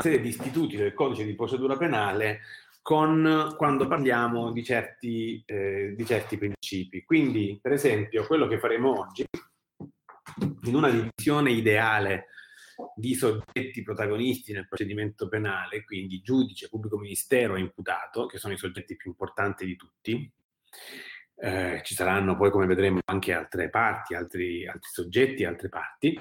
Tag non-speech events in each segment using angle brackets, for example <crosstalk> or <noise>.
serie di istituti del codice di procedura penale con, quando parliamo di certi, eh, di certi principi. Quindi, per esempio, quello che faremo oggi, in una divisione ideale di soggetti protagonisti nel procedimento penale, quindi giudice, pubblico ministero e imputato, che sono i soggetti più importanti di tutti. Eh, ci saranno poi, come vedremo, anche altre parti, altri, altri soggetti, altre parti.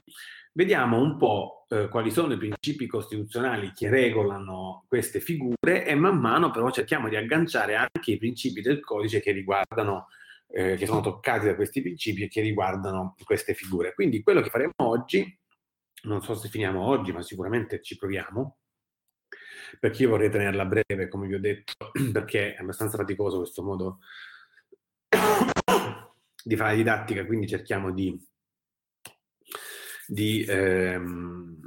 Vediamo un po' eh, quali sono i principi costituzionali che regolano queste figure e man mano però cerchiamo di agganciare anche i principi del codice che riguardano eh, che sono toccati da questi principi e che riguardano queste figure. Quindi quello che faremo oggi non so se finiamo oggi, ma sicuramente ci proviamo, perché io vorrei tenerla breve, come vi ho detto, <clears throat> perché è abbastanza faticoso questo modo di fare didattica, quindi cerchiamo di, di ehm,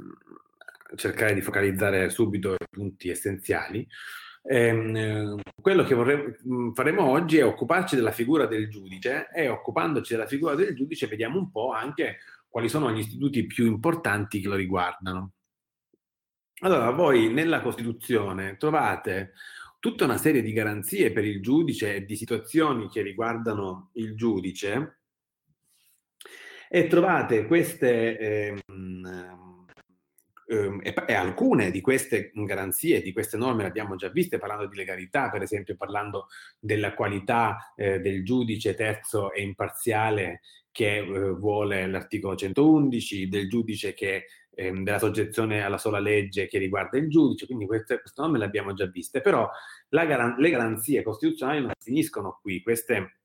cercare di focalizzare subito i punti essenziali. Ehm, quello che vorrei, faremo oggi è occuparci della figura del giudice e occupandoci della figura del giudice vediamo un po' anche quali sono gli istituti più importanti che lo riguardano. Allora, voi nella Costituzione trovate tutta una serie di garanzie per il giudice e di situazioni che riguardano il giudice. E trovate queste ehm, ehm, e, e, alcune di queste garanzie, di queste norme le abbiamo già viste parlando di legalità, per esempio parlando della qualità eh, del giudice terzo e imparziale che eh, vuole l'articolo 111, del giudice che ehm, della soggezione alla sola legge che riguarda il giudice, quindi queste, queste norme le abbiamo già viste, però garan- le garanzie costituzionali non finiscono qui, queste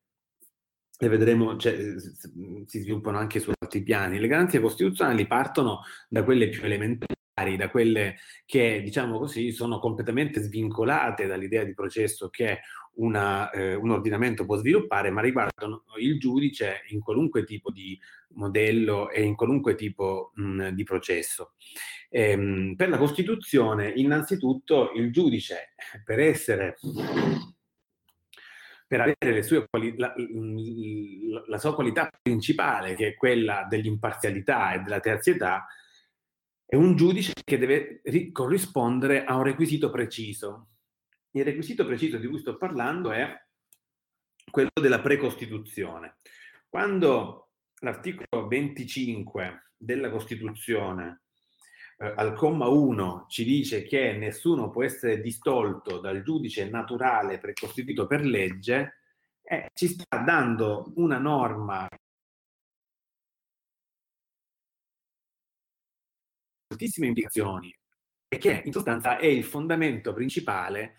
le vedremo, cioè, si sviluppano anche su altri piani. Le garanzie costituzionali partono da quelle più elementari da quelle che, diciamo così, sono completamente svincolate dall'idea di processo che una, eh, un ordinamento può sviluppare, ma riguardano il giudice in qualunque tipo di modello e in qualunque tipo mh, di processo. Ehm, per la Costituzione, innanzitutto, il giudice, per essere per avere quali- la, la, sua qualità principale, che è quella dell'imparzialità e della terzietà, è un giudice che deve ri- corrispondere a un requisito preciso. Il requisito preciso di cui sto parlando è quello della precostituzione. Quando l'articolo 25 della Costituzione eh, al comma 1 ci dice che nessuno può essere distolto dal giudice naturale precostituito per legge, eh, ci sta dando una norma moltissime indicazioni e che in sostanza è il fondamento principale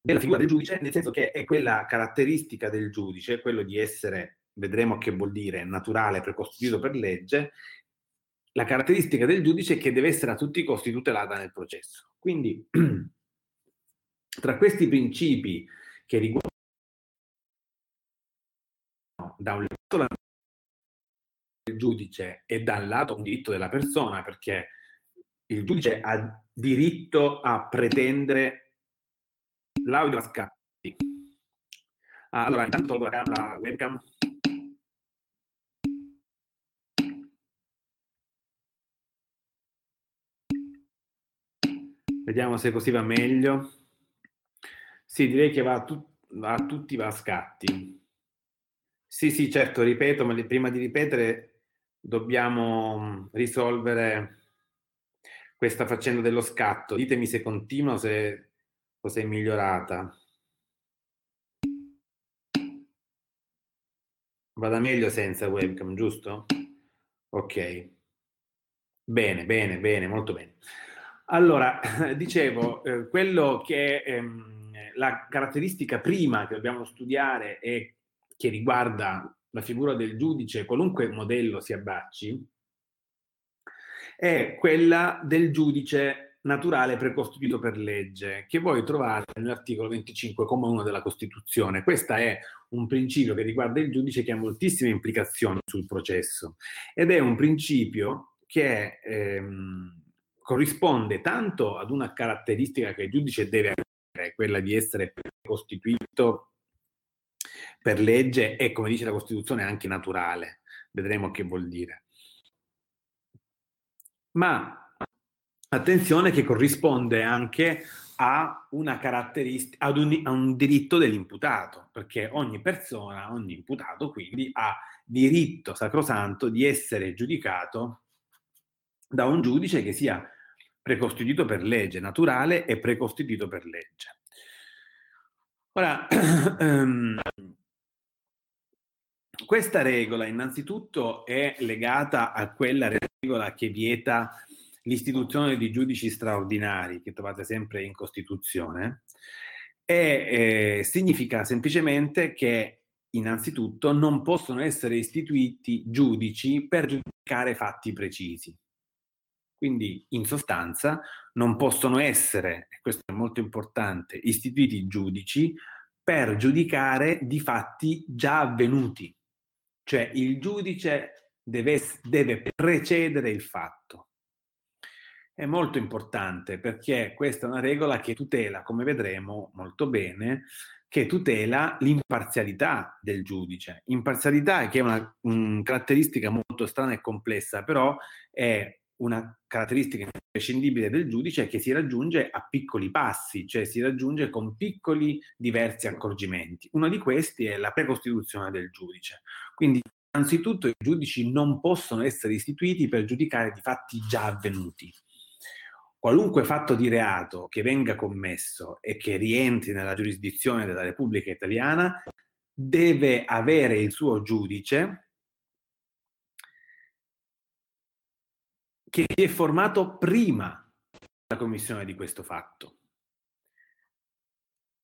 della figura del giudice, nel senso che è quella caratteristica del giudice, quello di essere, vedremo che vuol dire, naturale, precostituito per legge, la caratteristica del giudice che deve essere a tutti i costi tutelata nel processo. Quindi, <clears throat> tra questi principi che riguardano da un lato la del giudice e dal lato un diritto della persona, perché il giudice ha diritto a pretendere l'audio a scatti. Allora, intanto tolgo la, webcam. Vediamo se così va meglio. Sì, direi che va a, tu- va a tutti va a scatti. Sì, sì, certo, ripeto, ma prima di ripetere dobbiamo risolvere questa faccenda dello scatto. Ditemi se continua se, o se è migliorata. Vada meglio senza webcam, giusto? Ok. Bene, bene, bene, molto bene. Allora, <laughs> dicevo, eh, quello che ehm, la caratteristica prima che dobbiamo studiare e che riguarda la figura del giudice, qualunque modello si abbacci, è quella del giudice naturale precostituito per legge, che voi trovate nell'articolo 25,1 della Costituzione. Questo è un principio che riguarda il giudice che ha moltissime implicazioni sul processo ed è un principio che ehm, corrisponde tanto ad una caratteristica che il giudice deve avere, quella di essere precostituito per legge e, come dice la Costituzione, anche naturale. Vedremo che vuol dire. Ma Attenzione che corrisponde anche a una caratteristica, ad un, a un diritto dell'imputato, perché ogni persona, ogni imputato quindi ha diritto sacrosanto di essere giudicato da un giudice che sia precostituito per legge, naturale e precostituito per legge. Ora, um, <clears throat> questa regola innanzitutto è legata a quella regola che vieta l'istituzione di giudici straordinari, che trovate sempre in Costituzione, e eh, significa semplicemente che innanzitutto non possono essere istituiti giudici per giudicare fatti precisi. Quindi, in sostanza, non possono essere, e questo è molto importante, istituiti giudici per giudicare di fatti già avvenuti. Cioè il giudice deve, deve precedere il fatto. È molto importante perché questa è una regola che tutela, come vedremo molto bene, che tutela l'imparzialità del giudice. Imparzialità che è una, una caratteristica molto strana e complessa, però è una caratteristica imprescindibile del giudice che si raggiunge a piccoli passi, cioè si raggiunge con piccoli diversi accorgimenti. Uno di questi è la precostituzione del giudice. Quindi innanzitutto i giudici non possono essere istituiti per giudicare di fatti già avvenuti qualunque fatto di reato che venga commesso e che rientri nella giurisdizione della Repubblica Italiana deve avere il suo giudice che si è formato prima della commissione di questo fatto.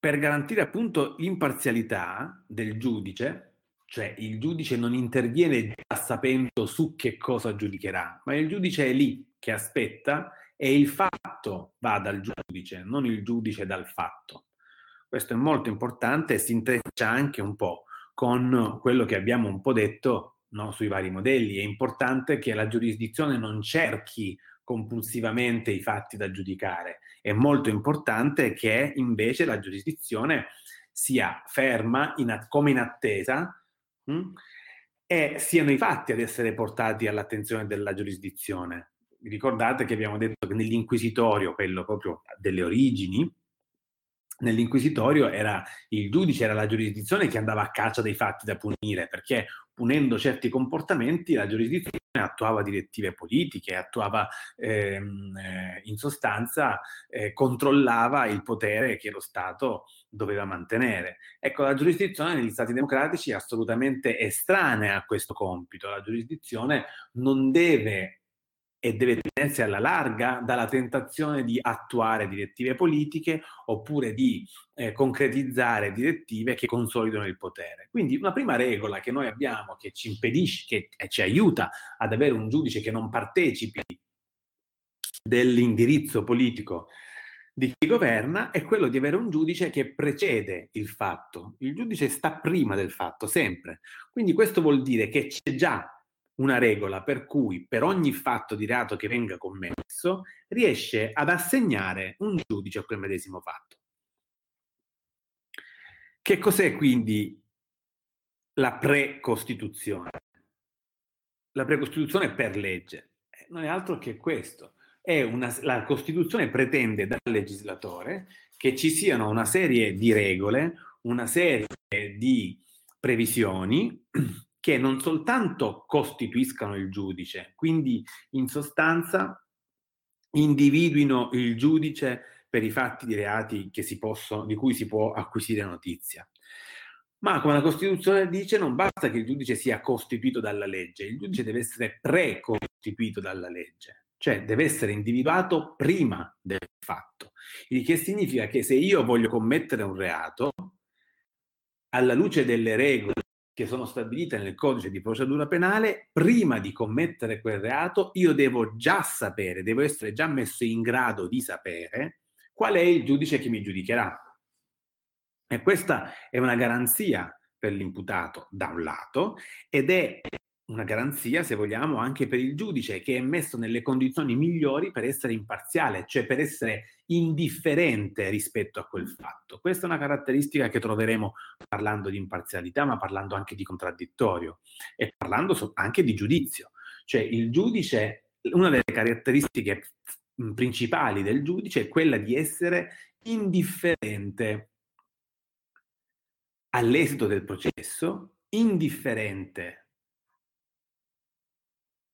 Per garantire appunto l'imparzialità del giudice, cioè il giudice non interviene già sapendo su che cosa giudicherà, ma il giudice è lì che aspetta e il fatto va dal giudice, non il giudice dal fatto. Questo è molto importante e si intreccia anche un po' con quello che abbiamo un po' detto no, sui vari modelli. È importante che la giurisdizione non cerchi compulsivamente i fatti da giudicare. È molto importante che invece la giurisdizione sia ferma in, come in attesa mh, hm, e siano i fatti ad essere portati all'attenzione della giurisdizione ricordate che abbiamo detto che nell'inquisitorio, quello proprio delle origini, nell'inquisitorio era il giudice, era la giurisdizione che andava a caccia dei fatti da punire, perché punendo certi comportamenti la giurisdizione attuava direttive politiche, attuava ehm, eh, in sostanza eh, controllava il potere che lo Stato doveva mantenere. Ecco, la giurisdizione negli Stati democratici è assolutamente estranea a questo compito. La giurisdizione non deve e deve tenersi alla larga dalla tentazione di attuare direttive politiche oppure di eh, concretizzare direttive che consolidano il potere. Quindi una prima regola che noi abbiamo che ci impedisce, che eh, ci aiuta ad avere un giudice che non partecipi dell'indirizzo politico di chi governa è quello di avere un giudice che precede il fatto. Il giudice sta prima del fatto, sempre. Quindi questo vuol dire che c'è già una regola per cui per ogni fatto di reato che venga commesso riesce ad assegnare un giudice a quel medesimo fatto. Che cos'è quindi la precostituzione? La precostituzione per legge eh, non è altro che questo. Una, la Costituzione pretende dal legislatore che ci siano una serie di regole, una serie di previsioni <clears throat> che non soltanto costituiscano il giudice, quindi in sostanza individuino il giudice per i fatti di reati possono, di cui si può acquisire notizia. Ma come la Costituzione dice, non basta che il giudice sia costituito dalla legge, il giudice deve essere precostituito dalla legge, cioè deve essere individuato prima del fatto. Il che significa che se io voglio commettere un reato, alla luce delle regole che sono stabilite nel codice di procedura penale, prima di commettere quel reato io devo già sapere, devo essere già messo in grado di sapere qual è il giudice che mi giudicherà. E questa è una garanzia per l'imputato da un lato ed è una garanzia, se vogliamo, anche per il giudice che è messo nelle condizioni migliori per essere imparziale, cioè per essere indifferente rispetto a quel fatto. Questa è una caratteristica che troveremo parlando di imparzialità, ma parlando anche di contraddittorio e parlando anche di giudizio. Cioè il giudice, una delle caratteristiche principali del giudice è quella di essere indifferente all'esito del processo, indifferente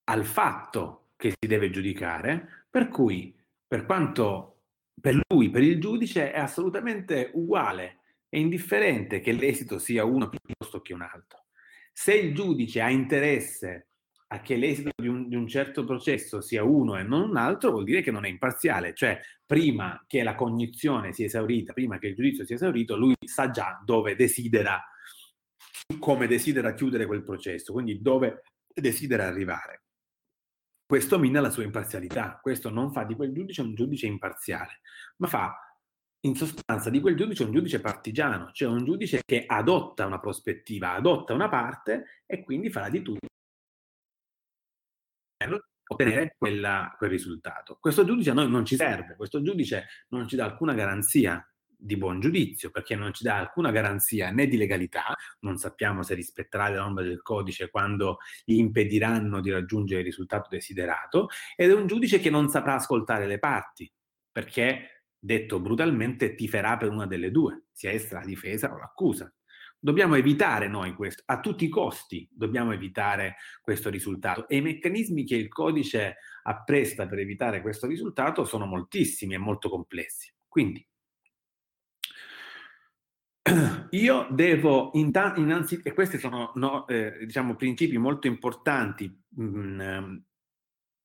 al fatto che si deve giudicare, per cui per quanto per lui, per il giudice, è assolutamente uguale, è indifferente che l'esito sia uno piuttosto che un altro. Se il giudice ha interesse a che l'esito di un, di un, certo processo sia uno e non un altro, vuol dire che non è imparziale, cioè prima che la cognizione sia esaurita, prima che il giudizio sia esaurito, lui sa già dove desidera, come desidera chiudere quel processo, quindi dove desidera arrivare. Questo mina la sua imparzialità, questo non fa di quel giudice un giudice imparziale, ma fa in sostanza di quel giudice un giudice partigiano, cioè un giudice che adotta una prospettiva, adotta una parte e quindi farà di tutto per ottenere quella, quel risultato. Questo giudice a noi non ci serve, questo giudice non ci dà alcuna garanzia di buon giudizio perché non ci dà alcuna garanzia né di legalità, non sappiamo se rispetterà le norme del codice quando gli impediranno di raggiungere il risultato desiderato ed è un giudice che non saprà ascoltare le parti perché detto brutalmente tiferà per una delle due, sia essa la difesa o l'accusa. Dobbiamo evitare noi questo, a tutti i costi dobbiamo evitare questo risultato e i meccanismi che il codice appresta per evitare questo risultato sono moltissimi e molto complessi. Quindi io devo innanzitutto, e questi sono no, eh, diciamo, principi molto importanti mh, mm,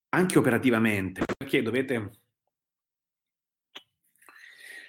anche operativamente, perché dovete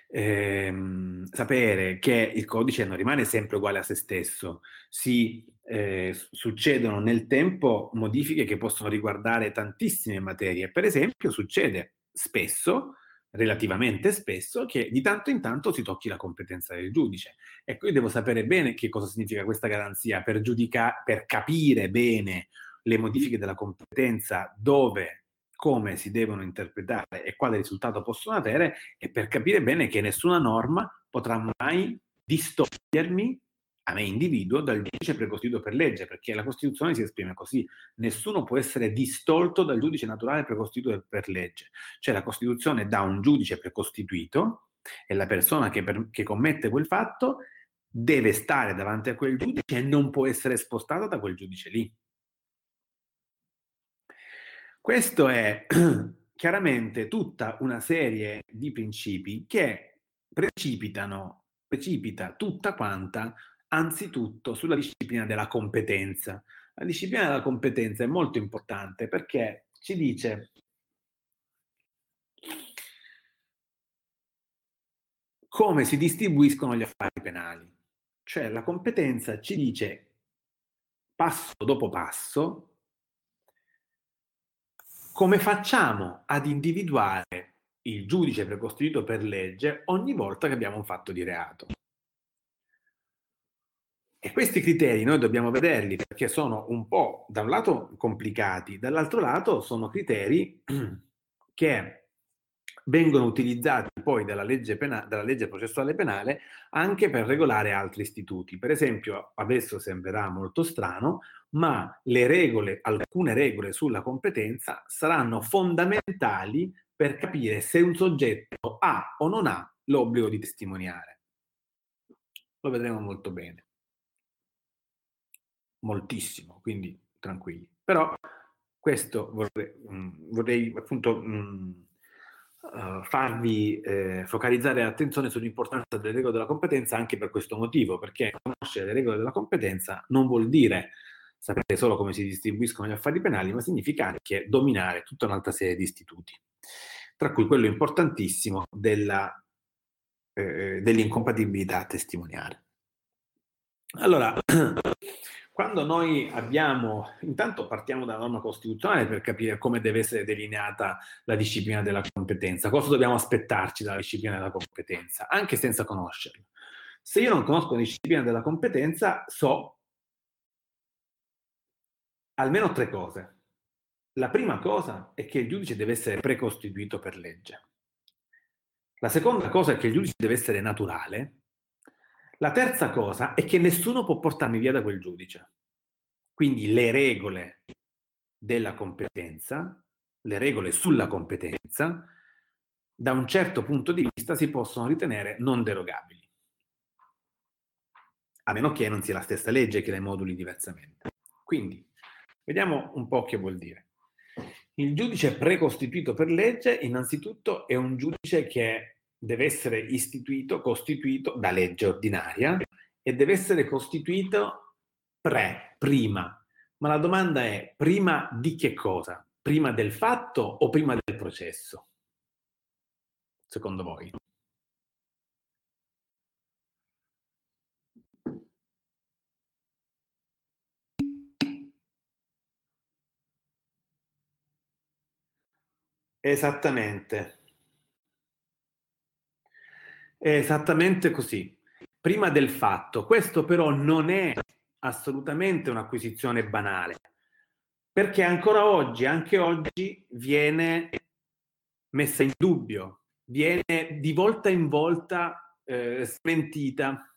ehm, sapere che il codice non rimane sempre uguale a se stesso, si eh, succedono nel tempo modifiche che possono riguardare tantissime materie. Per esempio, succede spesso, relativamente spesso, che di tanto in tanto si tocchi la competenza del giudice. Ecco, io devo sapere bene che cosa significa questa garanzia per, giudica- per capire bene le modifiche della competenza dove come si devono interpretare e quale risultato possono avere e per capire bene che nessuna norma potrà mai distogliermi a me individuo dal giudice precostituito per legge, perché la Costituzione si esprime così. Nessuno può essere distolto dal giudice naturale precostituito per legge. Cioè la Costituzione dà un giudice precostituito e la persona che, per, che commette quel fatto deve stare davanti a quel giudice e non può essere spostata da quel giudice lì. Questo è <clears throat> chiaramente tutta una serie di principi che precipitano, precipita tutta quanta anzitutto sulla disciplina della competenza. La disciplina della competenza è molto importante perché ci dice come si distribuiscono gli affari penali. Cioè la competenza ci dice passo dopo passo come facciamo ad individuare il giudice precostituito per legge ogni volta che abbiamo un fatto di reato? E questi criteri noi dobbiamo vederli perché sono un po' da un lato complicati, dall'altro lato sono criteri <clears throat> che vengono utilizzati poi dalla legge, pena- dalla legge processuale penale anche per regolare altri istituti. Per esempio, adesso sembrerà molto strano, ma le regole, alcune regole sulla competenza saranno fondamentali per capire se un soggetto ha o non ha l'obbligo di testimoniare. Lo vedremo molto bene. Moltissimo, quindi tranquilli. Però questo vorrei, mh, mm, vorrei appunto mh, mm, uh, farvi eh, focalizzare l'attenzione sull'importanza delle regole della competenza anche per questo motivo, perché conoscere le regole della competenza non vuol dire sapere solo come si distribuiscono gli affari penali, ma significa anche dominare tutta un'altra serie di istituti, tra cui quello importantissimo della, eh, dell'incompatibilità a testimoniare. Allora, <clears throat> quando noi abbiamo, intanto partiamo dalla norma costituzionale per capire come deve essere delineata la disciplina della competenza, cosa dobbiamo aspettarci dalla disciplina della competenza, anche senza conoscerla. Se io non conosco la disciplina della competenza, so almeno tre cose. La prima cosa è che il giudice deve essere precostituito per legge. La seconda cosa è che il giudice deve essere naturale. La terza cosa è che nessuno può portarmi via da quel giudice. Quindi le regole della competenza, le regole sulla competenza, da un certo punto di vista si possono ritenere non derogabili. A meno che non sia la stessa legge che le moduli diversamente. Quindi, vediamo un po' che vuol dire. Il giudice precostituito per legge, innanzitutto, è un giudice che deve essere istituito, costituito da legge ordinaria e deve essere costituito pre, prima. Ma la domanda è prima di che cosa? Prima del fatto o prima del processo? Secondo voi? Esattamente. È esattamente così. Prima del fatto. Questo però non è assolutamente un'acquisizione banale, perché ancora oggi, anche oggi, viene messa in dubbio, viene di volta in volta eh, smentita.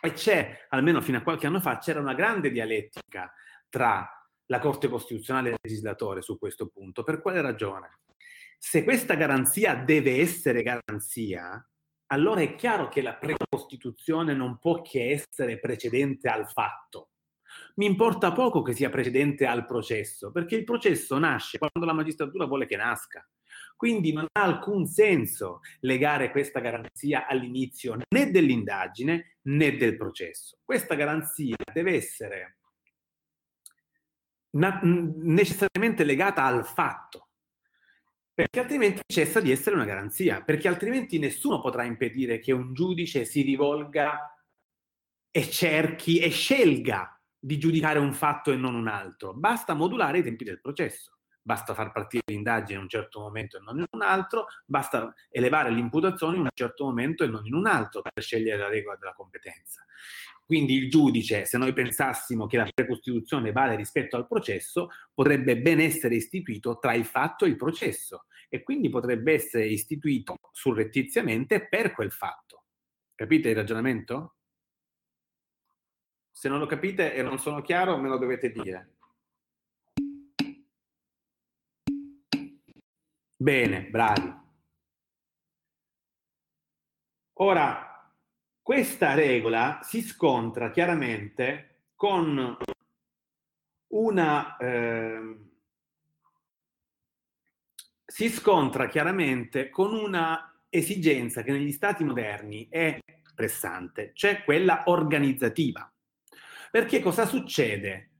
E c'è, almeno fino a qualche anno fa, c'era una grande dialettica tra la Corte Costituzionale e il legislatore su questo punto. Per quale ragione? Se questa garanzia deve essere garanzia, allora è chiaro che la precostituzione non può che essere precedente al fatto. Mi importa poco che sia precedente al processo, perché il processo nasce quando la magistratura vuole che nasca. Quindi non ha alcun senso legare questa garanzia all'inizio né dell'indagine né del processo. Questa garanzia deve essere necessariamente legata al fatto, perché altrimenti cessa di essere una garanzia, perché altrimenti nessuno potrà impedire che un giudice si rivolga e cerchi e scelga di giudicare un fatto e non un altro. Basta modulare i tempi del processo basta far partire l'indagine in un certo momento e non in un altro, basta elevare l'imputazione in un certo momento e non in un altro per scegliere la regola della competenza. Quindi il giudice, se noi pensassimo che la precostituzione vale rispetto al processo, potrebbe ben essere istituito tra il fatto e il processo e quindi potrebbe essere istituito surrettiziamente per quel fatto. Capite il ragionamento? Se non lo capite e non sono chiaro, me lo dovete dire. Bene, bravi. Ora, questa regola si scontra chiaramente con una... Eh, si scontra chiaramente con una esigenza che negli stati moderni è pressante, cioè quella organizzativa. Perché cosa succede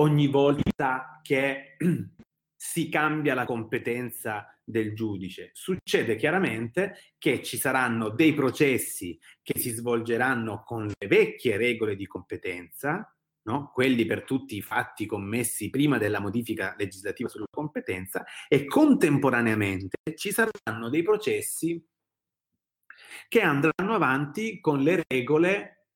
ogni volta che <clears throat> si cambia la competenza del giudice. Succede chiaramente che ci saranno dei processi che si svolgeranno con le vecchie regole di competenza, no? quelli per tutti i fatti commessi prima della modifica legislativa sulla competenza, e contemporaneamente ci saranno dei processi che andranno avanti con le regole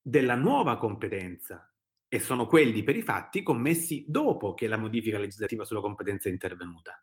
della nuova competenza e sono quelli per i fatti commessi dopo che la modifica legislativa sulla competenza è intervenuta.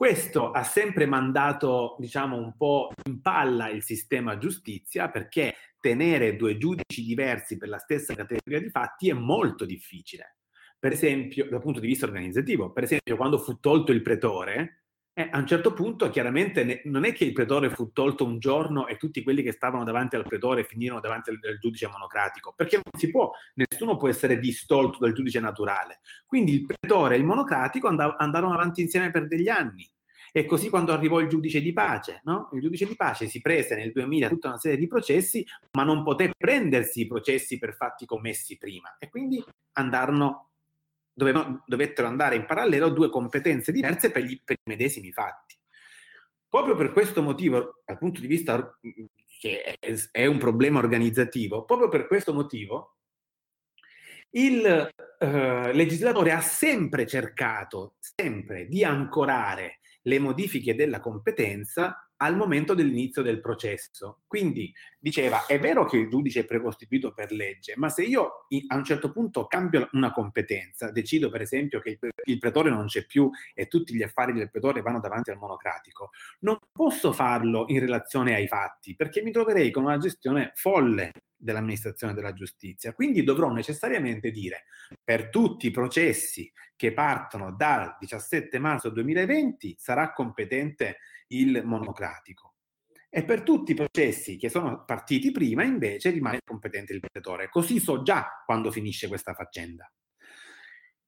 Questo ha sempre mandato, diciamo, un po' in palla il sistema giustizia perché tenere due giudici diversi per la stessa categoria di fatti è molto difficile. Per esempio, dal punto di vista organizzativo, per esempio, quando fu tolto il pretore, eh, a un certo punto, chiaramente, ne, non è che il pretore fu tolto un giorno e tutti quelli che stavano davanti al pretore finirono davanti al, al giudice monocratico, perché non si può, nessuno può essere distolto dal giudice naturale. Quindi il pretore e il monocratico andav- andarono avanti insieme per degli anni. E così quando arrivò il giudice di pace, no? il giudice di pace si prese nel 2000 tutta una serie di processi, ma non poté prendersi i processi per fatti commessi prima. E quindi andarono dovevano, dovettero andare in parallelo due competenze diverse per, gli, per i medesimi fatti. Proprio per questo motivo, dal punto di vista che è, un problema organizzativo, proprio per questo motivo il eh, legislatore ha sempre cercato, sempre, di ancorare le modifiche della competenza al momento dell'inizio del processo. Quindi diceva, è vero che il giudice è precostituito per legge, ma se io a un certo punto cambio una competenza, decido per esempio che il, pretore non c'è più e tutti gli affari del pretore vanno davanti al monocratico, non posso farlo in relazione ai fatti, perché mi troverei con una gestione folle dell'amministrazione della giustizia. Quindi dovrò necessariamente dire per tutti i processi che partono dal 17 marzo 2020 sarà competente il monocratico. E per tutti i processi che sono partiti prima, invece, rimane competente il legislatore. Così so già quando finisce questa faccenda.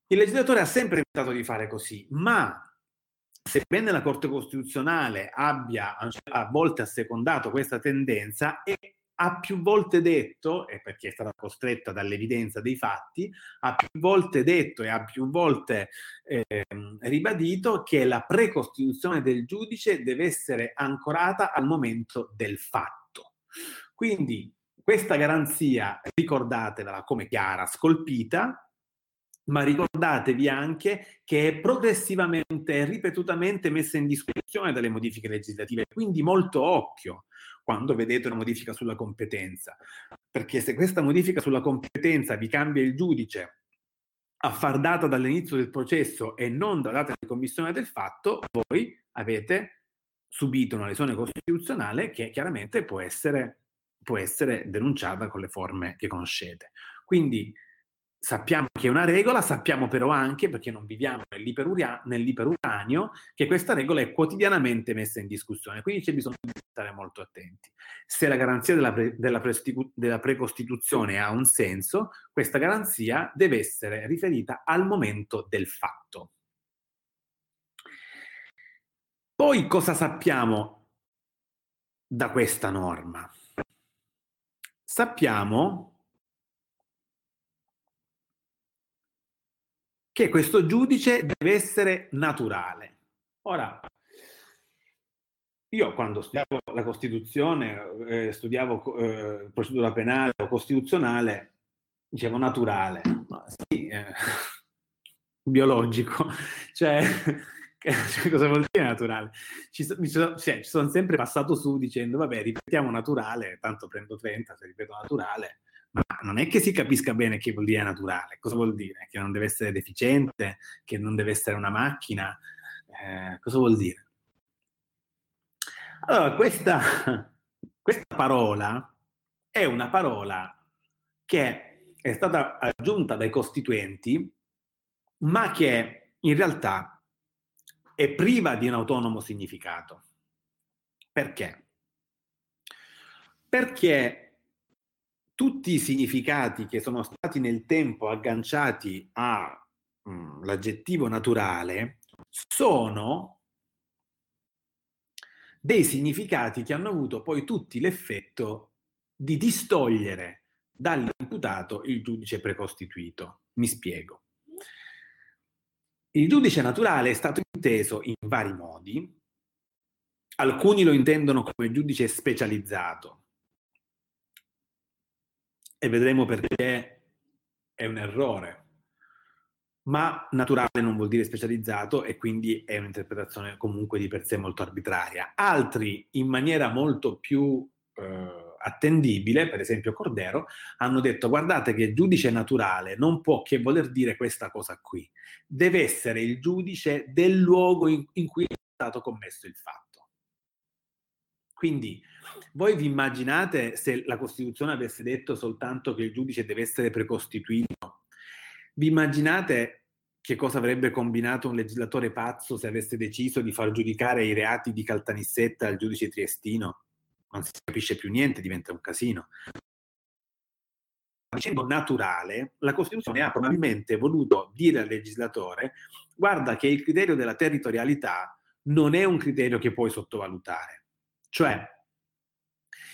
Il legislatore ha sempre tentato di fare così, ma sebbene la Corte Costituzionale abbia a volte assecondato questa tendenza, è ha più volte detto, e perché è stata costretta dall'evidenza dei fatti, ha più volte detto e ha più volte eh, ribadito che la precostituzione del giudice deve essere ancorata al momento del fatto. Quindi questa garanzia, ricordatevela come chiara, scolpita, ma ricordatevi anche che è progressivamente e ripetutamente messa in discussione dalle modifiche legislative, quindi molto occhio quando vedete una modifica sulla competenza, perché se questa modifica sulla competenza vi cambia il giudice a far data dall'inizio del processo e non da data di commissione del fatto, voi avete subito una lesione costituzionale che chiaramente può essere, può essere denunciata con le forme che conoscete. Quindi sappiamo che è una regola, sappiamo però anche, perché non viviamo nell'iperuranio, che questa regola è quotidianamente messa in discussione, quindi c'è bisogno di stare molto attenti. Se la garanzia della, pre, della, prestitu, della precostituzione ha un senso, questa garanzia deve essere riferita al momento del fatto. Poi cosa sappiamo da questa norma? Sappiamo che questo giudice deve essere naturale. Ora, io quando studiavo la Costituzione, eh, studiavo eh, procedura penale o costituzionale, dicevo naturale, ma sì, eh, <laughs> biologico, <laughs> cioè, <laughs> cioè, cosa vuol dire naturale? Ci, so, cioè, ci sono sempre passato su dicendo, vabbè, ripetiamo naturale, tanto prendo 30 se ripeto naturale, ma non è che si capisca bene che vuol dire naturale. Cosa vuol dire? Che non deve essere deficiente, che non deve essere una macchina. Eh, cosa vuol dire? Allora, questa, <laughs> questa parola è una parola che è stata aggiunta dai costituenti, ma che in realtà è priva di un autonomo significato. Perché? Perché tutti i significati che sono stati nel tempo agganciati all'aggettivo mm, naturale sono dei significati che hanno avuto poi tutti l'effetto di distogliere dall'imputato il giudice precostituito. Mi spiego. Il giudice naturale è stato inteso in vari modi. Alcuni lo intendono come giudice specializzato, e vedremo perché è un errore. Ma naturale non vuol dire specializzato e quindi è un'interpretazione comunque di per sé molto arbitraria. Altri, in maniera molto più eh, attendibile, per esempio Cordero, hanno detto guardate che giudice naturale non può che voler dire questa cosa qui, deve essere il giudice del luogo in, in cui è stato commesso il fatto. Quindi voi vi immaginate se la Costituzione avesse detto soltanto che il giudice deve essere precostituito? Vi immaginate che cosa avrebbe combinato un legislatore pazzo se avesse deciso di far giudicare i reati di Caltanissetta al giudice triestino? Non si capisce più niente, diventa un casino. Dicendo naturale, la Costituzione ha probabilmente voluto dire al legislatore guarda che il criterio della territorialità non è un criterio che puoi sottovalutare cioè,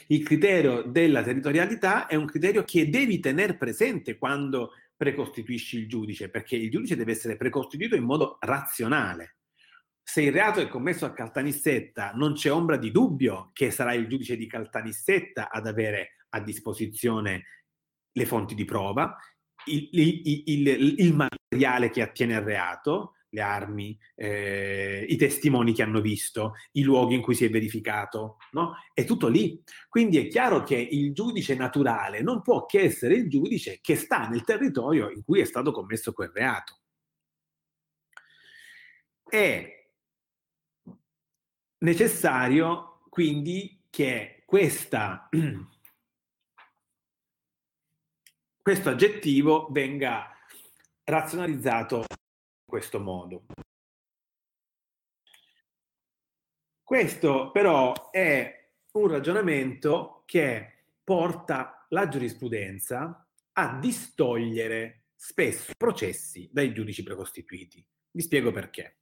il criterio della territorialità è un criterio che devi tenere presente quando precostituisci il giudice, perché il giudice deve essere precostituito in modo razionale. Se il reato è commesso a Caltanissetta, non c'è ombra di dubbio che sarà il giudice di Caltanissetta ad avere a disposizione le fonti di prova, il, il, il, il materiale che attiene al reato, le armi, eh, i testimoni che hanno visto, i luoghi in cui si è verificato, no? È tutto lì. Quindi è chiaro che il giudice naturale non può che essere il giudice che sta nel territorio in cui è stato commesso quel reato. È necessario quindi che questa, <clears throat> questo aggettivo venga razionalizzato questo modo. Questo però è un ragionamento che porta la giurisprudenza a distogliere spesso processi dai giudici precostituiti. Vi spiego perché.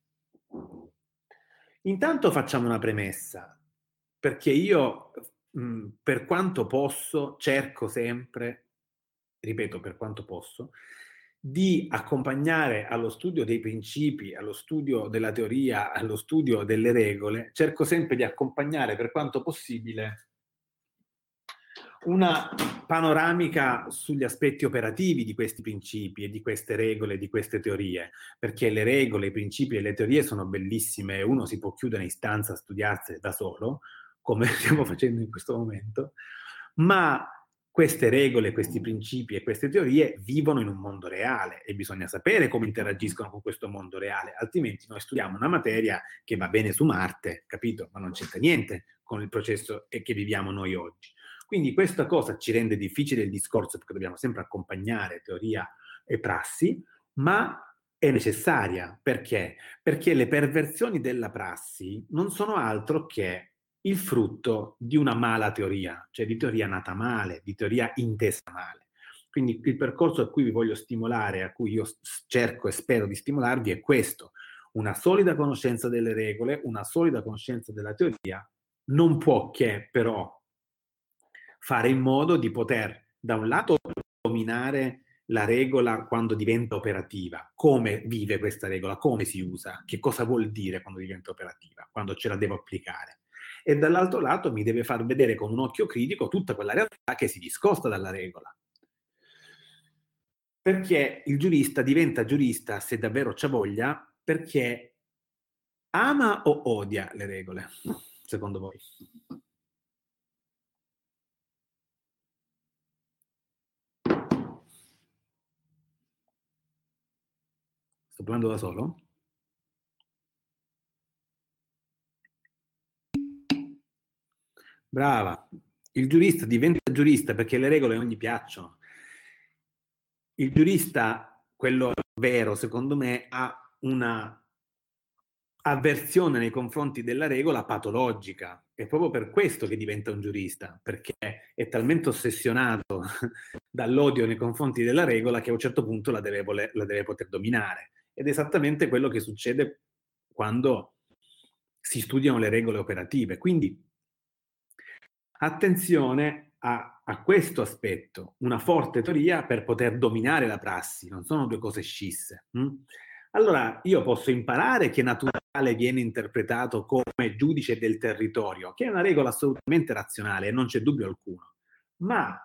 Intanto facciamo una premessa, perché io, mh, per quanto posso, cerco sempre, ripeto, per quanto posso, di accompagnare allo studio dei principi, allo studio della teoria, allo studio delle regole, cerco sempre di accompagnare per quanto possibile una panoramica sugli aspetti operativi di questi principi e di queste regole, di queste teorie, perché le regole, i principi e le teorie sono bellissime e uno si può chiudere in stanza a studiarsene da solo, come <laughs> stiamo facendo in questo momento, ma queste regole, questi principi e queste teorie vivono in un mondo reale e bisogna sapere come interagiscono con questo mondo reale, altrimenti noi studiamo una materia che va bene su Marte, capito? Ma non c'entra niente con il processo che viviamo noi oggi. Quindi questa cosa ci rende difficile il discorso perché dobbiamo sempre accompagnare teoria e prassi, ma è necessaria perché? Perché le perversioni della prassi non sono altro che il frutto di una mala teoria, cioè di teoria nata male, di teoria intesa male. Quindi il percorso a cui vi voglio stimolare, a cui io cerco e spero di stimolarvi è questo, una solida conoscenza delle regole, una solida conoscenza della teoria, non può che però fare in modo di poter da un lato dominare la regola quando diventa operativa, come vive questa regola, come si usa, che cosa vuol dire quando diventa operativa, quando ce la devo applicare e dall'altro lato mi deve far vedere con un occhio critico tutta quella realtà che si discosta dalla regola. Perché il giurista diventa giurista, se davvero c'ha voglia, perché ama o odia le regole, <laughs> secondo voi? Sto parlando da solo? Brava. Il giurista diventa giurista perché le regole non gli piacciono. Il giurista, quello vero, secondo me, ha una avversione nei confronti della regola patologica. È proprio per questo che diventa un giurista, perché è talmente ossessionato <laughs> dall'odio nei confronti della regola che a un certo punto la deve, voler, la deve poter dominare. Ed è esattamente quello che succede quando si studiano le regole operative. Quindi Attenzione a, a, questo aspetto, una forte teoria per poter dominare la prassi, non sono due cose scisse. Hm? Allora io posso imparare che naturale viene interpretato come giudice del territorio, che è una regola assolutamente razionale non c'è dubbio alcuno. Ma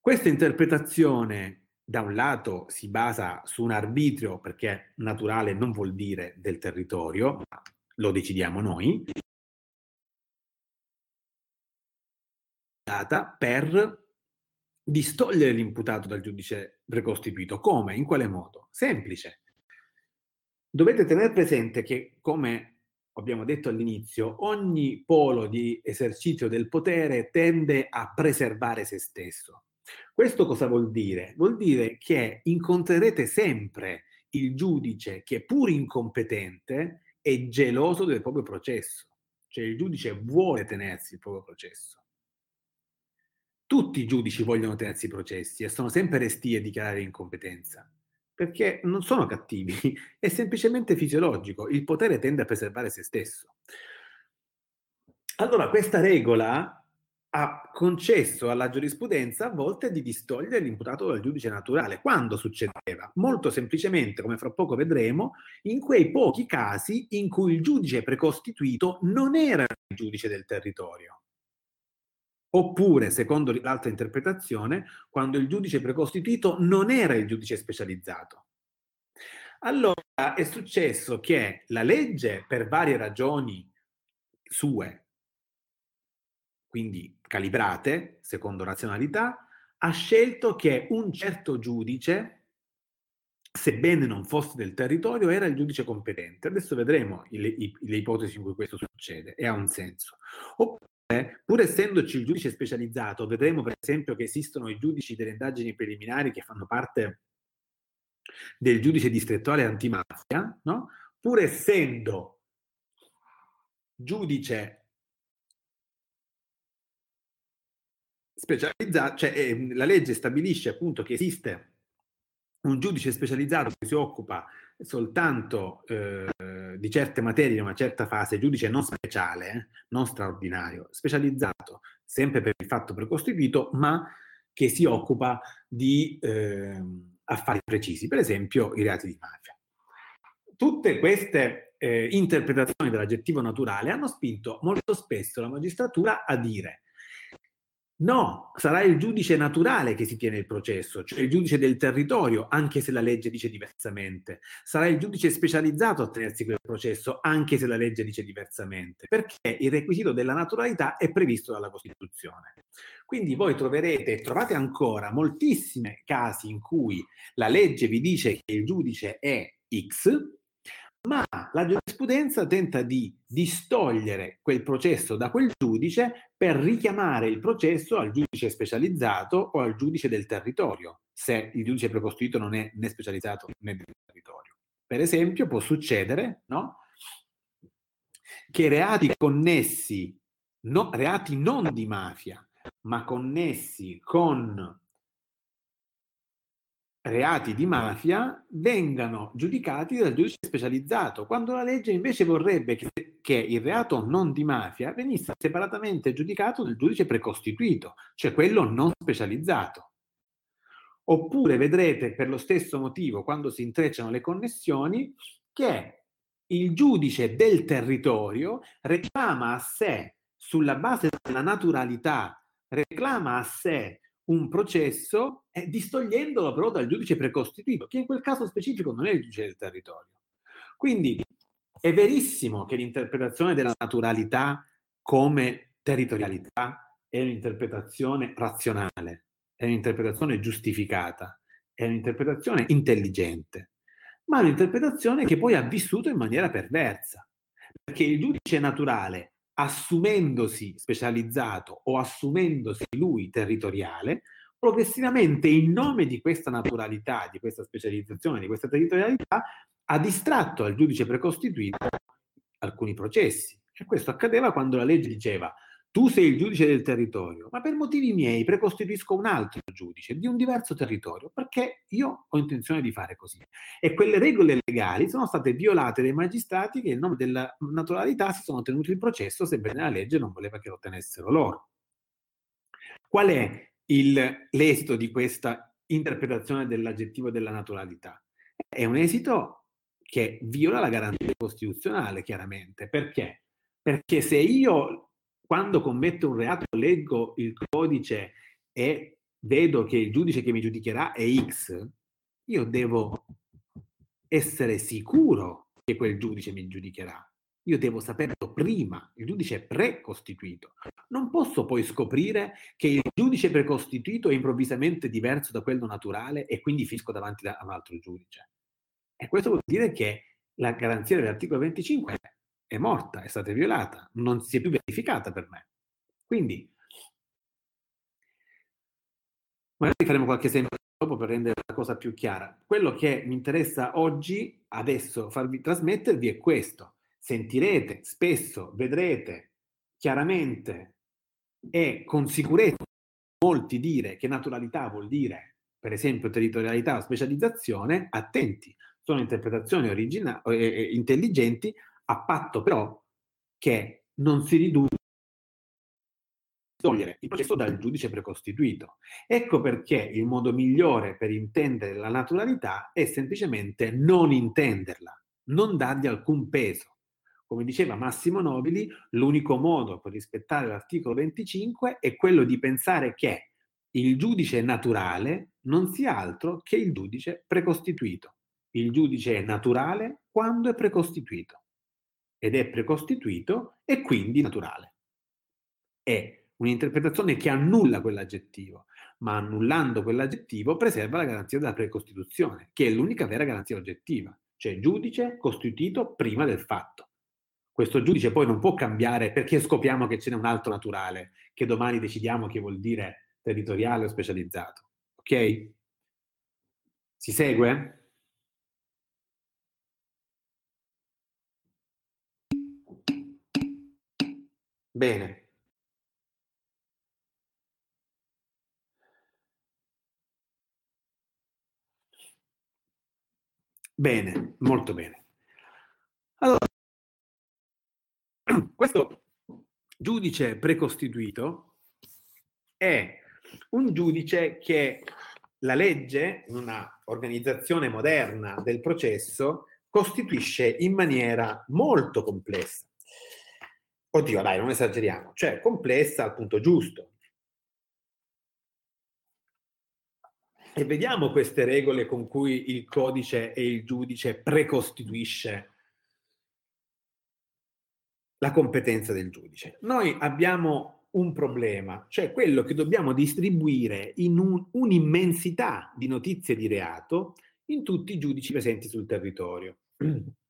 questa interpretazione da un lato si basa su un arbitrio, perché naturale non vuol dire del territorio, lo decidiamo noi, per distogliere l'imputato dal giudice precostituito. Come? In quale modo? Semplice. Dovete tenere presente che, come abbiamo detto all'inizio, ogni polo di esercizio del potere tende a preservare se stesso. Questo cosa vuol dire? Vuol dire che incontrerete sempre il giudice che pur incompetente è geloso del proprio processo, cioè il giudice vuole tenersi il proprio processo tutti i giudici vogliono tenersi i processi e sono sempre resti a dichiarare incompetenza, perché non sono cattivi, <laughs> è semplicemente fisiologico, il potere tende a preservare se stesso. Allora questa regola ha concesso alla giurisprudenza a volte di distogliere l'imputato dal giudice naturale. Quando succedeva? Molto semplicemente, come fra poco vedremo, in quei pochi casi in cui il giudice precostituito non era il giudice del territorio. Oppure, secondo l'altra interpretazione, quando il giudice precostituito non era il giudice specializzato. Allora è successo che la legge, per varie ragioni sue, quindi calibrate, secondo razionalità, ha scelto che un certo giudice, sebbene non fosse del territorio, era il giudice competente. Adesso vedremo le, le ipotesi in cui questo succede e ha un senso. Oppure pur essendoci il giudice specializzato, vedremo per esempio che esistono i giudici delle indagini preliminari che fanno parte del giudice distrettuale antimafia, no? pur essendo giudice specializzato, cioè eh, la legge stabilisce appunto che esiste un giudice specializzato che si occupa soltanto eh, di certe materie in una certa fase, giudice non speciale, eh, non straordinario, specializzato sempre per il fatto precostituito, ma che si occupa di eh, affari precisi, per esempio i reati di mafia. Tutte queste eh, interpretazioni dell'aggettivo naturale hanno spinto molto spesso la magistratura a dire No, sarà il giudice naturale che si tiene il processo, cioè il giudice del territorio, anche se la legge dice diversamente. Sarà il giudice specializzato a tenersi quel processo, anche se la legge dice diversamente, perché il requisito della naturalità è previsto dalla Costituzione. Quindi voi troverete, trovate ancora moltissimi casi in cui la legge vi dice che il giudice è X, ma la giurisprudenza tenta di distogliere quel processo da quel giudice per richiamare il processo al giudice specializzato o al giudice del territorio, se il giudice precostituito non è né specializzato né del territorio. Per esempio, può succedere no? che reati connessi, no, reati non di mafia, ma connessi con reati di mafia vengano giudicati dal giudice specializzato, quando la legge invece vorrebbe che, che, il reato non di mafia venisse separatamente giudicato dal giudice precostituito, cioè quello non specializzato. Oppure vedrete per lo stesso motivo, quando si intrecciano le connessioni, che il giudice del territorio reclama a sé, sulla base della naturalità, reclama a sé un processo eh, distogliendolo però dal giudice precostituito, che in quel caso specifico non è il giudice del territorio. Quindi è verissimo che l'interpretazione della naturalità come territorialità è un'interpretazione razionale, è un'interpretazione giustificata, è un'interpretazione intelligente, ma un'interpretazione che poi ha vissuto in maniera perversa, perché il giudice naturale assumendosi specializzato o assumendosi lui territoriale, progressivamente in nome di questa naturalità, di questa specializzazione, di questa territorialità, ha distratto al giudice precostituito alcuni processi. E questo accadeva quando la legge diceva tu sei il giudice del territorio, ma per motivi miei precostituisco un altro giudice di un diverso territorio, perché io ho intenzione di fare così. E quelle regole legali sono state violate dai magistrati che in nome della naturalità si sono tenuti il processo, sebbene la legge non voleva che lo tenessero loro. Qual è il, l'esito di questa interpretazione dell'aggettivo della naturalità? È un esito che viola la garanzia costituzionale, chiaramente. Perché? Perché se io quando commetto un reato leggo il codice e vedo che il giudice che mi giudicherà è X, io devo essere sicuro che quel giudice mi giudicherà. Io devo saperlo prima, il giudice è precostituito. Non posso poi scoprire che il giudice precostituito è improvvisamente diverso da quello naturale e quindi fisco davanti a un altro giudice. E questo vuol dire che la garanzia dell'articolo 25 è morta, è stata violata, non si è più verificata per me. Quindi, magari faremo qualche esempio dopo per rendere la cosa più chiara. Quello che mi interessa oggi, adesso, farvi trasmettervi è questo. Sentirete spesso, vedrete chiaramente e con sicurezza molti dire che naturalità vuol dire, per esempio, territorialità o specializzazione, attenti, sono interpretazioni origina- eh, intelligenti a patto però che non si riduca togliere il processo dal giudice precostituito. Ecco perché il modo migliore per intendere la naturalità è semplicemente non intenderla, non dargli alcun peso. Come diceva Massimo Nobili, l'unico modo per rispettare l'articolo 25 è quello di pensare che il giudice naturale non sia altro che il giudice precostituito. Il giudice è naturale quando è precostituito ed è precostituito e quindi naturale. È un'interpretazione che annulla quell'aggettivo, ma annullando quell'aggettivo preserva la garanzia della precostituzione, che è l'unica vera garanzia oggettiva, cioè giudice costituito prima del fatto. Questo giudice poi non può cambiare perché scopriamo che ce n'è un altro naturale, che domani decidiamo che vuol dire territoriale o specializzato. Ok? Si segue? Bene. Bene, molto bene. Allora, <clears throat> questo giudice precostituito è un giudice che la legge, in una organizzazione moderna del processo, costituisce in maniera molto complessa. Oddio, dai, non esageriamo, cioè complessa al punto giusto. E vediamo queste regole con cui il codice e il giudice precostituisce la competenza del giudice. Noi abbiamo un problema, cioè quello che dobbiamo distribuire in un, un'immensità di notizie di reato in tutti i giudici presenti sul territorio. <clears throat>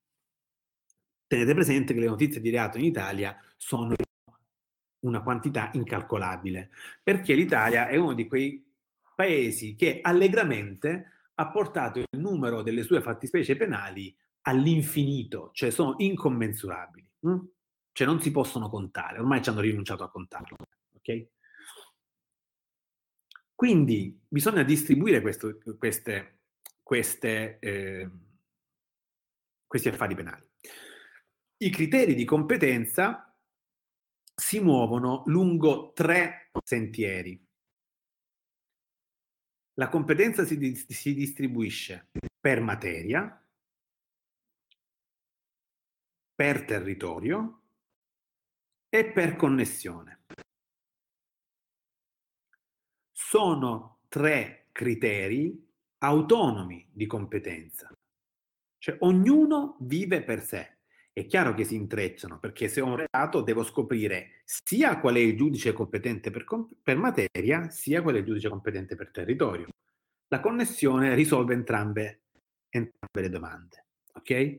Tenete presente che le notizie di reato in Italia sono una quantità incalcolabile, perché l'Italia è uno di quei paesi che allegramente ha portato il numero delle sue fattispecie penali all'infinito, cioè sono incommensurabili, hm? cioè non si possono contare, ormai ci hanno rinunciato a contarlo, ok? Quindi bisogna distribuire questo, queste, queste, eh, questi affari penali. I criteri di competenza si muovono lungo tre sentieri. La competenza si, di, si distribuisce per materia, per territorio e per connessione. Sono tre criteri autonomi di competenza, cioè ognuno vive per sé. È chiaro che si intrecciano, perché se ho un reato devo scoprire sia qual è il giudice competente per, per materia, sia qual è il giudice competente per territorio. La connessione risolve entrambe, entrambe le domande. Ok?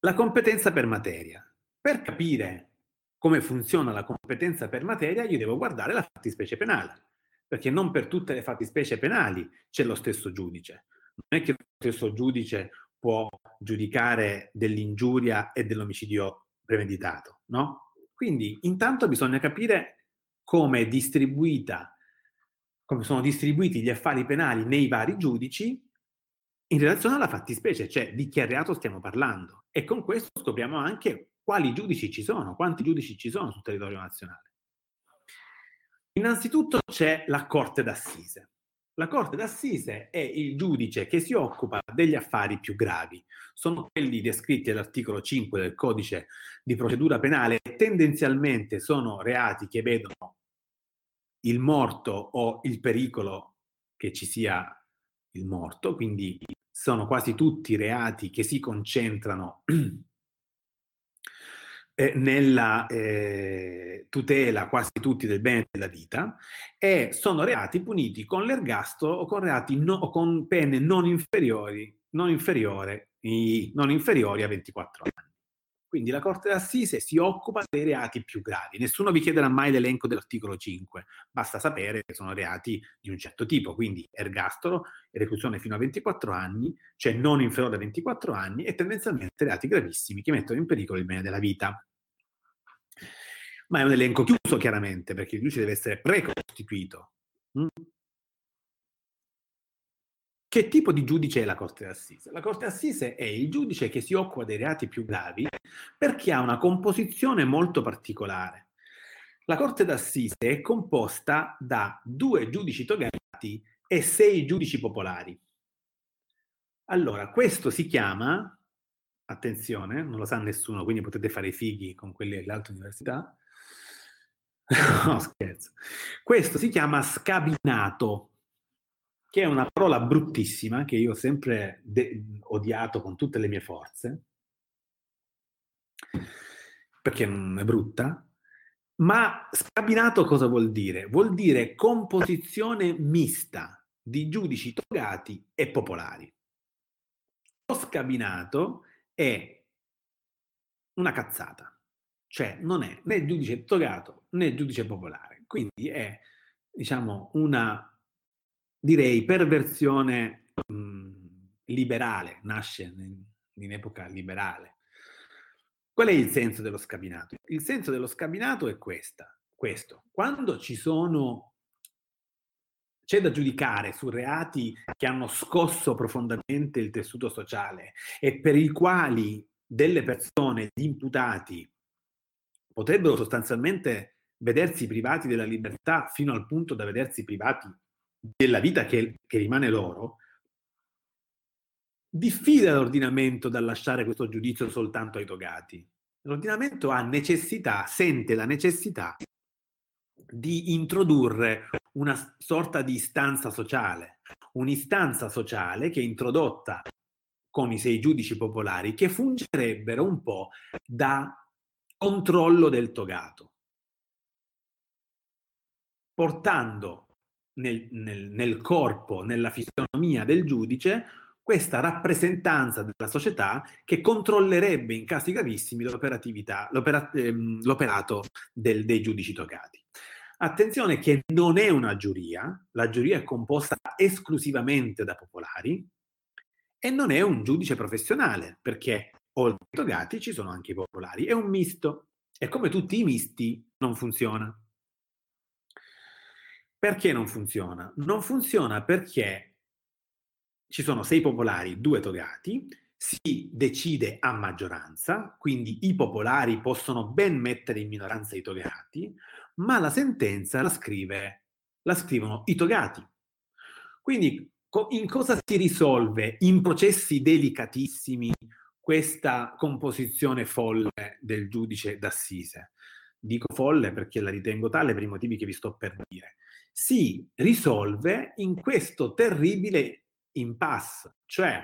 La competenza per materia. Per capire come funziona la competenza per materia, io devo guardare la fattispecie penale, perché non per tutte le fattispecie penali c'è lo stesso giudice. Non è che lo stesso giudice può giudicare dell'ingiuria e dell'omicidio premeditato, no? Quindi intanto bisogna capire come è distribuita, come sono distribuiti gli affari penali nei vari giudici in relazione alla fattispecie, cioè di che reato stiamo parlando. E con questo scopriamo anche quali giudici ci sono, quanti giudici ci sono sul territorio nazionale. Innanzitutto c'è la Corte d'Assise. La Corte d'Assise è il giudice che si occupa degli affari più gravi. Sono quelli descritti all'articolo 5 del codice di procedura penale. Tendenzialmente sono reati che vedono il morto o il pericolo che ci sia il morto, quindi sono quasi tutti reati che si concentrano eh, nella eh, tutela quasi tutti del bene della vita e sono reati puniti con l'ergastolo o con, reati no, o con pene non inferiori, non, inferiore, non inferiori a 24 anni. Quindi la Corte d'Assise si occupa dei reati più gravi. Nessuno vi chiederà mai l'elenco dell'articolo 5, basta sapere che sono reati di un certo tipo, quindi ergastolo, reclusione fino a 24 anni, cioè non inferiore a 24 anni, e tendenzialmente reati gravissimi che mettono in pericolo il bene della vita. Ma è un elenco chiuso chiaramente, perché il giudice deve essere precostituito. Che tipo di giudice è la Corte d'Assise? La Corte d'Assise è il giudice che si occupa dei reati più gravi perché ha una composizione molto particolare. La Corte d'Assise è composta da due giudici togati e sei giudici popolari. Allora, questo si chiama, attenzione, non lo sa nessuno, quindi potete fare i fighi con quelli dell'altra università. <laughs> no, scherzo. Questo si chiama scabinato che è una parola bruttissima che io ho sempre de- odiato con tutte le mie forze, perché non è brutta, ma scabinato cosa vuol dire? Vuol dire composizione mista di giudici togati e popolari. Lo scabinato è una cazzata, cioè non è né giudice togato né giudice popolare, quindi è diciamo una direi perversione mh, liberale, nasce in, in epoca liberale. Qual è il senso dello scabinato? Il senso dello scabinato è questa, questo. Quando ci sono, c'è da giudicare su reati che hanno scosso profondamente il tessuto sociale e per i quali delle persone, gli imputati, potrebbero sostanzialmente vedersi privati della libertà fino al punto da vedersi privati della vita che, che rimane loro, diffida l'ordinamento dal lasciare questo giudizio soltanto ai togati. L'ordinamento ha necessità, sente la necessità di introdurre una sorta di istanza sociale, un'istanza sociale che è introdotta con i sei giudici popolari che fungerebbero un po' da controllo del togato, portando nel, nel, nel corpo, nella fisionomia del giudice, questa rappresentanza della società che controllerebbe in casi gravissimi l'opera, ehm, l'operato del, dei giudici togati. Attenzione che non è una giuria, la giuria è composta esclusivamente da popolari e non è un giudice professionale, perché oltre ai togati ci sono anche i popolari, è un misto e come tutti i misti non funziona. Perché non funziona? Non funziona perché ci sono sei popolari, due togati, si decide a maggioranza, quindi i popolari possono ben mettere in minoranza i togati, ma la sentenza la, scrive, la scrivono i togati. Quindi in cosa si risolve in processi delicatissimi questa composizione folle del giudice d'assise? Dico folle perché la ritengo tale per i motivi che vi sto per dire. Si risolve in questo terribile impasse, cioè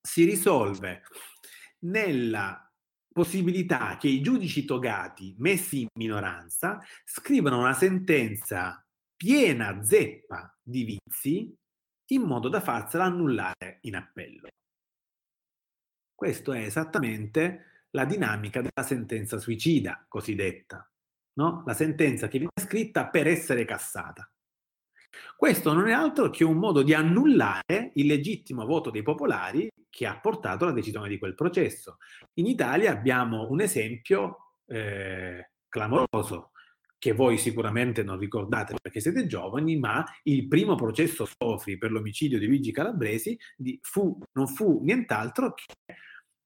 si risolve nella possibilità che i giudici togati messi in minoranza scrivano una sentenza piena zeppa di vizi in modo da farsela annullare in appello. Questo è esattamente la dinamica della sentenza suicida cosiddetta, no? la sentenza che viene scritta per essere cassata. Questo non è altro che un modo di annullare il legittimo voto dei popolari che ha portato alla decisione di quel processo. In Italia abbiamo un esempio eh, clamoroso che voi sicuramente non ricordate perché siete giovani, ma il primo processo Sofri per l'omicidio di Luigi Calabresi di, fu, non fu nient'altro che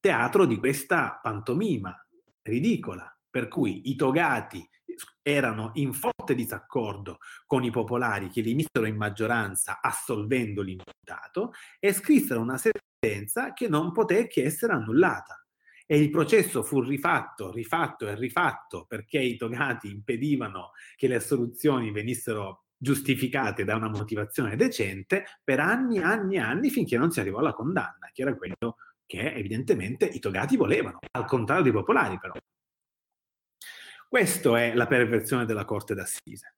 teatro di questa pantomima ridicola, per cui i togati erano in forte disaccordo con i popolari che li misero in maggioranza assolvendo l'imputato e scrissero una sentenza che non poté che essere annullata. E il processo fu rifatto, rifatto e rifatto perché i togati impedivano che le assoluzioni venissero giustificate da una motivazione decente per anni, anni e anni finché non si arrivò alla condanna, che era quello che evidentemente i togati volevano, al contrario dei popolari però. Questa è la perversione della Corte d'Assise.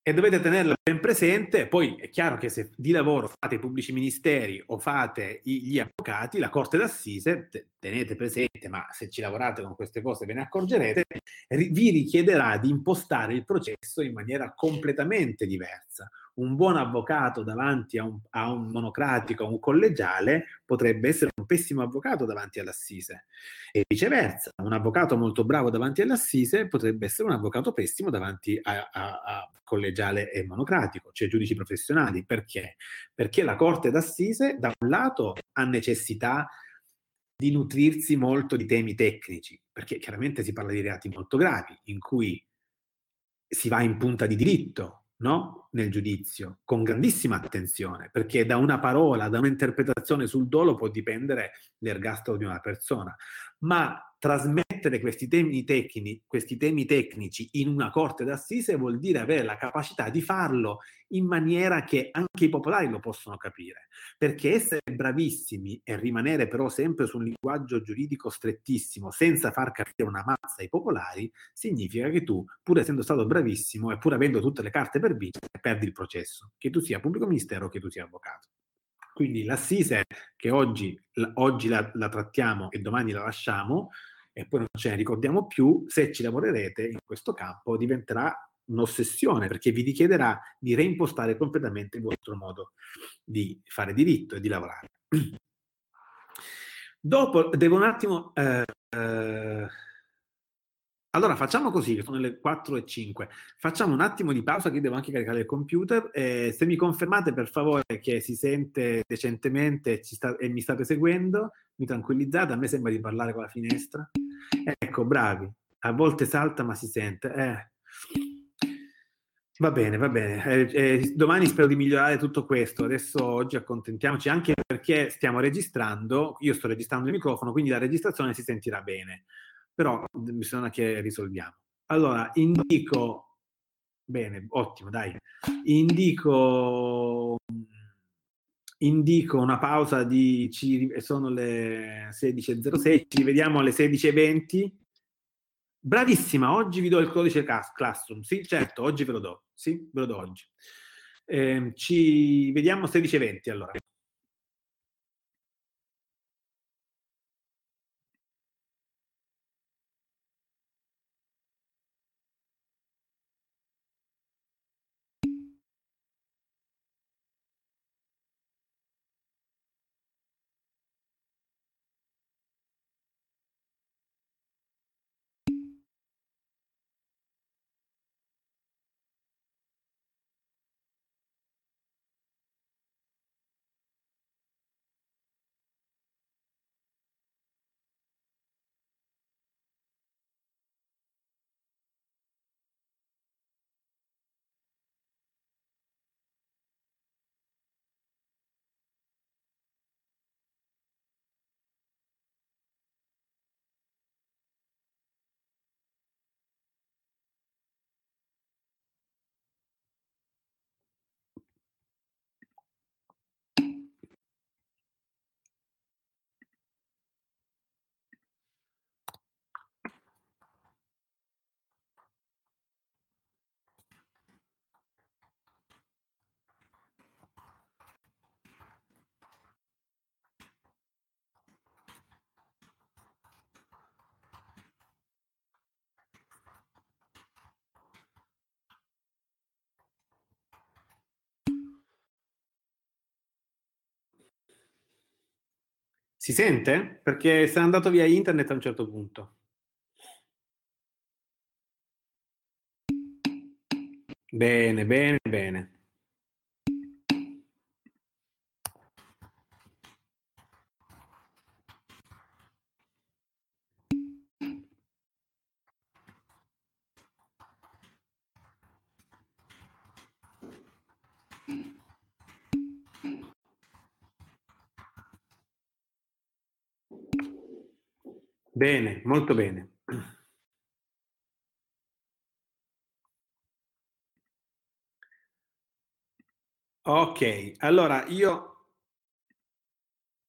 E dovete tenerla ben presente, poi è chiaro che se di lavoro fate i pubblici ministeri o fate gli avvocati, la Corte d'Assise, tenete presente, ma se ci lavorate con queste cose ve ne accorgerete, vi richiederà di impostare il processo in maniera completamente diversa un buon avvocato davanti a un, a un, monocratico, a un collegiale, potrebbe essere un pessimo avvocato davanti all'assise. E viceversa, un avvocato molto bravo davanti all'assise potrebbe essere un avvocato pessimo davanti a, a, a collegiale e monocratico, cioè giudici professionali. Perché? Perché la corte d'assise, da un lato, ha necessità di nutrirsi molto di temi tecnici, perché chiaramente si parla di reati molto gravi, in cui si va in punta di diritto, no? nel giudizio, con grandissima attenzione, perché da una parola, da un'interpretazione sul dolo può dipendere l'ergastolo di una persona, ma trasmettere questi temi, tecni, questi temi tecnici in una corte d'assise vuol dire avere la capacità di farlo in maniera che anche i popolari lo possono capire, perché essere bravissimi e rimanere però sempre su un linguaggio giuridico strettissimo senza far capire una mazza ai popolari significa che tu, pur essendo stato bravissimo e pur avendo tutte le carte per vincere, perdi il processo, che tu sia pubblico ministero o che tu sia avvocato. Quindi l'assise che oggi, oggi la, la trattiamo e domani la lasciamo, e poi non ce ne ricordiamo più, se ci lavorerete in questo campo diventerà un'ossessione perché vi richiederà di reimpostare completamente il vostro modo di fare diritto e di lavorare. <clears throat> Dopo devo un attimo... Eh, eh, allora facciamo così, sono le 4 e 5. Facciamo un attimo di pausa che devo anche caricare il computer. Eh, se mi confermate per favore che si sente decentemente sta, e mi state seguendo, mi tranquillizzate, a me sembra di parlare con la finestra. Ecco, bravi. A volte salta ma si sente. Eh. Va bene, va bene. Eh, eh, domani spero di migliorare tutto questo. Adesso oggi accontentiamoci anche perché stiamo registrando. Io sto registrando il microfono, quindi la registrazione si sentirà bene però bisogna che risolviamo. Allora, indico, bene, ottimo, dai, indico, indico una pausa di, ci, sono le 16.06, ci rivediamo alle 16.20. Bravissima, oggi vi do il codice Classroom, sì, certo, oggi ve lo do, sì, ve lo do oggi. Eh, ci vediamo 16.20 allora. Si sente? Perché sei andato via internet a un certo punto. Bene, bene, bene. Bene, molto bene. Ok, allora io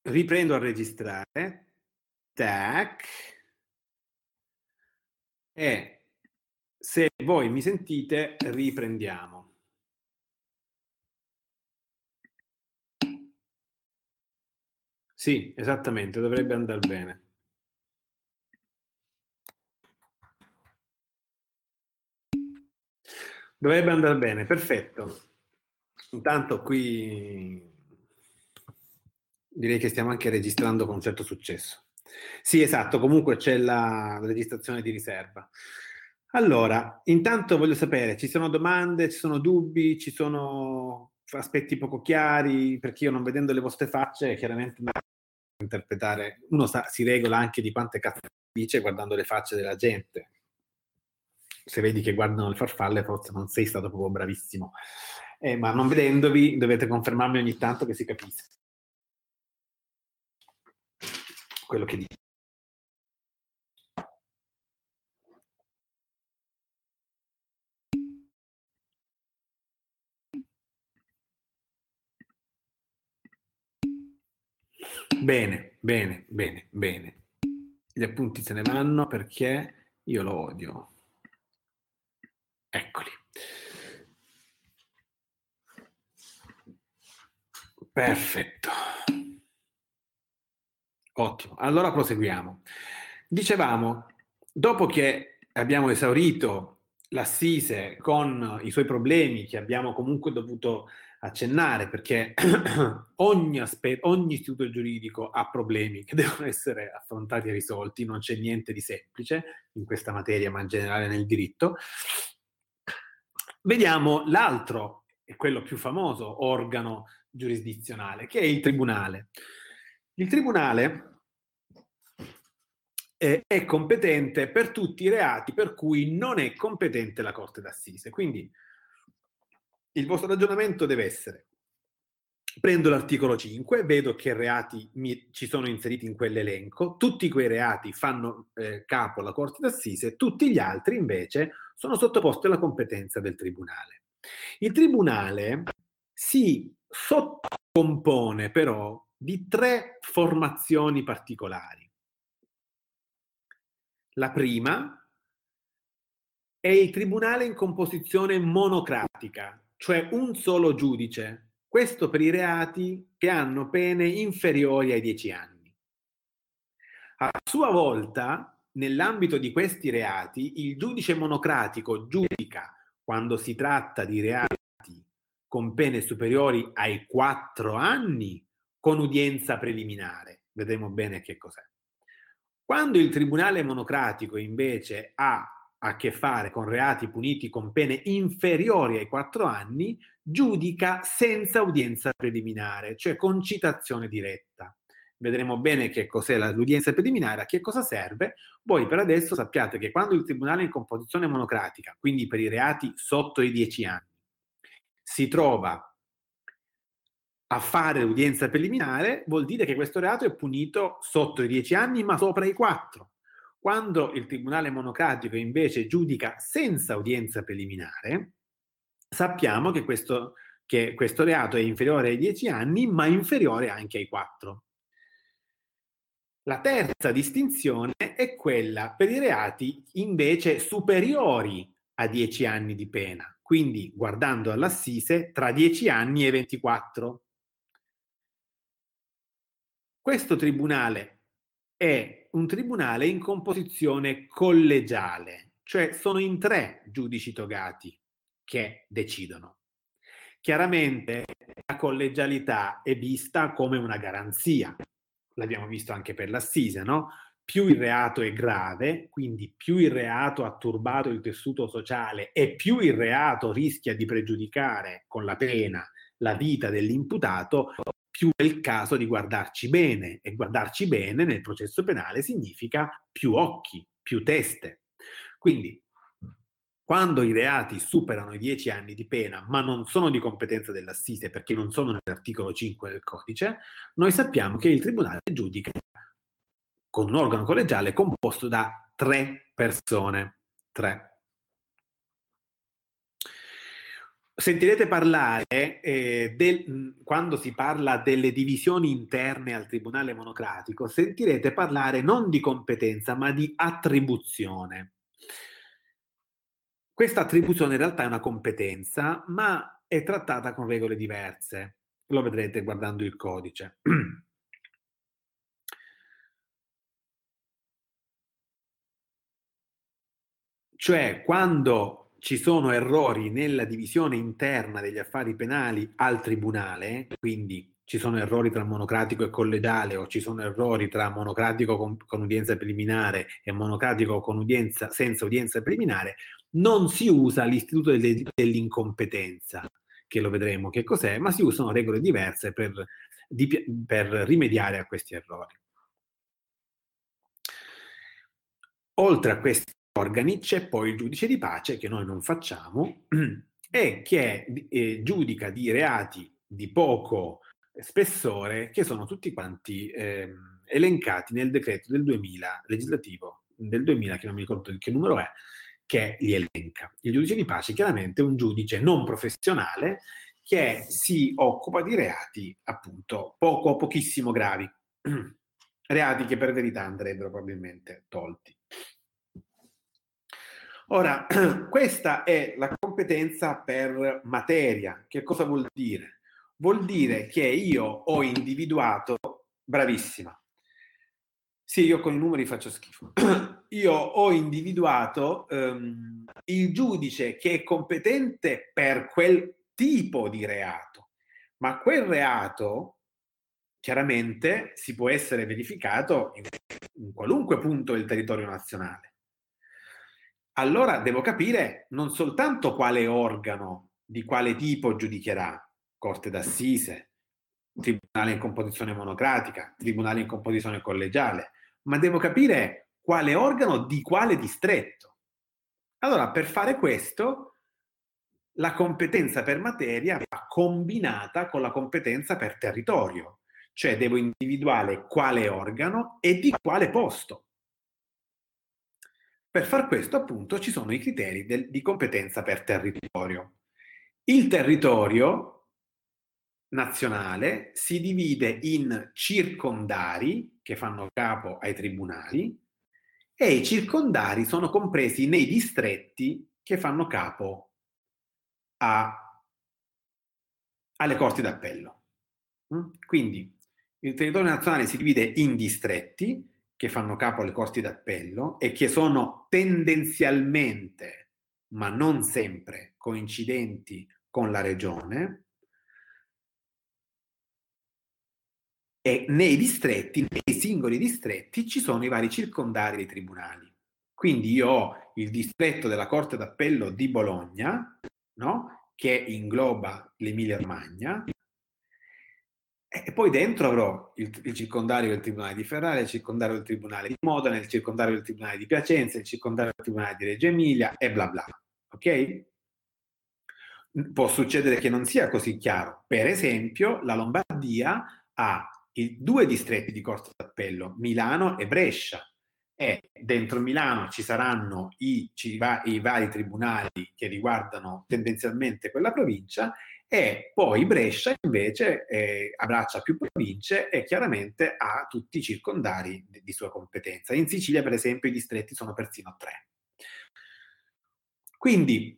riprendo a registrare. Tac. E se voi mi sentite, riprendiamo. Sì, esattamente, dovrebbe andare bene. Dovrebbe andare bene, perfetto. Intanto qui direi che stiamo anche registrando con un certo successo. Sì, esatto, comunque c'è la registrazione di riserva. Allora, intanto voglio sapere, ci sono domande, ci sono dubbi, ci sono aspetti poco chiari, perché io non vedendo le vostre facce, chiaramente non interpretare, uno sa, si regola anche di quante cazzo dice guardando le facce della gente, se vedi che guardano le farfalle, forse non sei stato proprio bravissimo. Eh, ma non vedendovi, dovete confermarmi ogni tanto che si capisca quello che dico. Bene, bene, bene, bene. Gli appunti se ne vanno perché io lo odio. Eccoli. Perfetto. Ottimo. Allora proseguiamo. Dicevamo, dopo che abbiamo esaurito l'assise con i suoi problemi che abbiamo comunque dovuto accennare perché <clears throat> ogni, aspe- ogni istituto giuridico ha problemi che <laughs> devono essere affrontati e risolti, non c'è niente di semplice in questa materia, ma in generale nel diritto. Vediamo l'altro, e quello più famoso, organo giurisdizionale, che è il tribunale. Il tribunale eh, è competente per tutti i reati per cui non è competente la Corte d'Assise. Quindi il vostro ragionamento deve essere, prendo l'articolo 5, vedo che reati mi, ci sono inseriti in quell'elenco, tutti quei reati fanno eh, capo alla Corte d'Assise, tutti gli altri invece sono sottoposti alla competenza del Tribunale. Il Tribunale si sottocompone però di tre formazioni particolari. La prima è il Tribunale in composizione monocratica, cioè un solo giudice, questo per i reati che hanno pene inferiori ai dieci anni. A sua volta, nell'ambito di questi reati, il giudice monocratico giudica quando si tratta di reati con pene superiori ai quattro anni con udienza preliminare. Vedremo bene che cos'è. Quando il tribunale monocratico invece ha a che fare con reati puniti con pene inferiori ai quattro anni, giudica senza udienza preliminare, cioè con citazione diretta. Vedremo bene che cos'è l'udienza preliminare, a che cosa serve. Voi per adesso sappiate che quando il tribunale in composizione monocratica, quindi per i reati sotto i dieci anni, si trova a fare l'udienza preliminare, vuol dire che questo reato è punito sotto i dieci anni, ma sopra i quattro. Quando il tribunale monocratico invece giudica senza udienza preliminare, sappiamo che questo, che questo reato è inferiore ai 10 anni, ma inferiore anche ai 4. La terza distinzione è quella per i reati invece superiori a 10 anni di pena, quindi guardando all'assise tra 10 anni e 24. Questo tribunale è un tribunale in composizione collegiale, cioè sono in tre giudici togati che decidono. Chiaramente la collegialità è vista come una garanzia, l'abbiamo visto anche per l'assise, no? Più il reato è grave, quindi più il reato ha turbato il tessuto sociale e più il reato rischia di pregiudicare con la pena la vita dell'imputato, più è il caso di guardarci bene e guardarci bene nel processo penale significa più occhi, più teste. Quindi quando i reati superano i dieci anni di pena, ma non sono di competenza dell'assise perché non sono nell'articolo 5 del codice, noi sappiamo che il tribunale giudica con un organo collegiale composto da tre persone. Tre. Sentirete parlare, eh, del, quando si parla delle divisioni interne al Tribunale monocratico, sentirete parlare non di competenza, ma di attribuzione. Questa attribuzione in realtà è una competenza, ma è trattata con regole diverse. Lo vedrete guardando il codice. <clears throat> cioè, quando ci sono errori nella divisione interna degli affari penali al tribunale, quindi ci sono errori tra monocratico e collegiale o ci sono errori tra monocratico con, con udienza preliminare e monocratico con udienza, senza udienza preliminare, non si usa l'istituto de, dell'incompetenza, che lo vedremo che cos'è, ma si usano regole diverse per, di, per rimediare a questi errori. Oltre a questi organi c'è poi il giudice di pace che noi non facciamo <clears throat> e che eh, giudica di reati di poco spessore che sono tutti quanti eh, elencati nel decreto del 2000 legislativo del 2000 che non mi ricordo che numero è che li elenca. Il giudice di pace chiaramente è un giudice non professionale che si occupa di reati appunto poco o pochissimo gravi, <clears throat> reati che per verità andrebbero probabilmente tolti. Ora, <clears throat> questa è la competenza per materia. Che cosa vuol dire? Vuol dire che io ho individuato, bravissima, sì, io con i numeri faccio schifo. <clears throat> Io ho individuato um, il giudice che è competente per quel tipo di reato. ma quel reato chiaramente si può essere verificato in, in qualunque punto del territorio nazionale. Allora devo capire non soltanto quale organo, di quale tipo giudicherà, Corte d'Assise, Tribunale in composizione monocratica, Tribunale in composizione collegiale, ma devo capire quale organo di quale distretto. Allora, per fare questo, la competenza per materia va combinata con la competenza per territorio, cioè devo individuare quale organo e di quale posto. Per far questo, appunto, ci sono i criteri del, di competenza per territorio. Il territorio nazionale si divide in circondari, che fanno capo ai tribunali, e i circondari sono compresi nei distretti che fanno capo a, alle corti d'appello. Mm? Quindi il territorio nazionale si divide in distretti che fanno capo alle corti d'appello e che sono tendenzialmente, ma non sempre, coincidenti con la regione. E nei distretti, nei singoli distretti, ci sono i vari circondari dei tribunali. Quindi io ho il distretto della Corte d'Appello di Bologna, no? che ingloba l'Emilia Romagna, e poi dentro avrò il, il, circondario del Tribunale di Ferrara, il circondario del Tribunale di Modena, il circondario del Tribunale di Piacenza, il circondario del Tribunale di Reggio Emilia e bla bla. Ok? Può succedere che non sia così chiaro. Per esempio, la Lombardia ha i due distretti di corte d'appello, Milano e Brescia. E dentro Milano ci saranno i, ci va, i vari tribunali che riguardano tendenzialmente quella provincia e poi Brescia invece eh, abbraccia più province e chiaramente ha tutti i circondari di, di, sua competenza. In Sicilia, per esempio, i distretti sono persino tre. Quindi,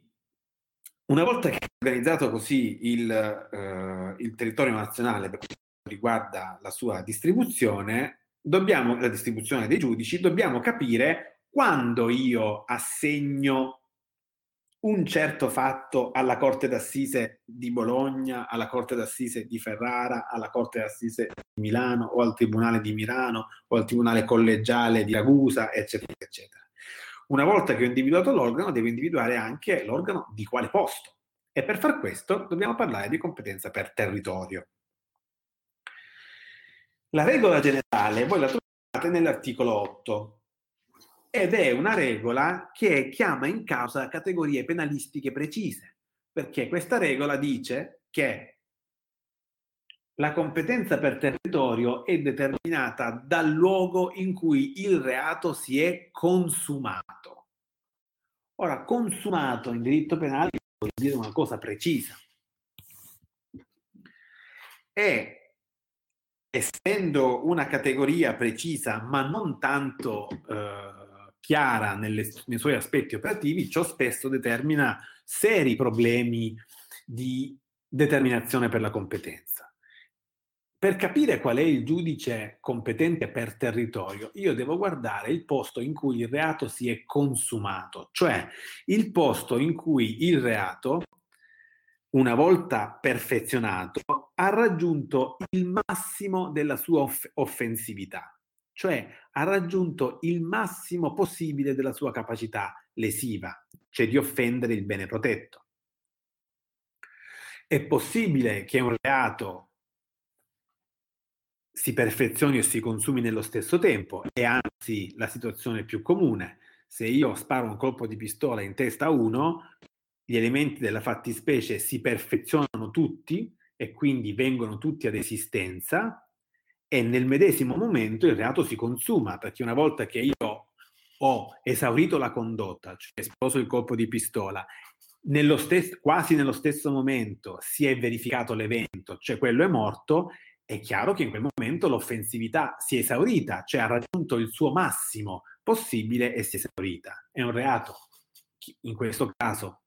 una volta che è organizzato così il, eh, il territorio nazionale per quanto riguarda la sua distribuzione, dobbiamo, la distribuzione dei giudici, dobbiamo capire quando io assegno un certo fatto alla Corte d'Assise di Bologna, alla Corte d'Assise di Ferrara, alla Corte d'Assise di Milano o al Tribunale di Milano o al Tribunale collegiale di Ragusa, eccetera, eccetera. Una volta che ho individuato l'organo, devo individuare anche l'organo di quale posto. E per far questo dobbiamo parlare di competenza per territorio. La regola generale voi la trovate nell'articolo 8 ed è una regola che chiama in causa categorie penalistiche precise, perché questa regola dice che la competenza per territorio è determinata dal luogo in cui il reato si è consumato. Ora, consumato in diritto penale vuol dire una cosa precisa. E essendo una categoria precisa, ma non tanto eh, chiara nelle, nei suoi aspetti operativi, ciò spesso determina seri problemi di determinazione per la competenza. Per capire qual è il giudice competente per territorio, io devo guardare il posto in cui il reato si è consumato, cioè il posto in cui il reato, una volta perfezionato, ha raggiunto il massimo della sua off- offensività cioè ha raggiunto il massimo possibile della sua capacità lesiva, cioè di offendere il bene protetto. È possibile che un reato si perfezioni o si consumi nello stesso tempo, è anzi la situazione più comune. Se io sparo un colpo di pistola in testa a uno, gli elementi della fattispecie si perfezionano tutti e quindi vengono tutti ad esistenza, e nel medesimo momento il reato si consuma, perché una volta che io ho esaurito la condotta, cioè esploso il colpo di pistola, nello stesso, quasi nello stesso momento si è verificato l'evento, cioè quello è morto, è chiaro che in quel momento l'offensività si è esaurita, cioè ha raggiunto il suo massimo possibile e si è esaurita. È un reato, in questo caso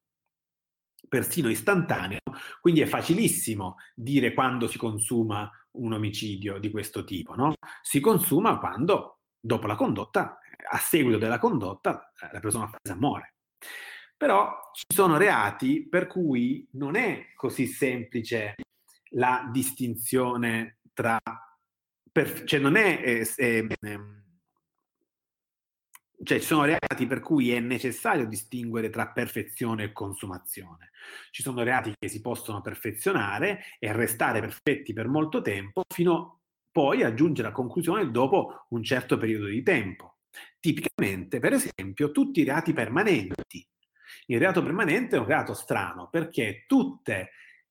persino istantaneo, quindi è facilissimo dire quando si consuma un omicidio di questo tipo, no? Si consuma quando, dopo la condotta, a seguito della condotta, eh, la persona offesa muore. Però ci sono reati per cui non è così semplice la distinzione tra... Per, cioè non è... è, è cioè ci sono reati per cui è necessario distinguere tra perfezione e consumazione. Ci sono reati che si possono perfezionare e restare perfetti per molto tempo fino poi a giungere a conclusione dopo un certo periodo di tempo. Tipicamente, per esempio, tutti i reati permanenti. Il reato permanente è un reato strano perché tutti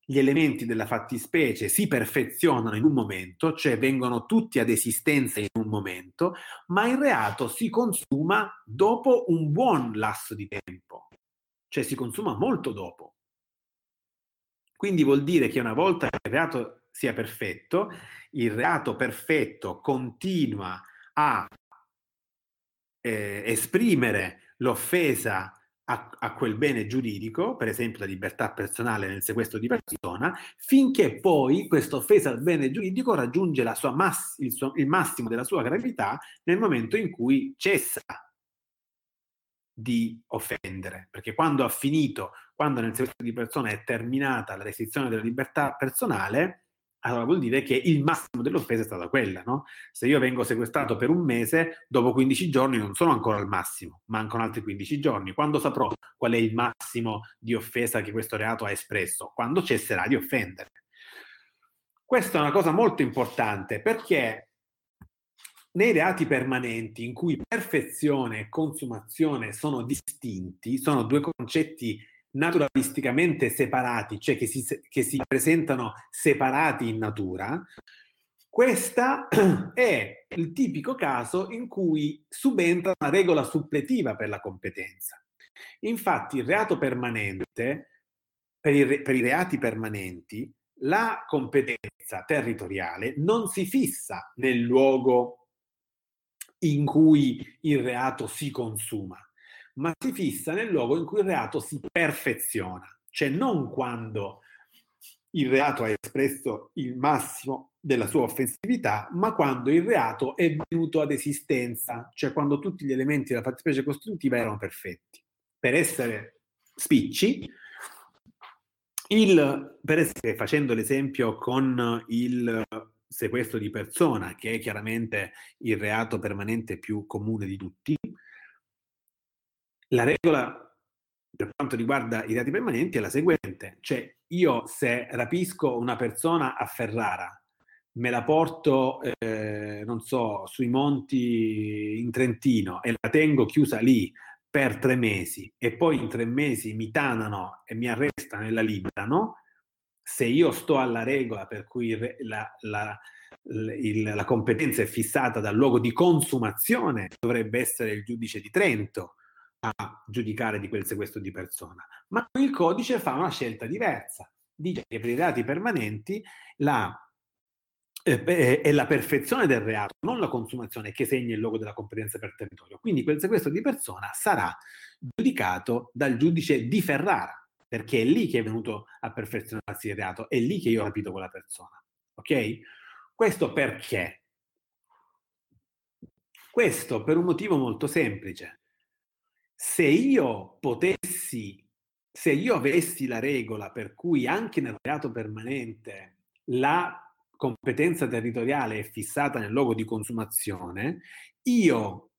gli elementi della fattispecie si perfezionano in un momento, cioè vengono tutti ad esistenza in un momento, ma il reato si consuma dopo un buon lasso di tempo, cioè si consuma molto dopo. Quindi vuol dire che una volta che il reato sia perfetto, il reato perfetto continua a eh, esprimere l'offesa a, a, quel bene giuridico, per esempio la libertà personale nel sequestro di persona, finché poi questa offesa al bene giuridico raggiunge mass- il, suo, il massimo della sua gravità nel momento in cui cessa di offendere, perché quando ha finito, quando nel sequestro di persona è terminata la restrizione della libertà personale, allora vuol dire che il massimo dell'offesa è stata quella, no? Se io vengo sequestrato per un mese, dopo 15 giorni non sono ancora al massimo, mancano altri 15 giorni. Quando saprò qual è il massimo di offesa che questo reato ha espresso? Quando cesserà di offendere. Questa è una cosa molto importante perché nei reati permanenti in cui perfezione e consumazione sono distinti, sono due concetti naturalisticamente separati, cioè che si, che si presentano separati in natura, questo <clears throat> è il tipico caso in cui subentra una regola suppletiva per la competenza. Infatti il reato permanente, per i, per i reati permanenti, la competenza territoriale non si fissa nel luogo in cui il reato si consuma, ma si fissa nel luogo in cui il reato si perfeziona, cioè non quando il reato ha espresso il massimo della sua offensività, ma quando il reato è venuto ad esistenza, cioè quando tutti gli elementi della fattispecie costitutiva erano perfetti. Per essere spicci, il, per essere, facendo l'esempio con il sequestro di persona, che è chiaramente il reato permanente più comune di tutti, la regola per quanto riguarda i dati permanenti è la seguente, cioè io se rapisco una persona a Ferrara, me la porto, eh, non so, sui monti in Trentino e la tengo chiusa lì per tre mesi e poi in tre mesi mi tanano e mi arrestano e la liberano, se io sto alla regola per cui la, la, il, la competenza è fissata dal luogo di consumazione, dovrebbe essere il giudice di Trento, a giudicare di quel sequestro di persona, ma il codice fa una scelta diversa. Dice che per i reati permanenti la, eh, è la perfezione del reato, non la consumazione che segna il luogo della competenza per territorio. Quindi quel sequestro di persona sarà giudicato dal giudice di Ferrara, perché è lì che è venuto a perfezionarsi il reato, è lì che io ho rapito quella persona. Ok? Questo perché? Questo per un motivo molto semplice se io potessi, se io avessi la regola per cui anche nel reato permanente la competenza territoriale è fissata nel luogo di consumazione, io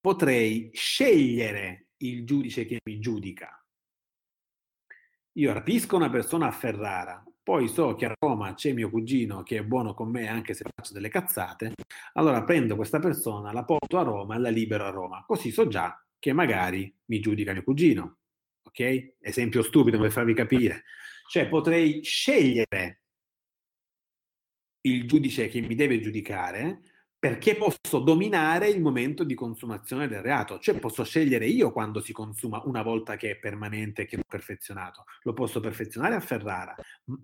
potrei scegliere il giudice che mi giudica. Io rapisco una persona a Ferrara, poi so che a Roma c'è mio cugino che è buono con me anche se faccio delle cazzate, allora prendo questa persona, la porto a Roma e la libero a Roma, così so già che magari mi giudica mio cugino. Ok? Esempio stupido per farvi capire. Cioè potrei scegliere il giudice che mi deve giudicare perché posso dominare il momento di consumazione del reato, cioè posso scegliere io quando si consuma una volta che è permanente, che è perfezionato. Lo posso perfezionare a Ferrara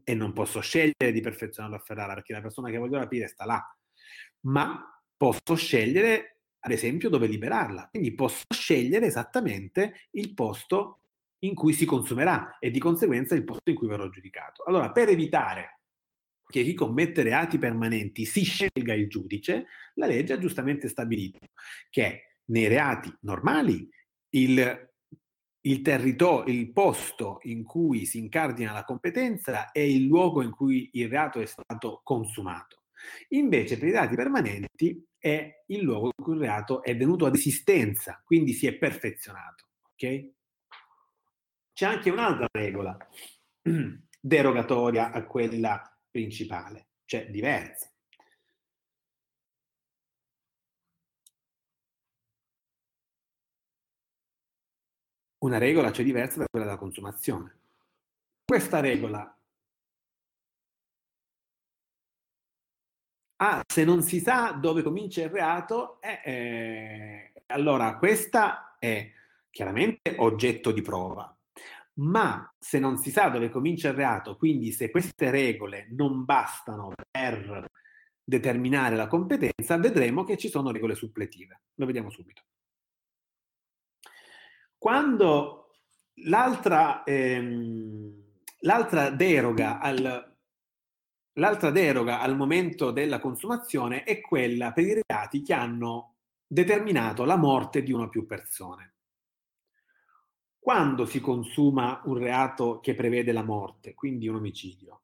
e non posso scegliere di perfezionarlo a Ferrara perché la persona che voglio rapire sta là, ma posso scegliere ad esempio, dove liberarla. Quindi posso scegliere esattamente il posto in cui si consumerà e di conseguenza il posto in cui verrò giudicato. Allora, per evitare che chi commette reati permanenti si scelga il giudice, la legge ha giustamente stabilito che nei reati normali il, il territorio, il posto in cui si incardina la competenza è il luogo in cui il reato è stato consumato. Invece per i dati permanenti è il luogo in cui il reato è venuto ad esistenza, quindi si è perfezionato. Ok? C'è anche un'altra regola <clears throat> derogatoria a quella principale, cioè diversa. Una regola cioè diversa da quella della consumazione. Questa regola Ah, se non si sa dove comincia il reato, eh, eh, allora questa è chiaramente oggetto di prova. Ma se non si sa dove comincia il reato, quindi se queste regole non bastano per determinare la competenza, vedremo che ci sono regole suppletive. Lo vediamo subito. Quando l'altra, ehm, l'altra deroga al L'altra deroga al momento della consumazione è quella per i reati che hanno determinato la morte di una o più persone. Quando si consuma un reato che prevede la morte, quindi un omicidio?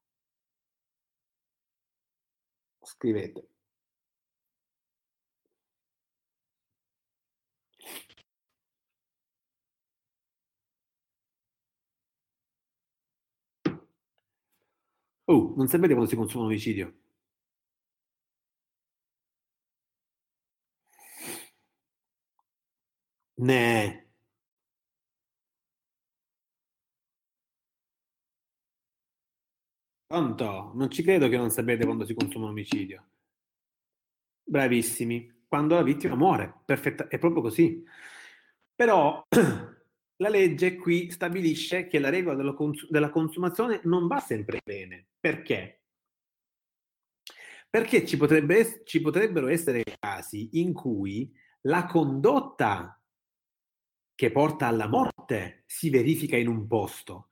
Scrivete. Oh, non sapete quando si consuma un omicidio? Ne. Pronto? Non ci credo che non sapete quando si consuma un omicidio. Bravissimi. Quando la vittima muore. Perfetta. È proprio così. Però <clears throat> la legge qui stabilisce che la regola della, cons- della consumazione non va sempre bene. Perché? Perché ci, potrebbe, ci potrebbero essere casi in cui la condotta che porta alla morte si verifica in un posto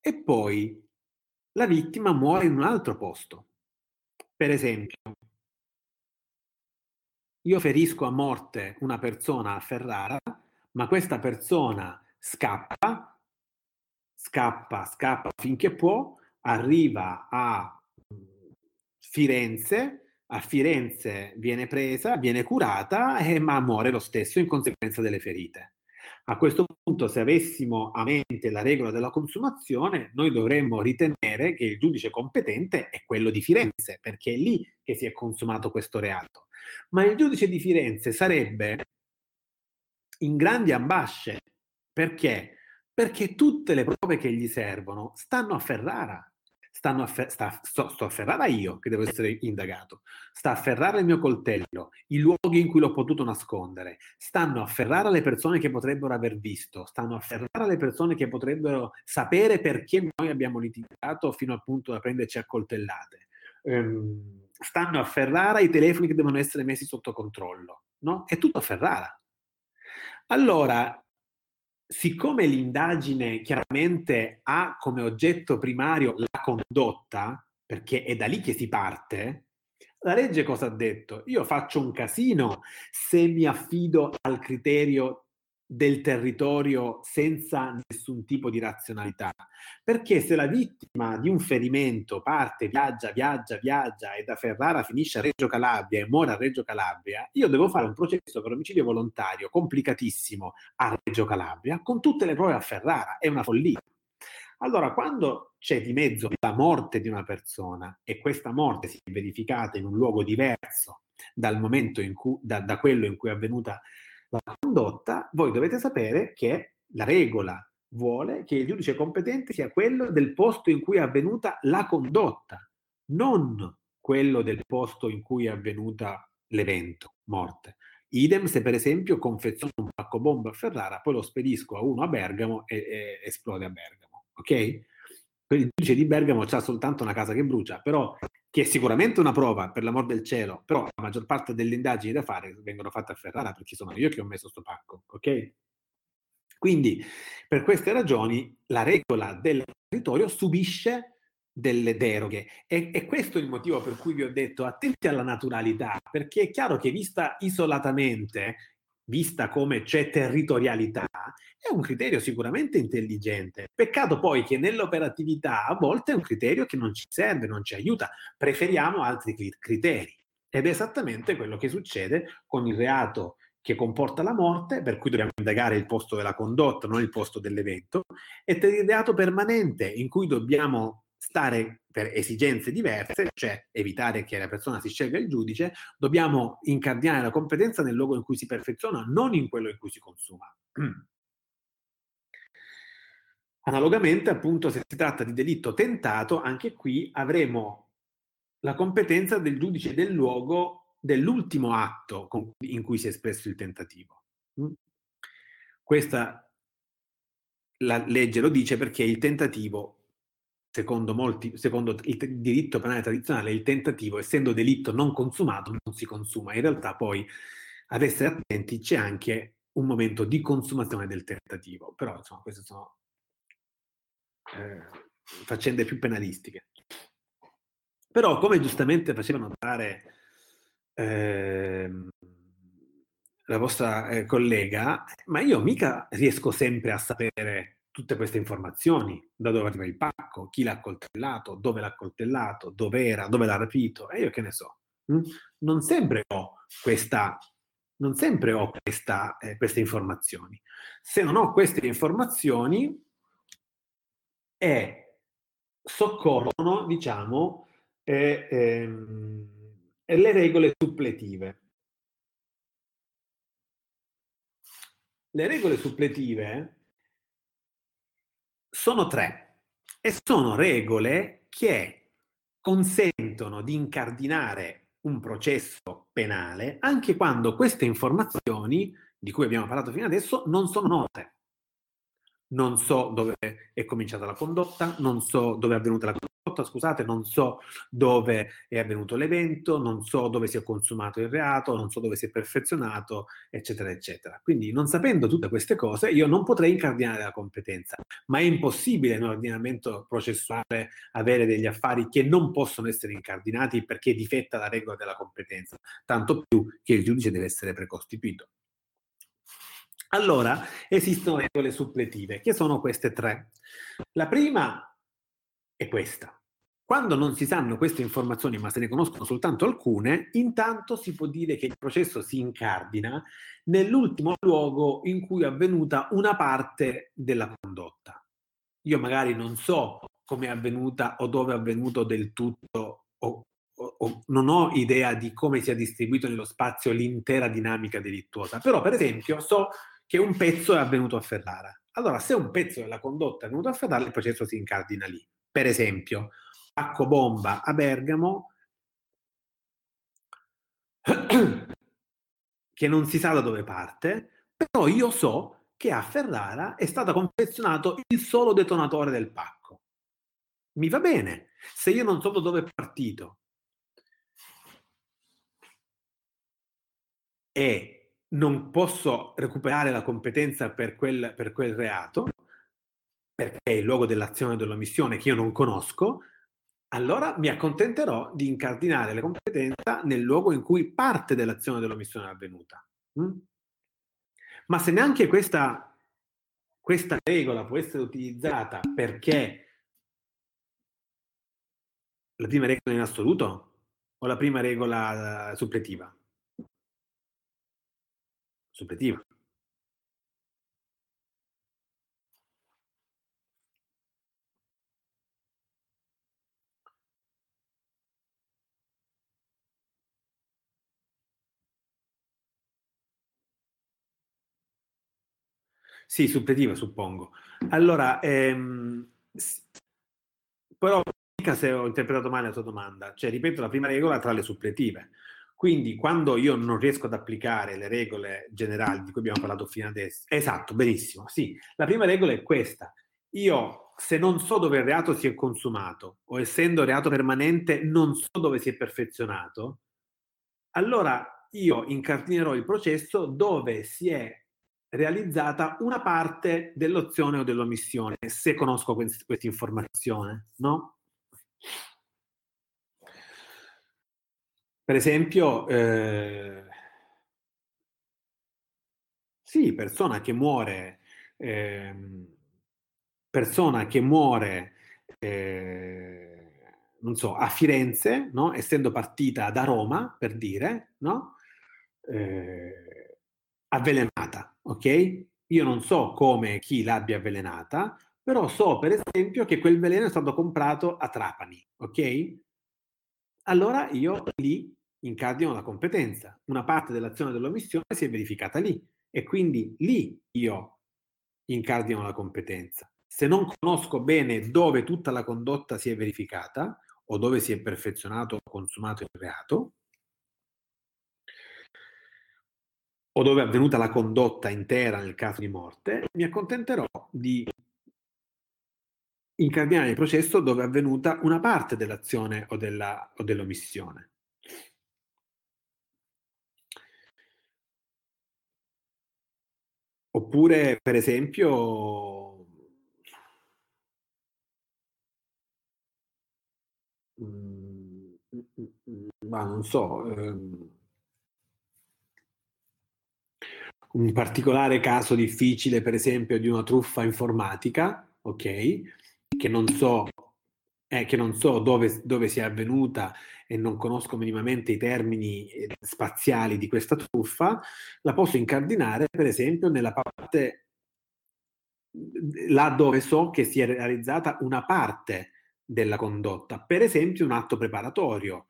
e poi la vittima muore in un altro posto. Per esempio, io ferisco a morte una persona a Ferrara, ma questa persona scappa, scappa, scappa finché può, arriva a Firenze, a Firenze viene presa, viene curata, eh, ma muore lo stesso in conseguenza delle ferite. A questo punto, se avessimo a mente la regola della consumazione, noi dovremmo ritenere che il giudice competente è quello di Firenze, perché è lì che si è consumato questo reato. Ma il giudice di Firenze sarebbe in grandi ambasce perché? Perché tutte le prove che gli servono stanno a Ferrara. Stanno a Fer- sta, sto, sto, a Ferrara io che devo essere indagato. Sta a Ferrara il mio coltello, i luoghi in cui l'ho potuto nascondere. Stanno a Ferrara le persone che potrebbero aver visto. Stanno a Ferrara le persone che potrebbero sapere perché noi abbiamo litigato fino al punto da prenderci a coltellate. Um, stanno a Ferrara i telefoni che devono essere messi sotto controllo. No? È tutto a Ferrara. Allora, siccome l'indagine chiaramente ha come oggetto primario la condotta, perché è da lì che si parte, la legge cosa ha detto? Io faccio un casino se mi affido al criterio del territorio senza nessun tipo di razionalità. Perché se la vittima di un ferimento parte, viaggia, viaggia, viaggia e da Ferrara finisce a Reggio Calabria e muore a Reggio Calabria, io devo fare un processo per omicidio volontario complicatissimo a Reggio Calabria con tutte le prove a Ferrara. È una follia. Allora, quando c'è di mezzo la morte di una persona e questa morte si è verificata in un luogo diverso dal momento in cui, da, da quello in cui è avvenuta la condotta, voi dovete sapere che la regola vuole che il giudice competente sia quello del posto in cui è avvenuta la condotta, non quello del posto in cui è avvenuta l'evento, morte. Idem se per esempio confeziono un pacco bomba a Ferrara, poi lo spedisco a uno a Bergamo e, e esplode a Bergamo, ok? il giudice di Bergamo ha soltanto una casa che brucia, però che è sicuramente una prova, per l'amor del cielo, però la maggior parte delle indagini da fare vengono fatte a Ferrara perché sono io che ho messo sto pacco, ok? Quindi, per queste ragioni, la regola del territorio subisce delle deroghe e, e questo è il motivo per cui vi ho detto attenti alla naturalità, perché è chiaro che vista isolatamente vista come c'è territorialità, è un criterio sicuramente intelligente. Peccato poi che nell'operatività a volte è un criterio che non ci serve, non ci aiuta. Preferiamo altri criteri. Ed è esattamente quello che succede con il reato che comporta la morte, per cui dobbiamo indagare il posto della condotta, non il posto dell'evento, e il reato permanente, in cui dobbiamo stare per esigenze diverse, cioè evitare che la persona si scelga il giudice, dobbiamo incardinare la competenza nel luogo in cui si perfeziona, non in quello in cui si consuma. <clears throat> Analogamente, appunto, se si tratta di delitto tentato, anche qui avremo la competenza del giudice del luogo dell'ultimo atto in cui si è espresso il tentativo. Questa la legge lo dice perché il tentativo secondo, molti, secondo il diritto penale tradizionale, il tentativo, essendo delitto non consumato, non si consuma. In realtà poi, ad essere attenti, c'è anche un momento di consumazione del tentativo. Però, insomma, queste sono eh, faccende più penalistiche. Però, come giustamente faceva notare eh, la vostra eh, collega, ma io mica riesco sempre a sapere tutte queste informazioni, da dove arriva il pacco, chi l'ha coltellato, dove l'ha coltellato, dove era, dove l'ha rapito, e io che ne so. Hm? Non sempre ho questa, non sempre ho questa, eh, queste informazioni. Se non ho queste informazioni, e soccorrono, diciamo, eh, le regole suppletive. Le regole suppletive sono tre e sono regole che consentono di incardinare un processo penale anche quando queste informazioni di cui abbiamo parlato fino adesso non sono note. Non so dove è cominciata la condotta, non so dove è avvenuta la condotta, scusate, non so dove è avvenuto l'evento, non so dove si è consumato il reato, non so dove si è perfezionato, eccetera, eccetera. Quindi non sapendo tutte queste cose io non potrei incardinare la competenza, ma è impossibile in un ordinamento processuale avere degli affari che non possono essere incardinati perché difetta la regola della competenza, tanto più che il giudice deve essere precostituito. Allora, esistono regole suppletive, che sono queste tre. La prima è questa. Quando non si sanno queste informazioni, ma se ne conoscono soltanto alcune, intanto si può dire che il processo si incardina nell'ultimo luogo in cui è avvenuta una parte della condotta. Io magari non so come è avvenuta o dove è avvenuto del tutto o, o, o non ho idea di come sia distribuito nello spazio l'intera dinamica delittuosa, però per esempio so che un pezzo è avvenuto a Ferrara. Allora, se un pezzo della condotta è avvenuto a Ferrara, il processo si incardina lì. Per esempio, pacco bomba a Bergamo, <clears throat> che non si sa da dove parte, però io so che a Ferrara è stato confezionato il solo detonatore del pacco. Mi va bene. Se io non so da dove è partito e non posso recuperare la competenza per quel, per quel reato, perché è il luogo dell'azione dell'omissione che io non conosco, allora mi accontenterò di incardinare la competenza nel luogo in cui parte dell'azione dell'omissione è avvenuta. Mm? Ma se neanche questa, questa regola può essere utilizzata perché la prima regola in assoluto o la prima regola suppletiva? suppletiva. Sì, suppletiva suppongo. Allora, ehm, però mica se ho interpretato male la tua domanda, cioè ripeto la prima regola tra le suppletive. Quindi quando io non riesco ad applicare le regole generali di cui abbiamo parlato fino adesso, esatto, benissimo, sì, la prima regola è questa. Io se non so dove il reato si è consumato o essendo reato permanente non so dove si è perfezionato, allora io incardinerò il processo dove si è realizzata una parte dell'opzione o dell'omissione, se conosco questa informazione, no? Per esempio, eh, Sì, persona che muore, eh, persona che muore, eh, non so, a Firenze, no? essendo partita da Roma, per dire, no? eh, avvelenata, ok? Io non so come chi l'abbia avvelenata, però so per esempio che quel veleno è stato comprato a Trapani, ok? Allora io lì incardino la competenza. Una parte dell'azione dell'omissione si è verificata lì e quindi lì io incardino la competenza. Se non conosco bene dove tutta la condotta si è verificata o dove si è perfezionato o consumato il reato, o dove è avvenuta la condotta intera nel caso di morte, mi accontenterò di incardinare il processo dove è avvenuta una parte dell'azione o, della, o dell'omissione. Oppure, per esempio, mm, mm, mm, ma non so, ehm, un particolare caso difficile, per esempio, di una truffa informatica, ok? Che non so, eh, che non so dove, dove sia avvenuta e non conosco minimamente i termini eh, spaziali di questa truffa, la posso incardinare per esempio nella parte là dove so che si è realizzata una parte della condotta, per esempio un atto preparatorio,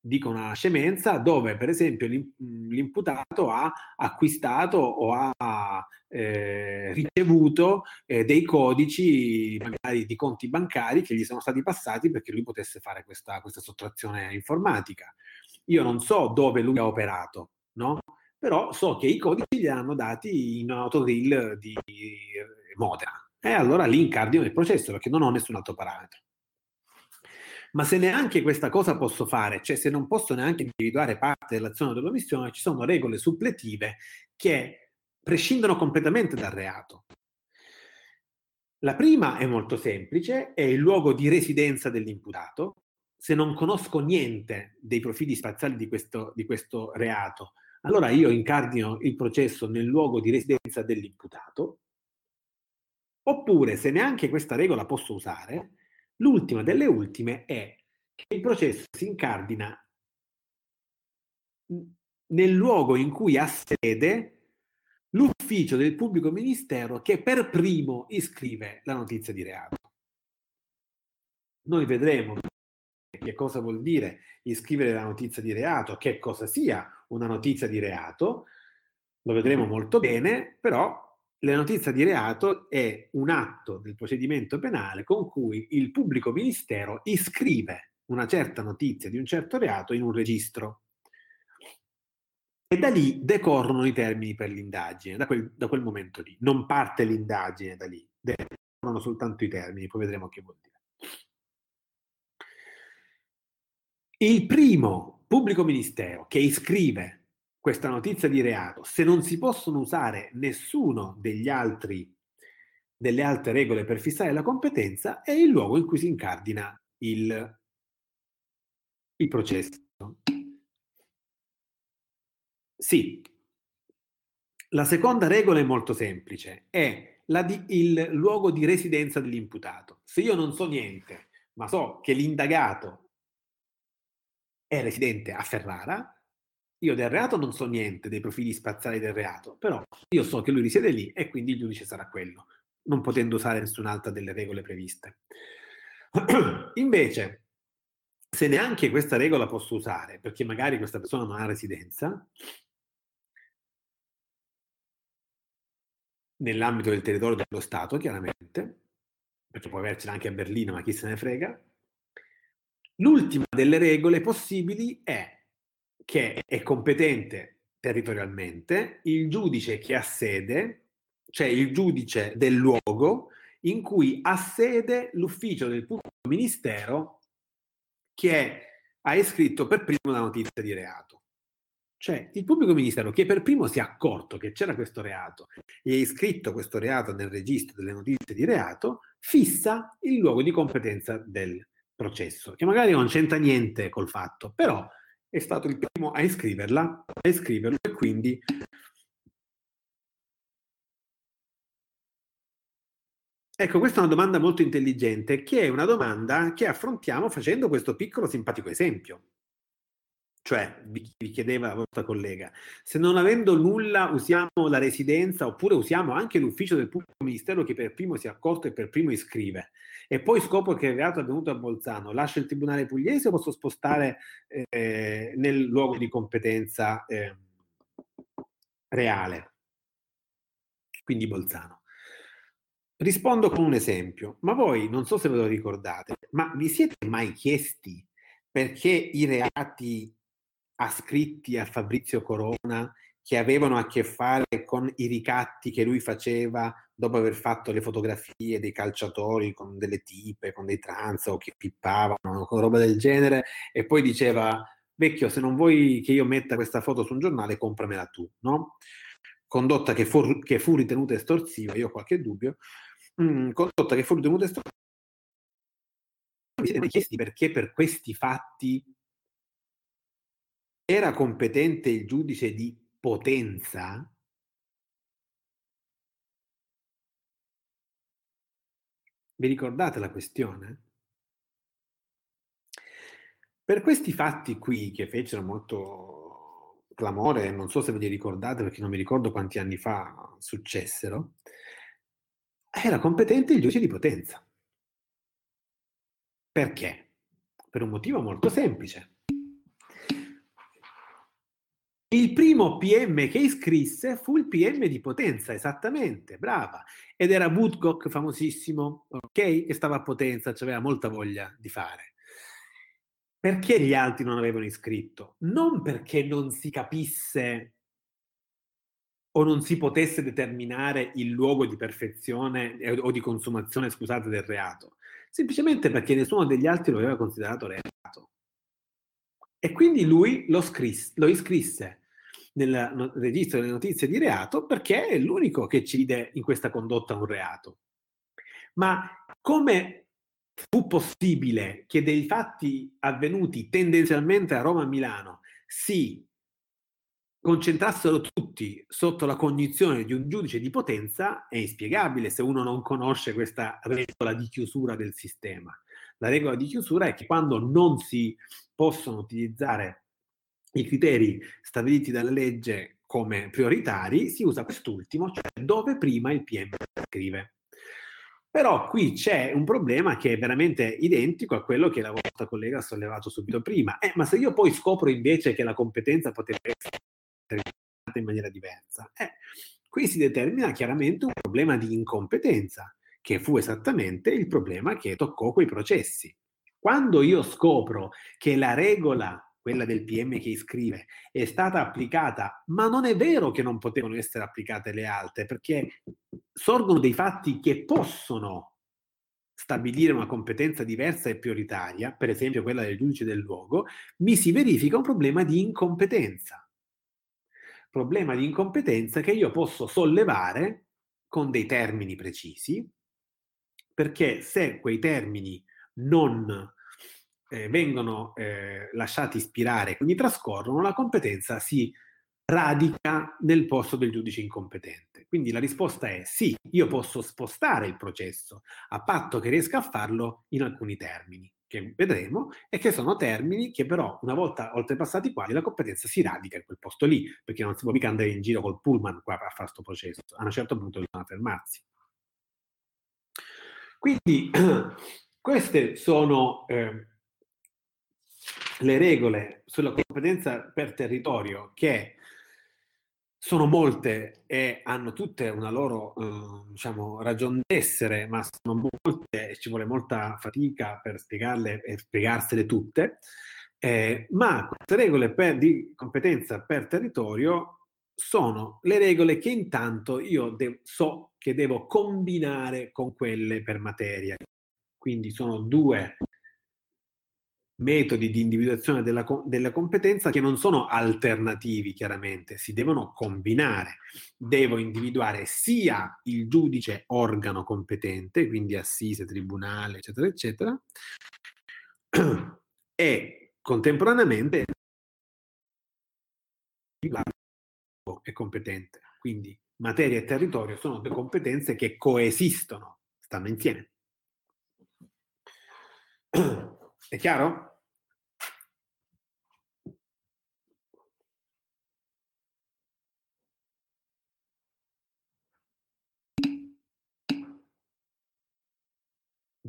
dico una scemenza, dove per esempio l'imputato ha acquistato o ha eh, ricevuto eh, dei codici magari di conti bancari che gli sono stati passati perché lui potesse fare questa, questa sottrazione informatica. Io non so dove lui ha operato, no? Però so che i codici li hanno dati in un autogrill di Modena. E allora lì incardino il processo perché non ho nessun altro parametro. Ma se neanche questa cosa posso fare, cioè se non posso neanche individuare parte dell'azione dell'omissione, ci sono regole suppletive che prescindono completamente dal reato. La prima è molto semplice, è il luogo di residenza dell'imputato. Se non conosco niente dei profili spaziali di questo, di questo reato, allora io incardino il processo nel luogo di residenza dell'imputato. Oppure, se neanche questa regola posso usare, L'ultima delle ultime è che il processo si incardina nel luogo in cui ha sede l'ufficio del pubblico ministero che per primo iscrive la notizia di reato. Noi vedremo che cosa vuol dire iscrivere la notizia di reato, che cosa sia una notizia di reato, lo vedremo molto bene, però la notizia di reato è un atto del procedimento penale con cui il pubblico ministero iscrive una certa notizia di un certo reato in un registro. E da lì decorrono i termini per l'indagine, da quel, da quel momento lì. Non parte l'indagine da lì, decorrono soltanto i termini, poi vedremo che vuol dire. Il primo pubblico ministero che iscrive questa notizia di reato, se non si possono usare nessuno degli altri, delle altre regole per fissare la competenza, è il luogo in cui si incardina il, il processo. Sì, la seconda regola è molto semplice, è di, il luogo di residenza dell'imputato. Se io non so niente, ma so che l'indagato è residente a Ferrara, io del reato non so niente dei profili spaziali del reato, però io so che lui risiede lì e quindi il giudice sarà quello, non potendo usare nessun'altra delle regole previste. <clears throat> Invece, se neanche questa regola posso usare, perché magari questa persona non ha residenza, nell'ambito del territorio dello Stato, chiaramente, perché può avercela anche a Berlino, ma chi se ne frega, l'ultima delle regole possibili è che è competente territorialmente, il giudice che ha sede, cioè il giudice del luogo in cui ha sede l'ufficio del pubblico ministero che ha iscritto per primo la notizia di reato. Cioè il pubblico ministero che per primo si è accorto che c'era questo reato e ha iscritto questo reato nel registro delle notizie di reato, fissa il luogo di competenza del processo, che magari non c'entra niente col fatto, però è stato il primo a iscriverla, a iscriverlo e quindi Ecco, questa è una domanda molto intelligente, che è una domanda che affrontiamo facendo questo piccolo simpatico esempio. Cioè, vi, chiedeva la vostra collega, se non avendo nulla usiamo la residenza oppure usiamo anche l'ufficio del pubblico ministero che per primo si è accorto e per primo iscrive, e poi scopro che il reato è avvenuto a Bolzano, lascio il tribunale pugliese o posso spostare eh, nel luogo di competenza eh, reale? Quindi Bolzano. Rispondo con un esempio, ma voi non so se ve lo ricordate, ma vi siete mai chiesti perché i reati ascritti a Fabrizio Corona che avevano a che fare con i ricatti che lui faceva dopo aver fatto le fotografie dei calciatori con delle tipe, con dei trans o che pippavano, con roba del genere, e poi diceva, vecchio, se non vuoi che io metta questa foto su un giornale, compramela tu, no? Condotta che fu, che fu ritenuta estorsiva, io ho qualche dubbio, mh, condotta che fu ritenuta estorsiva, mi siete chiesti perché per questi fatti era competente il giudice di potenza? Vi ricordate la questione? Per questi fatti qui che fecero molto clamore, non so se ve li ricordate perché non mi ricordo quanti anni fa successero, era competente il giudice di potenza. Perché? Per un motivo molto semplice. Il primo PM che iscrisse fu il PM di Potenza, esattamente, brava. Ed era Woodcock, famosissimo, ok? Che stava a Potenza, aveva molta voglia di fare. Perché gli altri non avevano iscritto? Non perché non si capisse o non si potesse determinare il luogo di perfezione eh, o di consumazione, scusate, del reato, semplicemente perché nessuno degli altri lo aveva considerato reato. E quindi lui lo, scrisse, lo iscrisse nel registro delle notizie di reato perché è l'unico che ci vede in questa condotta un reato. Ma come fu possibile che dei fatti avvenuti tendenzialmente a Roma e Milano si concentrassero tutti sotto la cognizione di un giudice di potenza è inspiegabile se uno non conosce questa regola di chiusura del sistema. La regola di chiusura è che quando non si possono utilizzare i criteri stabiliti dalla legge come prioritari, si usa quest'ultimo, cioè dove prima il PM scrive. Però qui c'è un problema che è veramente identico a quello che la vostra collega ha sollevato subito prima. Eh, ma se io poi scopro invece che la competenza poteva essere determinata in maniera diversa, eh, qui si determina chiaramente un problema di incompetenza, che fu esattamente il problema che toccò quei processi. Quando io scopro che la regola quella del PM che iscrive, è stata applicata, ma non è vero che non potevano essere applicate le altre, perché sorgono dei fatti che possono stabilire una competenza diversa e prioritaria, per esempio quella del giudice del luogo, mi si verifica un problema di incompetenza. Problema di incompetenza che io posso sollevare con dei termini precisi, perché se quei termini non eh, vengono eh, lasciati ispirare, quindi trascorrono, la competenza si radica nel posto del giudice incompetente. Quindi la risposta è sì, io posso spostare il processo a patto che riesca a farlo in alcuni termini, che vedremo, e che sono termini che però una volta oltrepassati quali la competenza si radica in quel posto lì, perché non si può mica andare in giro col pullman qua a fare questo processo, a un certo punto bisogna fermarsi. Quindi <clears throat> queste sono eh, le regole sulla competenza per territorio che sono molte e hanno tutte una loro eh, diciamo, ragion d'essere, ma sono molte e ci vuole molta fatica per spiegarle e spiegarsele tutte. Eh, ma queste regole per, di competenza per territorio sono le regole che intanto io de- so che devo combinare con quelle per materia. Quindi sono due metodi di individuazione della, della, competenza che non sono alternativi, chiaramente, si devono combinare. Devo individuare sia il giudice organo competente, quindi assise, tribunale, eccetera, eccetera, <clears throat> e contemporaneamente è competente. Quindi materia e territorio sono due competenze che coesistono stanno insieme. <clears throat> È chiaro?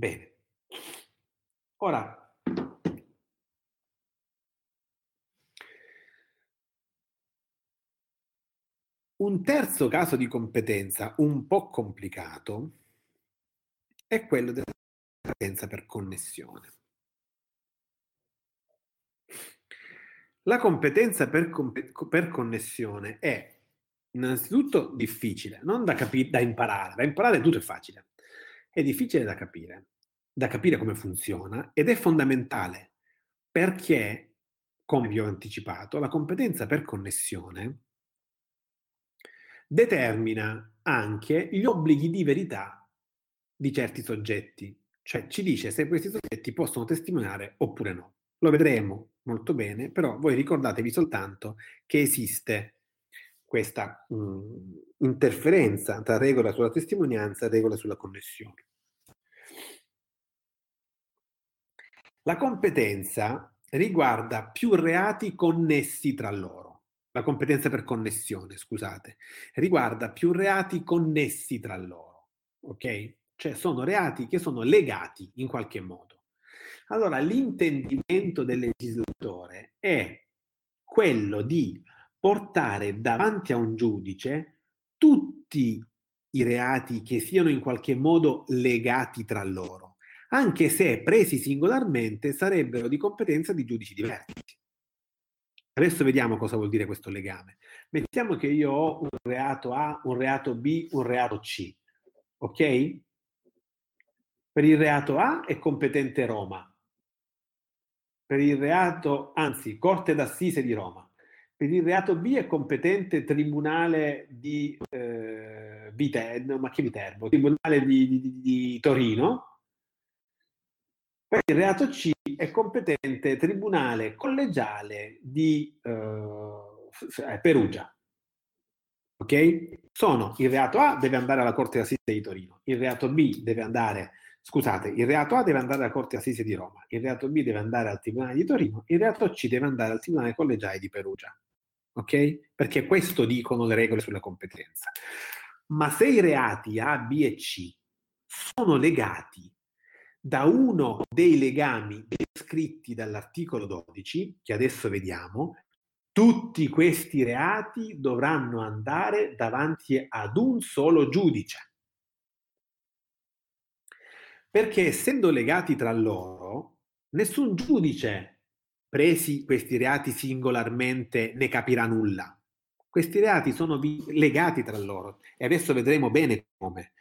Bene. Ora, un terzo caso di competenza un po' complicato è quello della competenza per connessione. La competenza per, per connessione è innanzitutto difficile, non da, capi- da imparare, da imparare tutto è facile, è difficile da capire da capire come funziona ed è fondamentale perché, come vi ho anticipato, la competenza per connessione determina anche gli obblighi di verità di certi soggetti, cioè ci dice se questi soggetti possono testimoniare oppure no. Lo vedremo molto bene, però voi ricordatevi soltanto che esiste questa mh, mm, interferenza tra regola sulla testimonianza e regola sulla connessione. La competenza riguarda più reati connessi tra loro. La competenza per connessione, scusate, riguarda più reati connessi tra loro, ok? Cioè sono reati che sono legati in qualche modo. Allora, l'intendimento del legislatore è quello di portare davanti a un giudice tutti i reati che siano in qualche modo legati tra loro anche se presi singolarmente sarebbero di competenza di giudici diversi. Adesso vediamo cosa vuol dire questo legame. Mettiamo che io ho un reato A, un reato B, un reato C, ok? Per il reato A è competente Roma, per il reato, anzi, Corte d'Assise di Roma. Per il reato B è competente Tribunale di eh, Viterbo, ma che Viterbo? Tribunale di, di, di Torino, per il reato C è competente tribunale collegiale di eh, Perugia. Ok? Sono il reato A deve andare alla Corte d'Assise di Torino, il reato B deve andare, scusate, il reato A deve andare alla Corte d'Assise di Roma, il reato B deve andare al Tribunale di Torino, il reato C deve andare al Tribunale collegiale di Perugia. Ok? Perché questo dicono le regole sulla competenza. Ma se i reati A, B e C sono legati da uno dei legami descritti dall'articolo 12, che adesso vediamo, tutti questi reati dovranno andare davanti ad un solo giudice. Perché essendo legati tra loro, nessun giudice, presi questi reati singolarmente, ne capirà nulla. Questi reati sono legati tra loro e adesso vedremo bene come.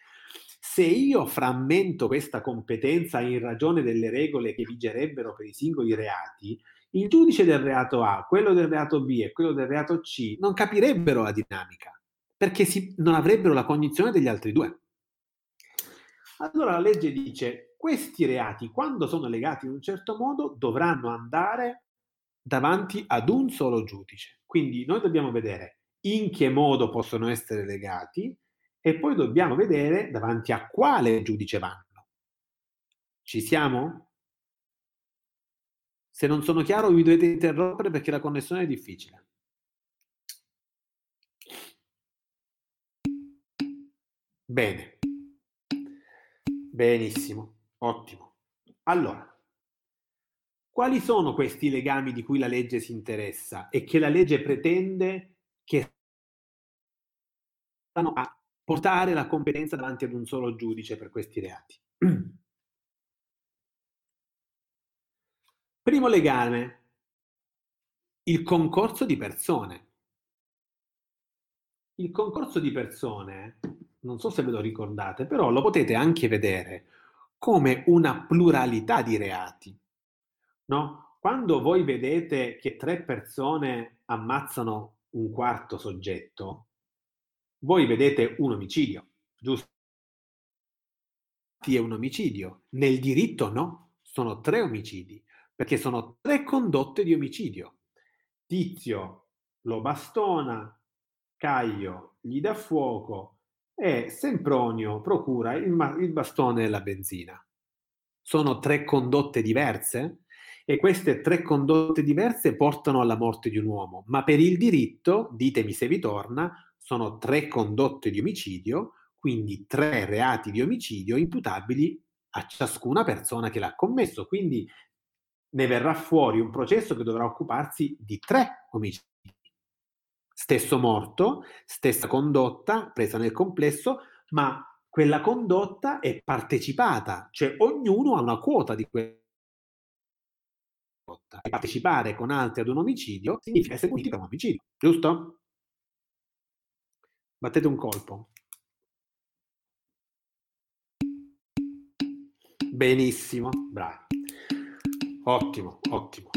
Se io frammento questa competenza in ragione delle regole che vigerebbero per i singoli reati, il giudice del reato A, quello del reato B e quello del reato C non capirebbero la dinamica, perché si, non avrebbero la cognizione degli altri due. Allora la legge dice, questi reati, quando sono legati in un certo modo, dovranno andare davanti ad un solo giudice. Quindi noi dobbiamo vedere in che modo possono essere legati e poi dobbiamo vedere davanti a quale giudice vanno. Ci siamo? Se non sono chiaro vi dovete interrompere perché la connessione è difficile. Bene. Benissimo, ottimo. Allora, quali sono questi legami di cui la legge si interessa e che la legge pretende che siano a portare la competenza davanti ad un solo giudice per questi reati. <clears throat> Primo legame, il concorso di persone. Il concorso di persone, non so se ve lo ricordate, però lo potete anche vedere come una pluralità di reati. No? Quando voi vedete che tre persone ammazzano un quarto soggetto, voi vedete un omicidio, giusto? È un omicidio. Nel diritto no, sono tre omicidi, perché sono tre condotte di omicidio. Tizio lo bastona, Caio gli dà fuoco e Sempronio procura il, il bastone e la benzina. Sono tre condotte diverse e queste tre condotte diverse portano alla morte di un uomo, ma per il diritto, ditemi se vi torna, sono tre condotte di omicidio, quindi tre reati di omicidio imputabili a ciascuna persona che l'ha commesso. Quindi ne verrà fuori un processo che dovrà occuparsi di tre omicidi. Stesso morto, stessa condotta presa nel complesso, ma quella condotta è partecipata, cioè ognuno ha una quota di quella condotta. Partecipare con altri ad un omicidio significa essere puniti per un omicidio, giusto? Battete un colpo. Benissimo, bravi. Ottimo, ottimo,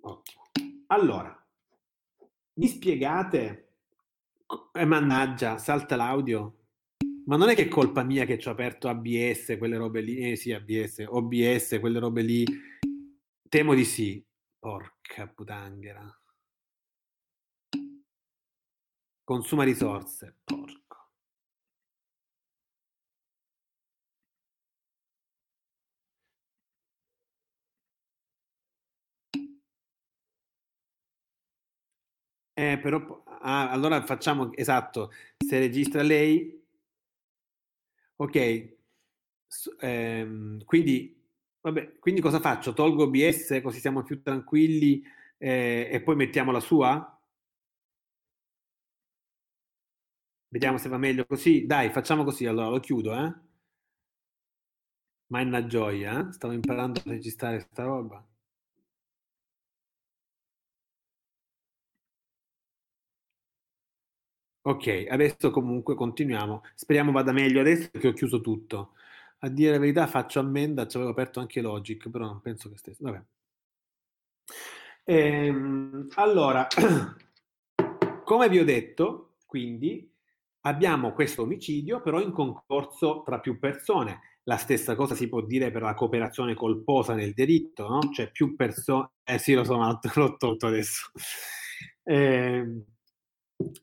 ottimo. Allora, mi spiegate, eh, mannaggia, salta l'audio. Ma non è che è colpa mia che ci ho aperto ABS, quelle robe lì, eh sì, ABS, OBS, quelle robe lì. Temo di sì. Porca putanghera. Consuma risorse. Porca. Eh, però, ah, allora facciamo, esatto, se registra lei, ok, S- ehm, quindi, vabbè, quindi cosa faccio? Tolgo OBS così siamo più tranquilli eh, e poi mettiamo la sua? Vediamo se va meglio così. Dai, facciamo così, allora lo chiudo, eh? Ma è una gioia, eh? Stavo imparando a registrare questa roba. Ok, adesso comunque continuiamo. Speriamo vada meglio adesso che ho chiuso tutto. A dire la verità faccio ammenda, ci avevo aperto anche Logic, però non penso che stesse. Vabbè. Ehm, allora, <clears throat> come vi ho detto, quindi abbiamo questo omicidio, però in concorso tra più persone. La stessa cosa si può dire per la cooperazione colposa nel delitto, no? Cioè più persone... Eh sì, lo so, l'ho tolto adesso. Eh,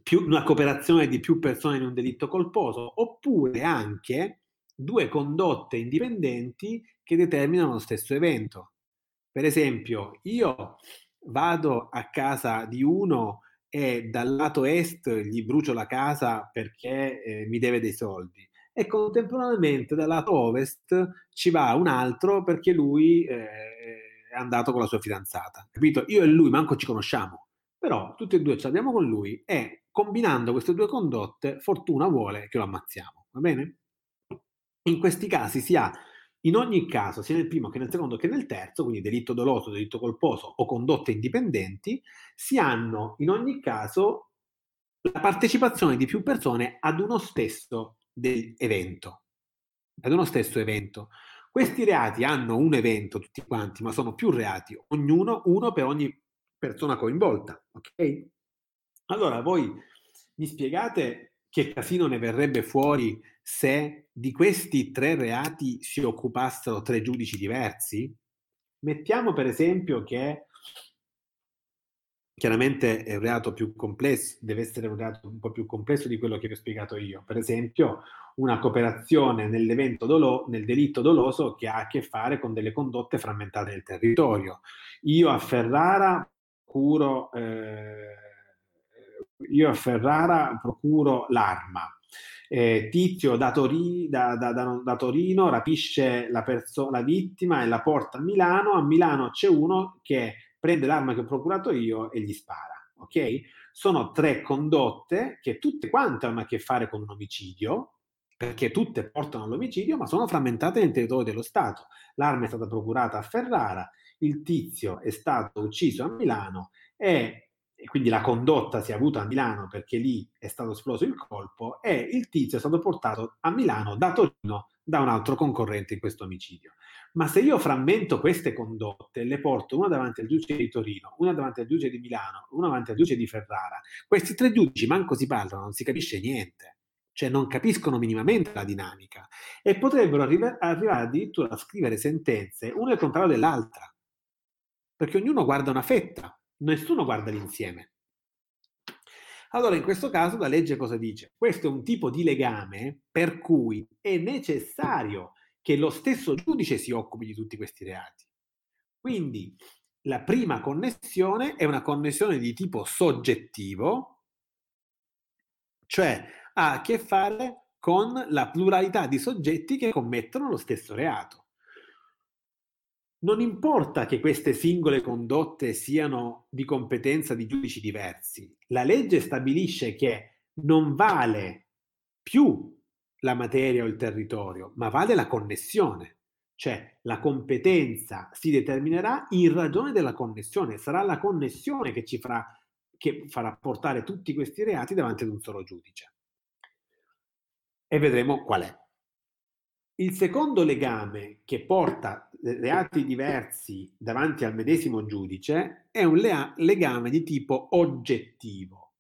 più, una cooperazione di più persone in un delitto colposo, oppure anche due condotte indipendenti che determinano lo stesso evento. Per esempio, io vado a casa di uno e dal lato est gli brucio la casa perché eh, mi deve dei soldi e contemporaneamente dal lato ovest ci va un altro perché lui eh, è andato con la sua fidanzata. Capito? Io e lui manco ci conosciamo però tutti e due ce l'abbiamo con lui e combinando queste due condotte, fortuna vuole che lo ammazziamo, va bene? In questi casi si ha in ogni caso, sia nel primo che nel secondo che nel terzo, quindi delitto doloso, delitto colposo o condotte indipendenti, si hanno in ogni caso la partecipazione di più persone ad uno stesso evento. Ad uno stesso evento. Questi reati hanno un evento tutti quanti, ma sono più reati, ognuno uno per ogni persona coinvolta, ok? Allora, voi mi spiegate che casino ne verrebbe fuori se di questi tre reati si occupassero tre giudici diversi? Mettiamo per esempio che chiaramente è un reato più complesso, deve essere un reato un po' più complesso di quello che vi ho spiegato io. Per esempio, una cooperazione dolo- nel delitto doloso che ha a che fare con delle condotte frammentate nel territorio. Io a Ferrara procuro, eh, io a Ferrara procuro l'arma. Eh, tizio da, Tori, da, da, da, Torino rapisce la, perso- la vittima e la porta a Milano. A Milano c'è uno che prende l'arma che ho procurato io e gli spara. Ok? Sono tre condotte che tutte quante hanno a che fare con un omicidio, perché tutte portano all'omicidio, ma sono frammentate nel territorio dello Stato. L'arma è stata procurata a Ferrara, il tizio è stato ucciso a Milano e, e quindi la condotta si è avuta a Milano perché lì è stato esploso il colpo e il tizio è stato portato a Milano da Torino da un altro concorrente in questo omicidio. Ma se io frammento queste condotte le porto una davanti al giudice di Torino, una davanti al giudice di Milano, una davanti al giudice di Ferrara, questi tre giudici manco si parlano, non si capisce niente. Cioè non capiscono minimamente la dinamica. E potrebbero arriva- arrivare addirittura a scrivere sentenze una al contrario dell'altra perché ognuno guarda una fetta, nessuno guarda l'insieme. Allora, in questo caso la legge cosa dice? Questo è un tipo di legame per cui è necessario che lo stesso giudice si occupi di tutti questi reati. Quindi la prima connessione è una connessione di tipo soggettivo, cioè ha a che fare con la pluralità di soggetti che commettono lo stesso reato. Non importa che queste singole condotte siano di competenza di giudici diversi, la legge stabilisce che non vale più la materia o il territorio, ma vale la connessione. Cioè la competenza si determinerà in ragione della connessione, sarà la connessione che ci farà, che farà portare tutti questi reati davanti ad un solo giudice. E vedremo qual è. Il secondo legame che porta reati diversi davanti al medesimo giudice è un lea- legame di tipo oggettivo,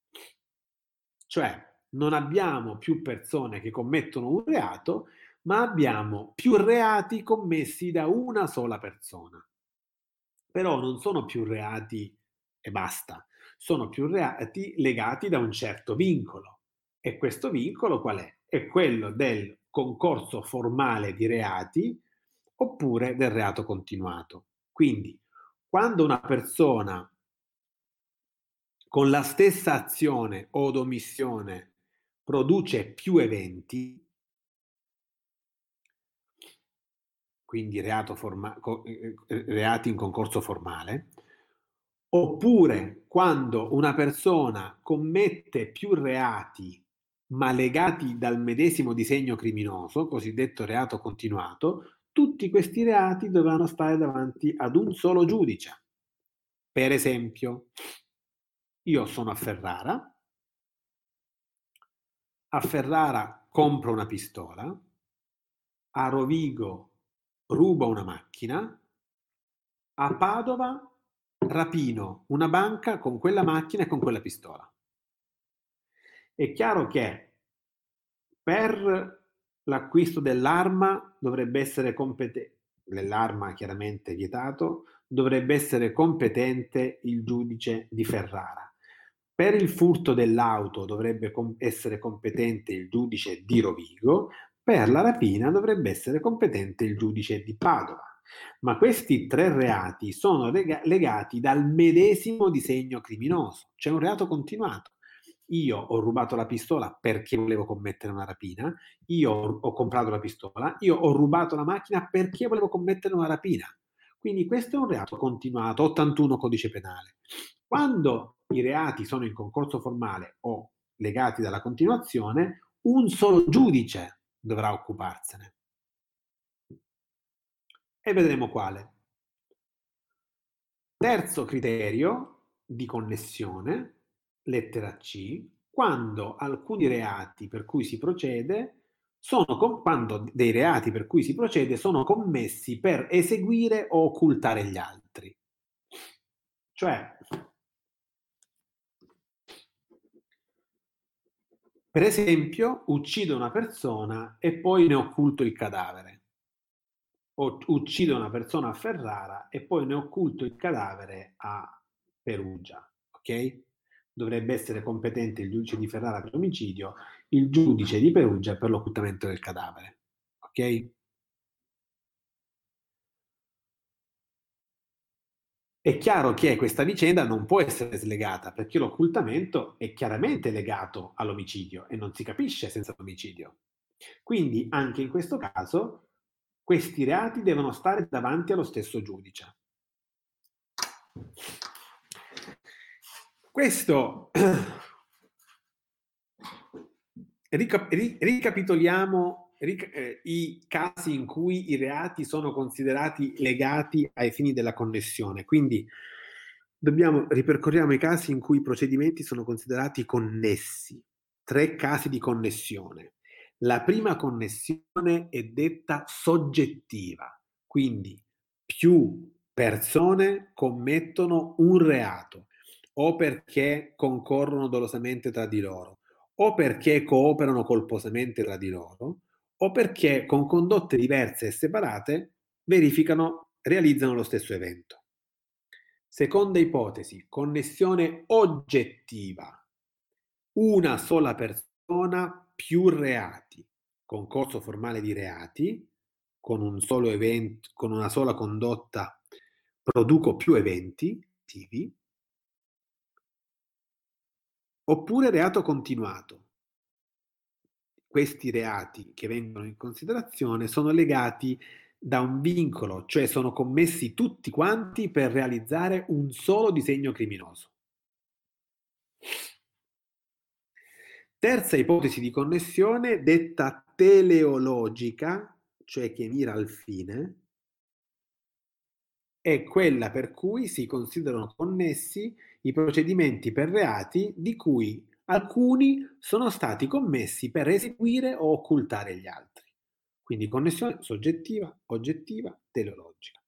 cioè non abbiamo più persone che commettono un reato, ma abbiamo più reati commessi da una sola persona. Però non sono più reati e basta, sono più reati legati da un certo vincolo. E questo vincolo qual è? È quello del concorso formale di reati oppure del reato continuato. Quindi, quando una persona con la stessa azione o omissione produce più eventi, quindi forma- eh, eh, reati in concorso formale, oppure quando una persona commette più reati ma legati dal medesimo disegno criminoso, cosiddetto reato continuato, tutti questi reati dovranno stare davanti ad un solo giudice. Per esempio, io sono a Ferrara, a Ferrara compro una pistola, a Rovigo rubo una macchina, a Padova rapino una banca con quella macchina e con quella pistola. È chiaro che per l'acquisto dell'arma dovrebbe essere competente, dell'arma chiaramente vietato, dovrebbe essere competente il giudice di Ferrara. Per il furto dell'auto dovrebbe com- essere competente il giudice di Rovigo, per la rapina dovrebbe essere competente il giudice di Padova. Ma questi tre reati sono lega- legati dal medesimo disegno criminoso, c'è un reato continuato io ho rubato la pistola perché volevo commettere una rapina, io ho comprato la pistola, io ho rubato la macchina perché volevo commettere una rapina. Quindi questo è un reato continuato, 81 codice penale. Quando i reati sono in concorso formale o legati dalla continuazione, un solo giudice dovrà occuparsene. E vedremo quale. Terzo criterio di connessione lettera C, quando alcuni reati per cui si procede sono quando dei reati per cui si procede sono commessi per eseguire o occultare gli altri. Cioè, per esempio, uccido una persona e poi ne occulto il cadavere. O uccido una persona a Ferrara e poi ne occulto il cadavere a Perugia. Ok? Dovrebbe essere competente il giudice di Ferrara per l'omicidio, il giudice di Perugia per l'occultamento del cadavere. Ok? È chiaro che questa vicenda non può essere slegata perché l'occultamento è chiaramente legato all'omicidio e non si capisce senza l'omicidio. Quindi anche in questo caso questi reati devono stare davanti allo stesso giudice. Questo <clears throat> Ricap- ricapitoliamo ric- eh, i casi in cui i reati sono considerati legati ai fini della connessione. Quindi dobbiamo, ripercorriamo i casi in cui i procedimenti sono considerati connessi. Tre casi di connessione. La prima connessione è detta soggettiva, quindi più persone commettono un reato o perché concorrono dolosamente tra di loro, o perché cooperano colposamente tra di loro, o perché con condotte diverse e separate verificano, realizzano lo stesso evento. Seconda ipotesi, connessione oggettiva. una sola persona più reati, concorso formale di reati, con un solo evento, con una sola condotta produco più eventi, oppure reato continuato. Questi reati che vengono in considerazione sono legati da un vincolo, cioè sono commessi tutti quanti per realizzare un solo disegno criminoso. Terza ipotesi di connessione, detta teleologica, cioè che mira al fine, è quella per cui si considerano connessi i procedimenti per reati di cui alcuni sono stati commessi per eseguire o occultare gli altri. Quindi connessione soggettiva, oggettiva, teleologica.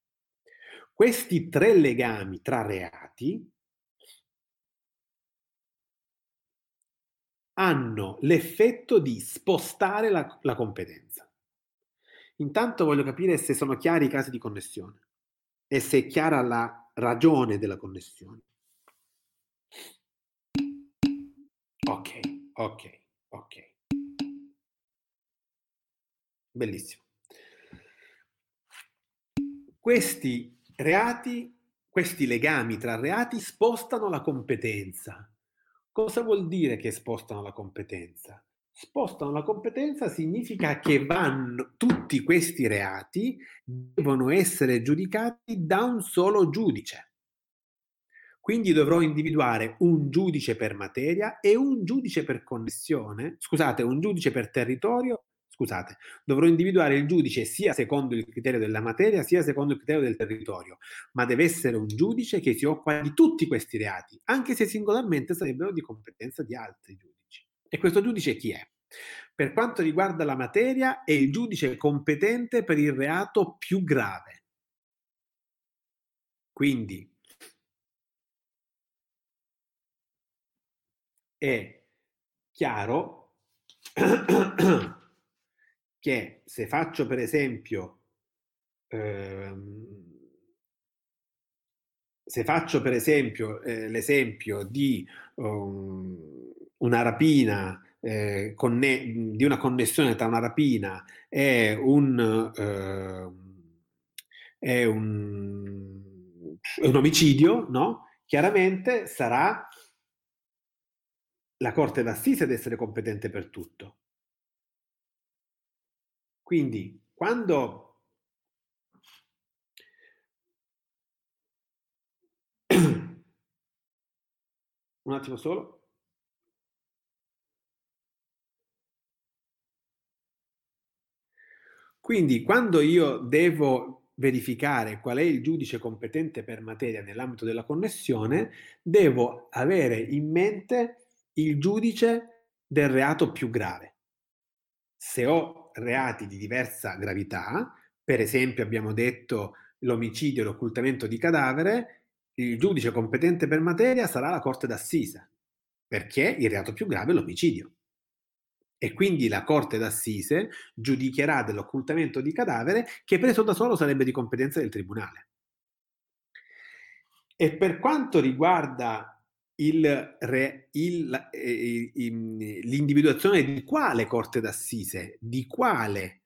Questi tre legami tra reati hanno l'effetto di spostare la, la competenza. Intanto voglio capire se sono chiari i casi di connessione e se è chiara la ragione della connessione. Ok, ok. Bellissimo. Questi reati, questi legami tra reati spostano la competenza. Cosa vuol dire che spostano la competenza? Spostano la competenza significa che vanno, tutti questi reati devono essere giudicati da un solo giudice. Quindi dovrò individuare un giudice per materia e un giudice per connessione, scusate, un giudice per territorio, scusate, dovrò individuare il giudice sia secondo il criterio della materia sia secondo il criterio del territorio, ma deve essere un giudice che si occupa di tutti questi reati, anche se singolarmente sarebbero di competenza di altri giudici. E questo giudice chi è? Per quanto riguarda la materia, è il giudice competente per il reato più grave. Quindi è chiaro che se faccio per esempio ehm, se faccio per esempio eh, l'esempio di um, una rapina eh, conne- di una connessione tra una rapina e un, eh, è un, un omicidio, no? Chiaramente sarà la Corte d'Assise ad essere competente per tutto. Quindi, quando <coughs> un attimo solo. Quindi, quando io devo verificare qual è il giudice competente per materia nell'ambito della connessione, devo avere in mente il giudice del reato più grave. Se ho reati di diversa gravità, per esempio abbiamo detto l'omicidio e l'occultamento di cadavere, il giudice competente per materia sarà la Corte d'Assise, perché il reato più grave è l'omicidio. E quindi la Corte d'Assise giudicherà dell'occultamento di cadavere che preso da solo sarebbe di competenza del Tribunale. E per quanto riguarda il re, il, eh, l'individuazione di quale corte d'assise, di quale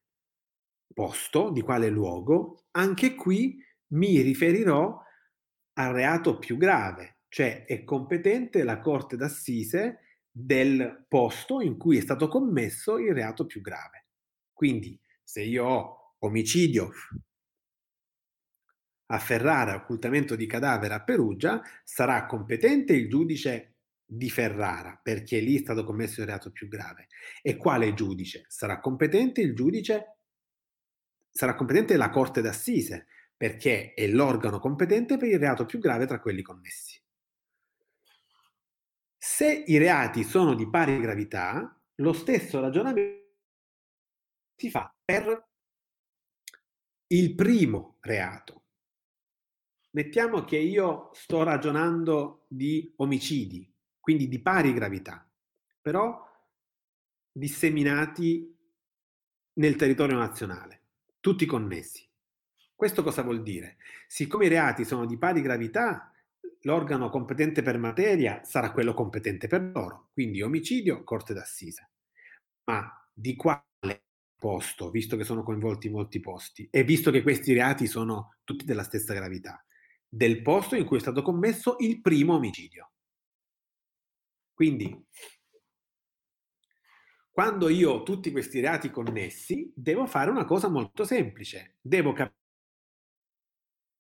posto, di quale luogo, anche qui mi riferirò al reato più grave, cioè è competente la corte d'assise del posto in cui è stato commesso il reato più grave. Quindi se io ho omicidio a Ferrara occultamento di cadavere a Perugia, sarà competente il giudice di Ferrara, perché lì è stato commesso il reato più grave. E quale giudice? Sarà competente il giudice, sarà competente la Corte d'Assise, perché è l'organo competente per il reato più grave tra quelli connessi. Se i reati sono di pari gravità, lo stesso ragionamento si fa per il primo reato. Mettiamo che io sto ragionando di omicidi, quindi di pari gravità, però disseminati nel territorio nazionale, tutti connessi. Questo cosa vuol dire? Siccome i reati sono di pari gravità, l'organo competente per materia sarà quello competente per loro, quindi omicidio, corte d'assise. Ma di quale posto, visto che sono coinvolti molti posti e visto che questi reati sono tutti della stessa gravità, del posto in cui è stato commesso il primo omicidio. Quindi, quando io ho tutti questi reati connessi, devo fare una cosa molto semplice, devo capire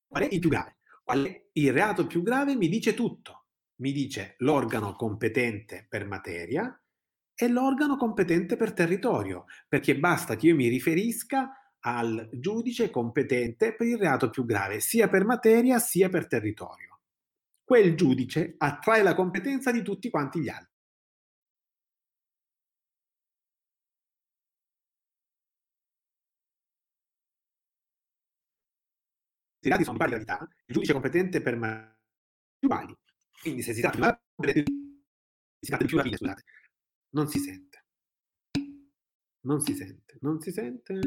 qual è il più grave. È il reato più grave mi dice tutto. Mi dice l'organo competente per materia e l'organo competente per territorio, perché basta che io mi riferisca al giudice competente per il reato più grave, sia per materia sia per territorio. Quel giudice attrae la competenza di tutti quanti gli altri. i reati sono di pari gravità, il giudice competente per più uguali. Quindi se si tratta di una si tratta di più rapine, scusate. Non si sente. Non si sente, non si sente.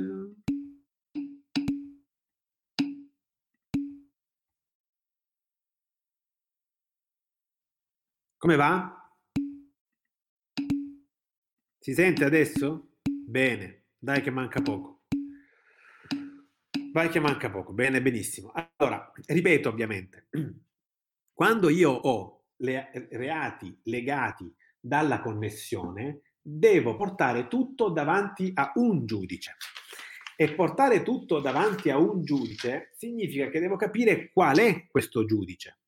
Come va? Si sente adesso? Bene, dai che manca poco. Vai che manca poco, bene, benissimo. Allora, ripeto ovviamente, <clears throat> quando io ho le reati legati dalla connessione, devo portare tutto davanti a un giudice. E portare tutto davanti a un giudice significa che devo capire qual è questo giudice.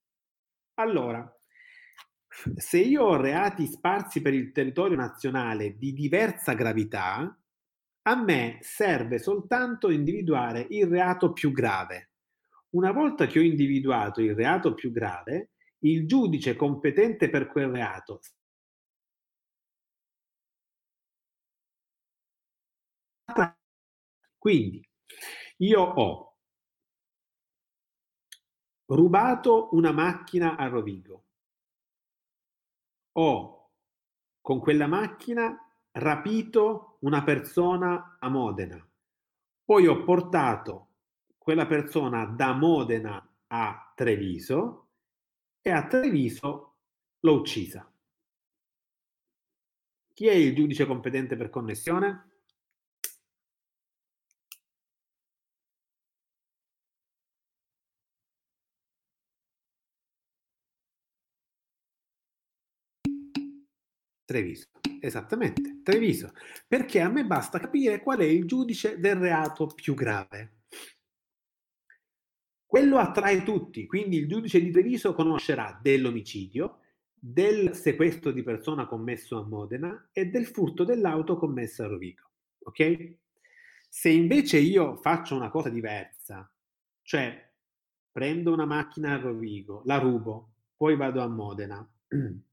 Allora, se io ho reati sparsi per il territorio nazionale di diversa gravità, a me serve soltanto individuare il reato più grave. Una volta che ho individuato il reato più grave, il giudice competente per quel reato quindi io ho rubato una macchina a Rovigo. Ho con quella macchina rapito una persona a Modena, poi ho portato quella persona da Modena a Treviso e a Treviso l'ho uccisa. Chi è il giudice competente per connessione? Treviso. Esattamente, Treviso. Perché a me basta capire qual è il giudice del reato più grave. Quello attrae tutti, quindi il giudice di Treviso conoscerà dell'omicidio, del sequestro di persona commesso a Modena e del furto dell'auto commesso a Rovigo. Ok? Se invece io faccio una cosa diversa, cioè prendo una macchina a Rovigo, la rubo, poi vado a Modena, <clears throat>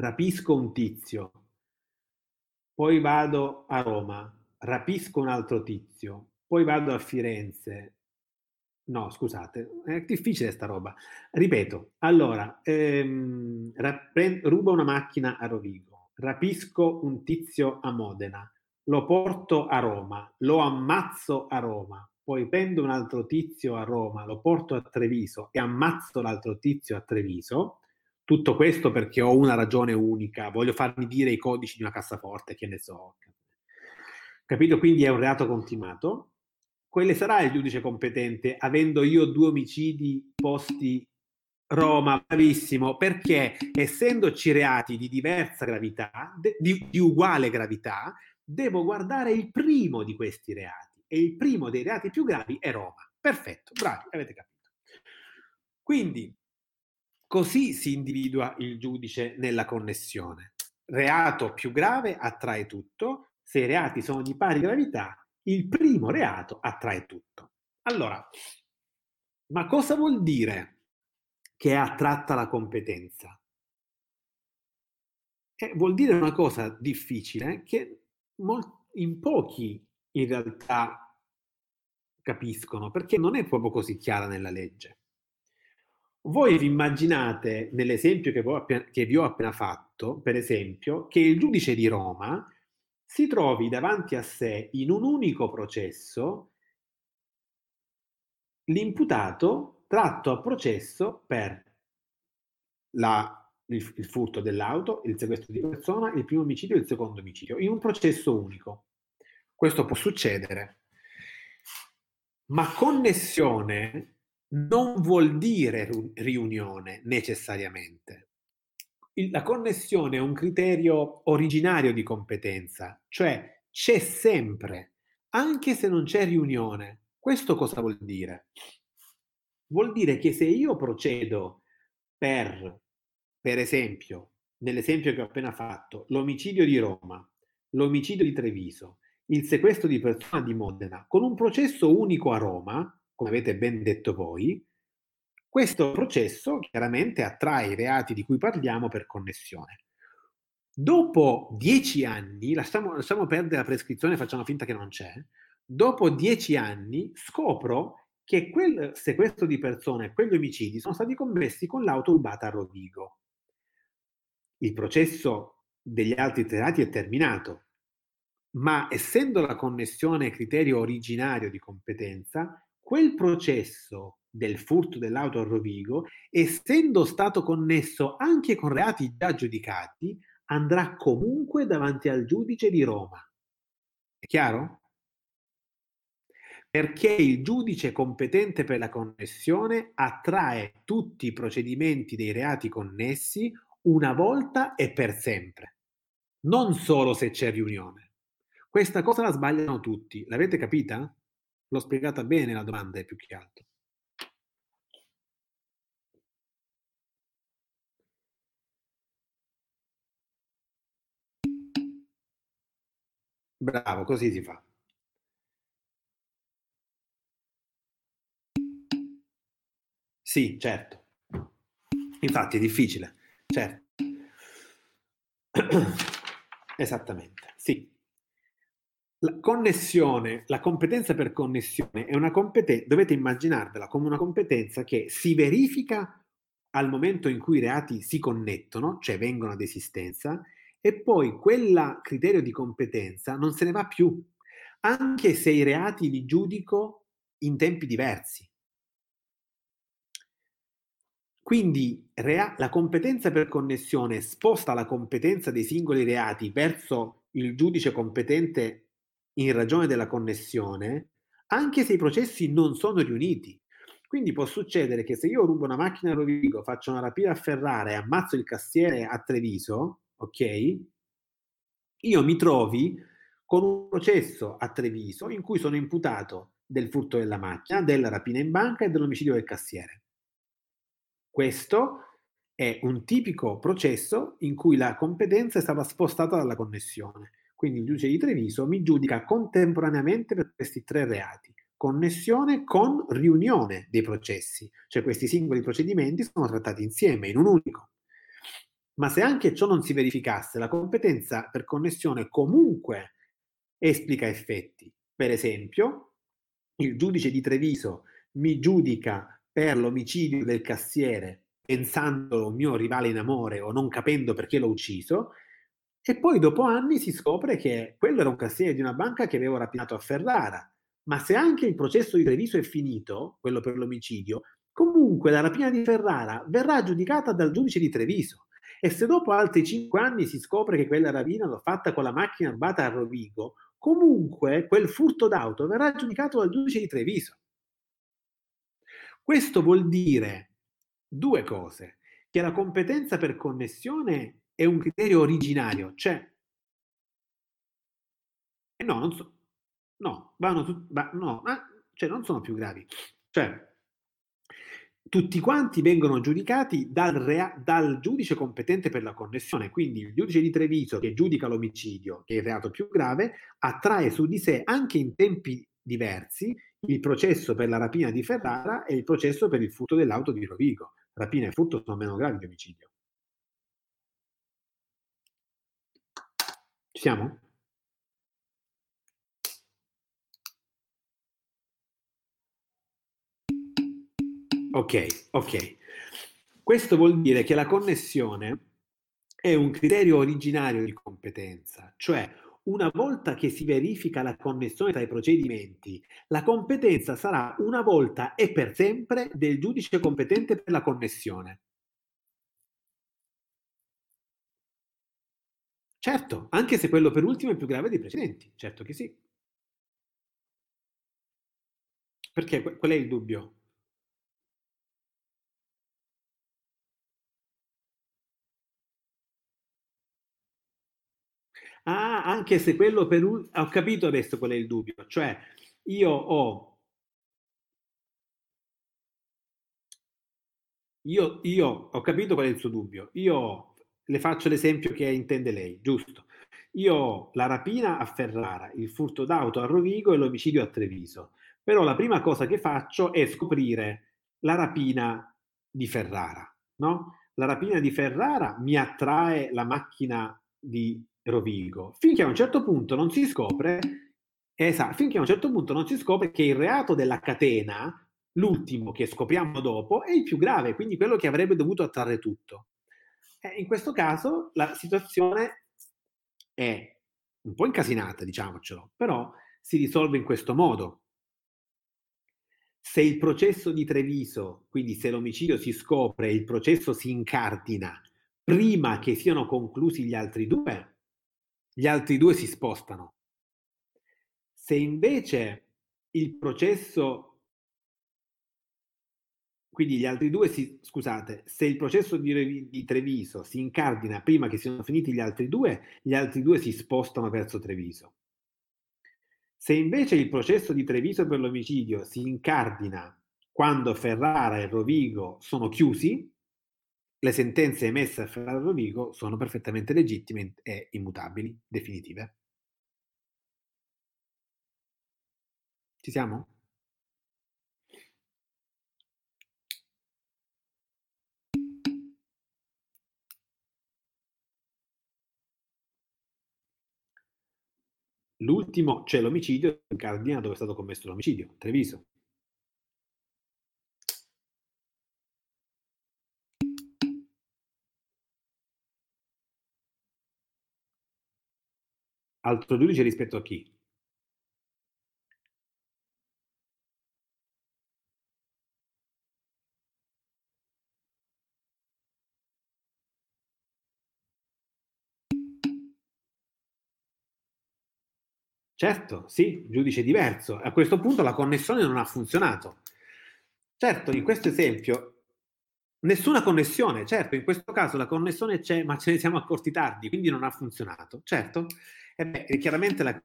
rapisco un tizio, poi vado a Roma, rapisco un altro tizio, poi vado a Firenze. No, scusate, è difficile sta roba. Ripeto, allora, ehm, rappre- rubo una macchina a Rovigo, rapisco un tizio a Modena, lo porto a Roma, lo ammazzo a Roma, poi prendo un altro tizio a Roma, lo porto a Treviso e ammazzo l'altro tizio a Treviso tutto questo perché ho una ragione unica, voglio farmi dire i codici di una cassaforte, che ne so. Capito? Quindi è un reato continuato. Quale sarà il giudice competente avendo io due omicidi posti Roma, bravissimo, perché essendoci reati di diversa gravità, di, di uguale gravità, devo guardare il primo di questi reati e il primo dei reati più gravi è Roma. Perfetto, bravi, avete capito. Quindi Così si individua il giudice nella connessione. Reato più grave attrae tutto, se i reati sono di pari gravità, il primo reato attrae tutto. Allora, ma cosa vuol dire che è attratta la competenza? Eh, vuol dire una cosa difficile che in pochi in realtà capiscono, perché non è proprio così chiara nella legge. Voi vi immaginate, nell'esempio che, appena, che vi ho appena fatto, per esempio, che il giudice di Roma si trovi davanti a sé in un unico processo l'imputato tratto a processo per la, il, il furto dell'auto, il sequestro di persona, il primo omicidio e il secondo omicidio, in un processo unico. Questo può succedere. Ma connessione non vuol dire riunione necessariamente. La connessione è un criterio originario di competenza, cioè c'è sempre, anche se non c'è riunione. Questo cosa vuol dire? Vuol dire che se io procedo per, per esempio, nell'esempio che ho appena fatto, l'omicidio di Roma, l'omicidio di Treviso, il sequestro di persona di Modena, con un processo unico a Roma, come avete ben detto voi, questo processo chiaramente attrae i reati di cui parliamo per connessione. Dopo dieci anni, lasciamo, lasciamo perdere la prescrizione, facciamo finta che non c'è, dopo dieci anni scopro che quel sequestro di persone quegli omicidi sono stati commessi con l'auto rubata a Rovigo. Il processo degli altri reati è terminato, ma essendo la connessione criterio originario di competenza, quel processo del furto dell'auto a Rovigo, essendo stato connesso anche con reati già giudicati, andrà comunque davanti al giudice di Roma. È chiaro? Perché il giudice competente per la connessione attrae tutti i procedimenti dei reati connessi una volta e per sempre, non solo se c'è riunione. Questa cosa la sbagliano tutti, l'avete capita? L'ho spiegata bene la domanda, più che altro. Bravo, così si fa. Sì, certo. Infatti è difficile, certo. <coughs> Esattamente, sì. La connessione, la competenza per connessione è una competenza, dovete immaginarvela come una competenza che si verifica al momento in cui i reati si connettono, cioè vengono ad esistenza, e poi quel criterio di competenza non se ne va più, anche se i reati li giudico in tempi diversi. Quindi rea- la competenza per connessione sposta la competenza dei singoli reati verso il giudice competente in ragione della connessione, anche se i processi non sono riuniti. Quindi può succedere che se io rubo una macchina a Rovigo, faccio una rapina a Ferrara e ammazzo il cassiere a Treviso, ok? Io mi trovi con un processo a Treviso in cui sono imputato del furto della macchina, della rapina in banca e dell'omicidio del cassiere. Questo è un tipico processo in cui la competenza è stata spostata dalla connessione. Quindi il giudice di Treviso mi giudica contemporaneamente per questi tre reati. Connessione con riunione dei processi, cioè questi singoli procedimenti sono trattati insieme in un unico. Ma se anche ciò non si verificasse, la competenza per connessione comunque esplica effetti. Per esempio, il giudice di Treviso mi giudica per l'omicidio del cassiere pensandolo mio rivale in amore o non capendo perché l'ho ucciso, e poi dopo anni si scopre che quello era un cassiere di una banca che avevo rapinato a Ferrara. Ma se anche il processo di Treviso è finito, quello per l'omicidio, comunque la rapina di Ferrara verrà giudicata dal giudice di Treviso. E se dopo altri cinque anni si scopre che quella rapina l'ho fatta con la macchina rubata a Rovigo, comunque quel furto d'auto verrà giudicato dal giudice di Treviso. Questo vuol dire due cose, che la competenza per connessione è un criterio originario, cioè... Eh no, non so, no, vanno tu, va, no, ma, cioè non sono più gravi. Cioè, tutti quanti vengono giudicati dal, rea, dal, giudice competente per la connessione, quindi il giudice di Treviso che giudica l'omicidio, che è il reato più grave, attrae su di sé anche in tempi diversi il processo per la rapina di Ferrara e il processo per il furto dell'auto di Rovigo. Rapina e furto sono meno gravi di omicidio. Siamo? Ok, ok. Questo vuol dire che la connessione è un criterio originario di competenza, cioè una volta che si verifica la connessione tra i procedimenti, la competenza sarà una volta e per sempre del giudice competente per la connessione. Certo, anche se quello per ultimo è più grave dei precedenti, certo che sì. Perché qual è il dubbio? Ah, anche se quello per un... Ho capito adesso qual è il dubbio. Cioè, io ho... Io, io ho capito qual è il suo dubbio. Io le faccio l'esempio che intende lei, giusto? Io ho la rapina a Ferrara, il furto d'auto a Rovigo e l'omicidio a Treviso. Però la prima cosa che faccio è scoprire la rapina di Ferrara, no? La rapina di Ferrara mi attrae la macchina di Rovigo, finché a un certo punto non si scopre, esatto, finché a un certo punto non si scopre che il reato della catena, l'ultimo che scopriamo dopo, è il più grave, quindi quello che avrebbe dovuto attrarre tutto. E in questo caso la situazione è un po' incasinata, diciamocelo, però si risolve in questo modo. Se il processo di Treviso, quindi se l'omicidio si scopre il processo si incardina prima che siano conclusi gli altri due, gli altri due si spostano. Se invece il processo quindi gli altri due si, scusate, se il processo di, di, Treviso si incardina prima che siano finiti gli altri due, gli altri due si spostano verso Treviso. Se invece il processo di Treviso per l'omicidio si incardina quando Ferrara e Rovigo sono chiusi, le sentenze emesse a Ferrara Rovigo sono perfettamente legittime e immutabili, definitive. Ci siamo? L'ultimo, cioè l'omicidio, incardina dove è stato commesso l'omicidio, Treviso. altro giudice rispetto a chi? Certo, sì, giudice diverso. A questo punto la connessione non ha funzionato. Certo, in questo esempio, nessuna connessione. Certo, in questo caso la connessione c'è, ma ce ne siamo accorti tardi, quindi non ha funzionato. Certo, e beh, chiaramente la,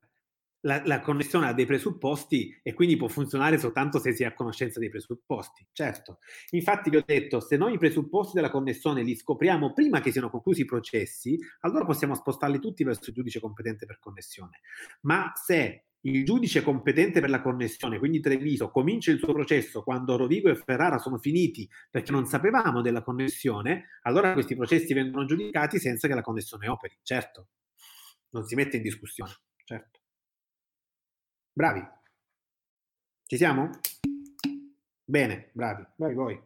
la, la, connessione ha dei presupposti e quindi può funzionare soltanto se si è a conoscenza dei presupposti. Certo. Infatti vi ho detto, se noi i presupposti della connessione li scopriamo prima che siano conclusi i processi, allora possiamo spostarli tutti verso il giudice competente per connessione. Ma se il giudice competente per la connessione, quindi Treviso, comincia il suo processo quando Rovigo e Ferrara sono finiti perché non sapevamo della connessione, allora questi processi vengono giudicati senza che la connessione operi. Certo non si mette in discussione, certo. Bravi. Ci siamo? Bene, bravi, bravi voi.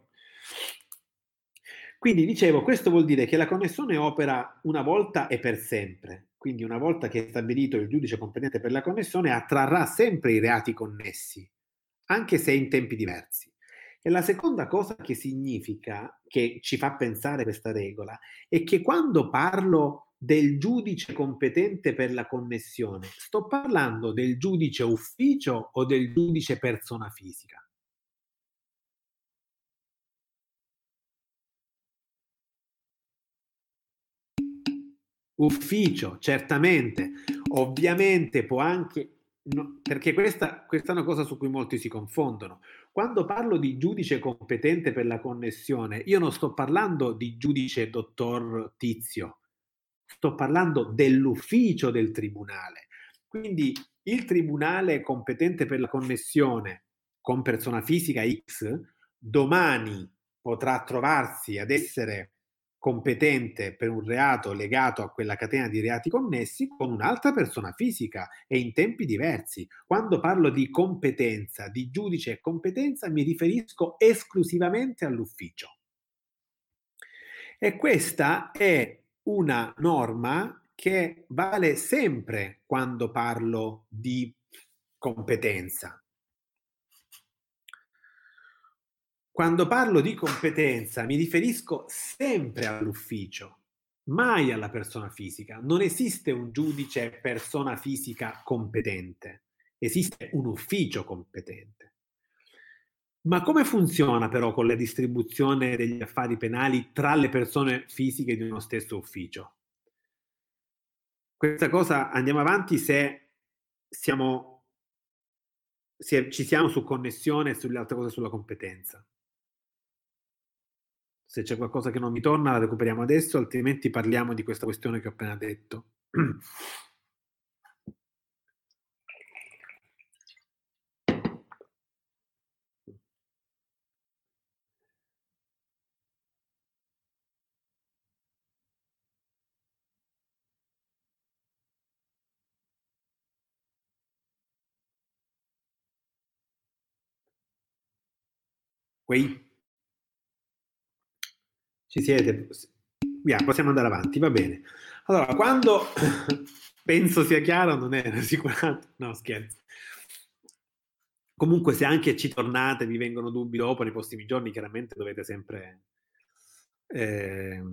Quindi dicevo, questo vuol dire che la connessione opera una volta e per sempre. Quindi una volta che è stabilito il giudice competente per la connessione, attrarrà sempre i reati connessi, anche se in tempi diversi. E la seconda cosa che significa, che ci fa pensare questa regola, è che quando parlo del giudice competente per la connessione, sto parlando del giudice ufficio o del giudice persona fisica? Ufficio, certamente. Ovviamente può anche No, perché questa, questa, è una cosa su cui molti si confondono. Quando parlo di giudice competente per la connessione, io non sto parlando di giudice dottor Tizio, sto parlando dell'ufficio del tribunale. Quindi il tribunale competente per la connessione con persona fisica X domani potrà trovarsi ad essere competente per un reato legato a quella catena di reati connessi con un'altra persona fisica e in tempi diversi. Quando parlo di competenza, di giudice e competenza, mi riferisco esclusivamente all'ufficio. E questa è una norma che vale sempre quando parlo di competenza. Quando parlo di competenza mi riferisco sempre all'ufficio, mai alla persona fisica. Non esiste un giudice persona fisica competente, esiste un ufficio competente. Ma come funziona però con la distribuzione degli affari penali tra le persone fisiche di uno stesso ufficio? Questa cosa andiamo avanti se siamo, se ci siamo su connessione e sulle altre cose sulla competenza. Se c'è qualcosa che non mi torna, la recuperiamo adesso, altrimenti parliamo di questa questione che ho appena detto. <clears throat> Quei ci siete? Via, possiamo andare avanti, va bene. Allora, quando <coughs> penso sia chiaro, non è rassicurante. No, scherzo. Comunque, se anche ci tornate, vi vengono dubbi dopo, nei prossimi giorni, chiaramente dovete sempre... Eh,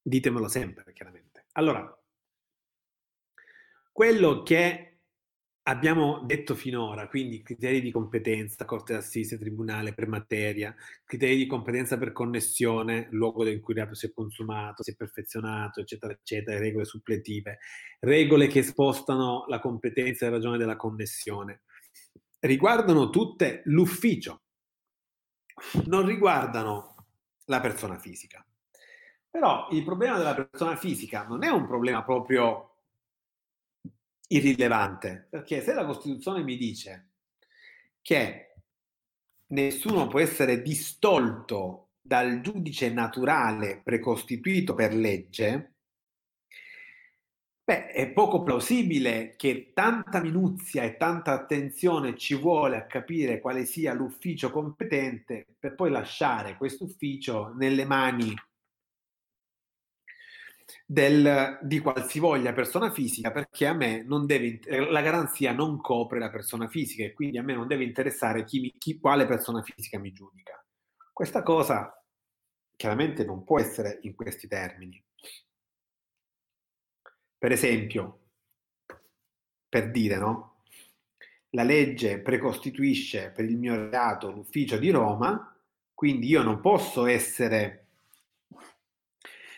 ditemelo sempre, chiaramente. Allora, quello che abbiamo detto finora, quindi criteri di competenza, corte d'assise, tribunale per materia, criteri di competenza per connessione, luogo in cui il reato si è consumato, si è perfezionato, eccetera, eccetera, regole suppletive, regole che spostano la competenza in ragione della connessione. Riguardano tutte l'ufficio, non riguardano la persona fisica. Però il problema della persona fisica non è un problema proprio irrilevante, perché se la Costituzione mi dice che nessuno può essere distolto dal giudice naturale precostituito per legge, beh, è poco plausibile che tanta minuzia e tanta attenzione ci vuole a capire quale sia l'ufficio competente per poi lasciare questo ufficio nelle mani del, di qualsivoglia persona fisica perché a me non deve, la garanzia non copre la persona fisica e quindi a me non deve interessare chi, chi, quale persona fisica mi giudica. Questa cosa chiaramente non può essere in questi termini. Per esempio, per dire, no? La legge precostituisce per il mio reato l'ufficio di Roma, quindi io non posso essere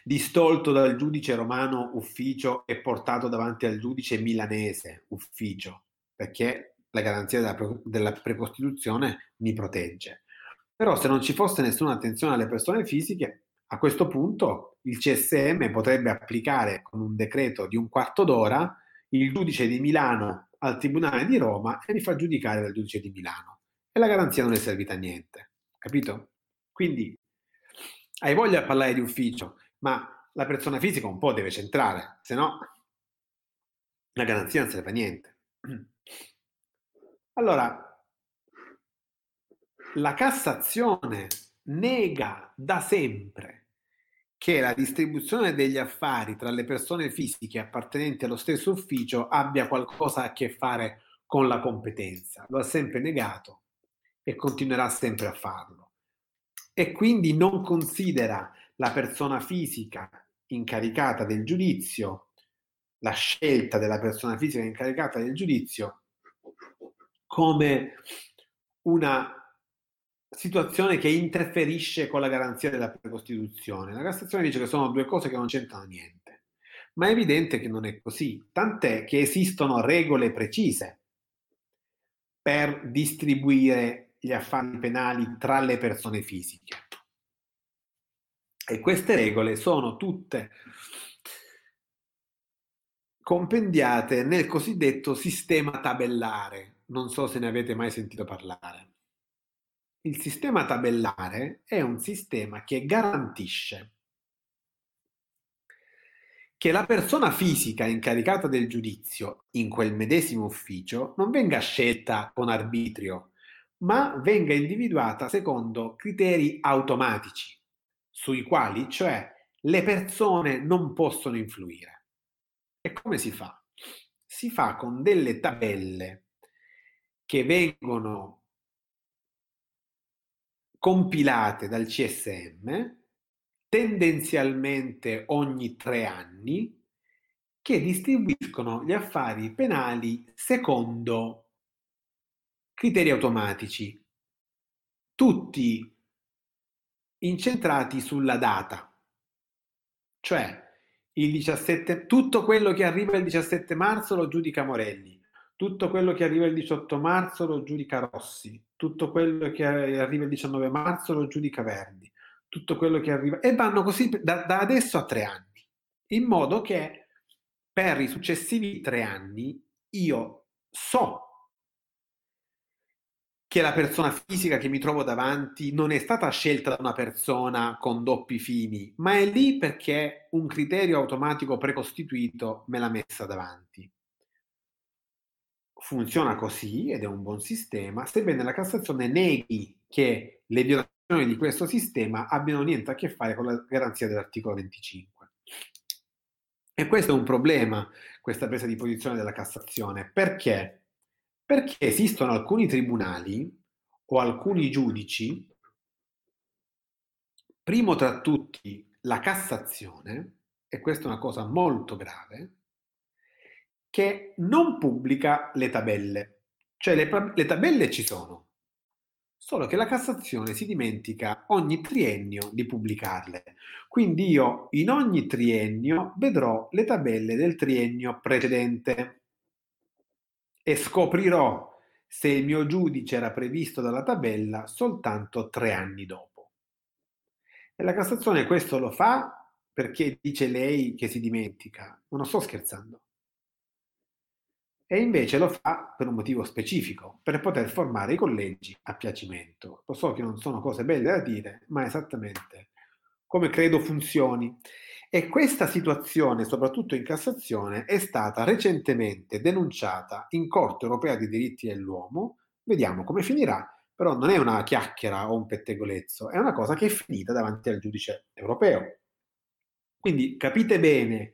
distolto dal giudice romano ufficio e portato davanti al giudice milanese ufficio, perché la garanzia della, della precostituzione mi protegge. Però se non ci fosse nessuna attenzione alle persone fisiche, a questo punto il CSM potrebbe applicare con un decreto di un quarto d'ora il giudice di Milano al Tribunale di Roma e mi fa giudicare dal giudice di Milano. E la garanzia non è servita a niente, capito? Quindi hai voglia di parlare di ufficio, ma la persona fisica un po' deve centrare, se no la garanzia non serve a niente. <clears throat> Allora, la Cassazione nega da sempre che la distribuzione degli affari tra le persone fisiche appartenenti allo stesso ufficio abbia qualcosa a che fare con la competenza. Lo ha sempre negato e continuerà sempre a farlo. E quindi non considera la persona fisica incaricata del giudizio, la scelta della persona fisica incaricata del giudizio come una situazione che interferisce con la garanzia della precostituzione. La Cassazione dice che sono due cose che non c'entrano niente, ma è evidente che non è così, tant'è che esistono regole precise per distribuire gli affari penali tra le persone fisiche. E queste regole sono tutte compendiate nel cosiddetto sistema tabellare. Non so se ne avete mai sentito parlare. Il sistema tabellare è un sistema che garantisce che la persona fisica incaricata del giudizio in quel medesimo ufficio non venga scelta con arbitrio, ma venga individuata secondo criteri automatici sui quali, cioè, le persone non possono influire. E come si fa? Si fa con delle tabelle che vengono compilate dal CSM tendenzialmente ogni tre anni che distribuiscono gli affari penali secondo criteri automatici, tutti incentrati sulla data, cioè il 17, tutto quello che arriva il 17 marzo lo giudica Morelli, tutto quello che arriva il 18 marzo lo giudica Rossi, tutto quello che arriva il 19 marzo lo giudica Verdi, tutto quello che arriva e vanno così da, da adesso a tre anni, in modo che per i successivi tre anni io so che la persona fisica che mi trovo davanti non è stata scelta da una persona con doppi fini, ma è lì perché un criterio automatico precostituito me l'ha messa davanti. Funziona così ed è un buon sistema, sebbene la Cassazione neghi che le violazioni di questo sistema abbiano niente a che fare con la garanzia dell'articolo 25. E questo è un problema, questa presa di posizione della Cassazione. Perché? Perché esistono alcuni tribunali o alcuni giudici, primo tra tutti la Cassazione, e questa è una cosa molto grave, che non pubblica le tabelle. Cioè le, le tabelle ci sono, solo che la Cassazione si dimentica ogni triennio di pubblicarle. Quindi io in ogni triennio vedrò le tabelle del triennio precedente e scoprirò se il mio giudice era previsto dalla tabella soltanto tre anni dopo. E la Cassazione questo lo fa perché dice lei che si dimentica. Non sto scherzando e invece lo fa per un motivo specifico, per poter formare i collegi a piacimento. Lo so che non sono cose belle da dire, ma esattamente come credo funzioni. E questa situazione, soprattutto in Cassazione, è stata recentemente denunciata in Corte europea dei diritti dell'uomo. Vediamo come finirà, però non è una chiacchiera o un pettegolezzo, è una cosa che è finita davanti al giudice europeo. Quindi capite bene,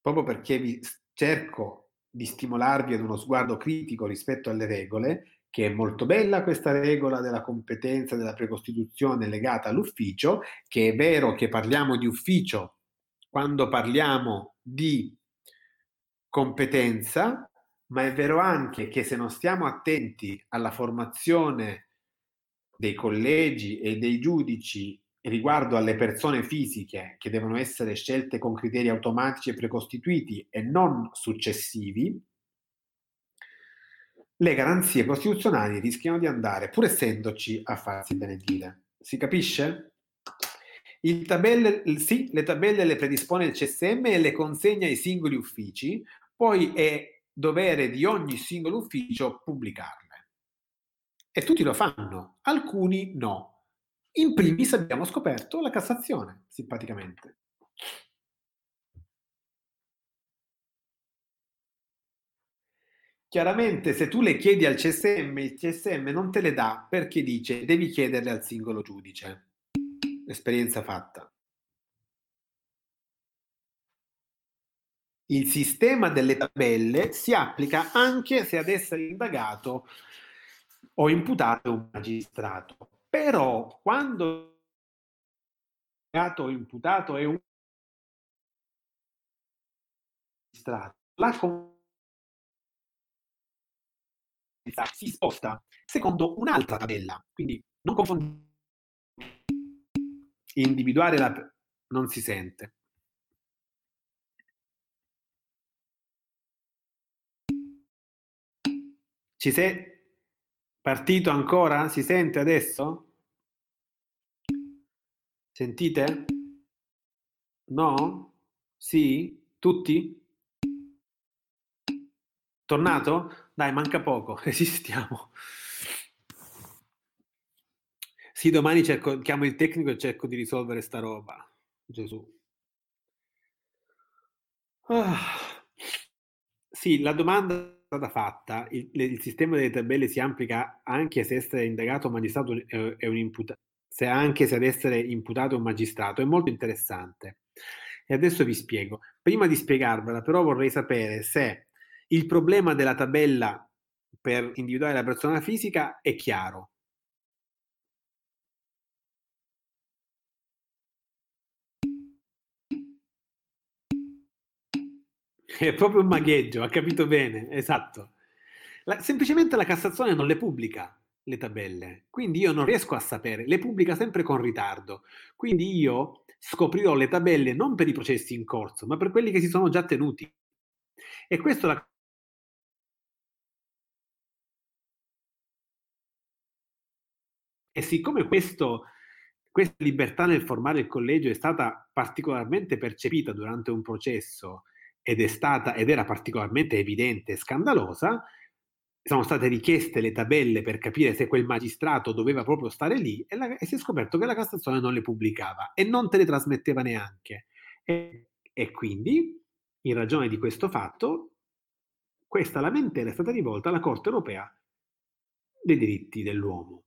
proprio perché vi cerco di stimolarvi ad uno sguardo critico rispetto alle regole, che è molto bella questa regola della competenza della precostituzione legata all'ufficio, che è vero che parliamo di ufficio quando parliamo di competenza, ma è vero anche che se non stiamo attenti alla formazione dei collegi e dei giudici riguardo alle persone fisiche che devono essere scelte con criteri automatici e precostituiti e non successivi, le garanzie costituzionali rischiano di andare, pur essendoci, a farsi benedire. Si capisce? Tabelle, sì, le tabelle le predispone il CSM e le consegna ai singoli uffici, poi è dovere di ogni singolo ufficio pubblicarle. E tutti lo fanno, alcuni no. In primis abbiamo scoperto la Cassazione, simpaticamente. Chiaramente se tu le chiedi al CSM, il CSM non te le dà perché dice devi chiederle al singolo giudice. Esperienza fatta. Il sistema delle tabelle si applica anche se ad essere indagato o imputato un magistrato. Però quando il imputato è un magistrato, la si sposta secondo un'altra tabella. Quindi non confondere. Individuare la... non si sente. Ci sei partito ancora? Si sente adesso? Sentite? No? Sì? Tutti? Tornato? Dai, manca poco, <laughs> resistiamo. Sì, domani cerco, chiamo il tecnico e cerco di risolvere sta roba. Gesù. Ah. Sì, la domanda è stata fatta. Il, il, sistema delle tabelle si applica anche se essere indagato o magistrato è, è un imputato se anche se ad essere imputato è un magistrato, è molto interessante. E adesso vi spiego. Prima di spiegarvela, però, vorrei sapere se il problema della tabella per individuare la persona fisica è chiaro. È proprio un magheggio, ha capito bene, esatto. La, semplicemente la Cassazione non le pubblica le tabelle, quindi io non riesco a sapere, le pubblica sempre con ritardo. Quindi io scoprirò le tabelle non per i processi in corso, ma per quelli che si sono già tenuti. E questo la E siccome questo, questa libertà nel formare il collegio è stata particolarmente percepita durante un processo ed, stata, ed era particolarmente evidente e scandalosa, sono state richieste le tabelle per capire se quel magistrato doveva proprio stare lì e, la, e si è scoperto che la Cassazione non le pubblicava e non te le trasmetteva neanche. E, e quindi, in ragione di questo fatto, questa lamentela è stata rivolta alla Corte europea dei diritti dell'uomo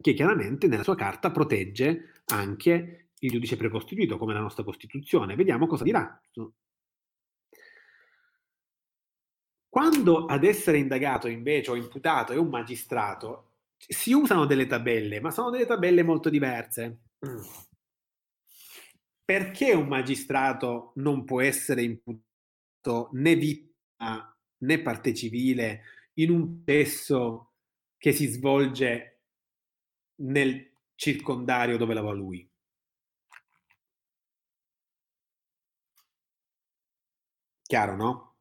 che chiaramente nella sua carta protegge anche il giudice precostituito, come la nostra Costituzione. Vediamo cosa dirà. Quando ad essere indagato invece o imputato è un magistrato, si usano delle tabelle, ma sono delle tabelle molto diverse. Perché un magistrato non può essere imputato né vittima né parte civile in un processo che si svolge nel circondario dove lavora lui. Chiaro, no?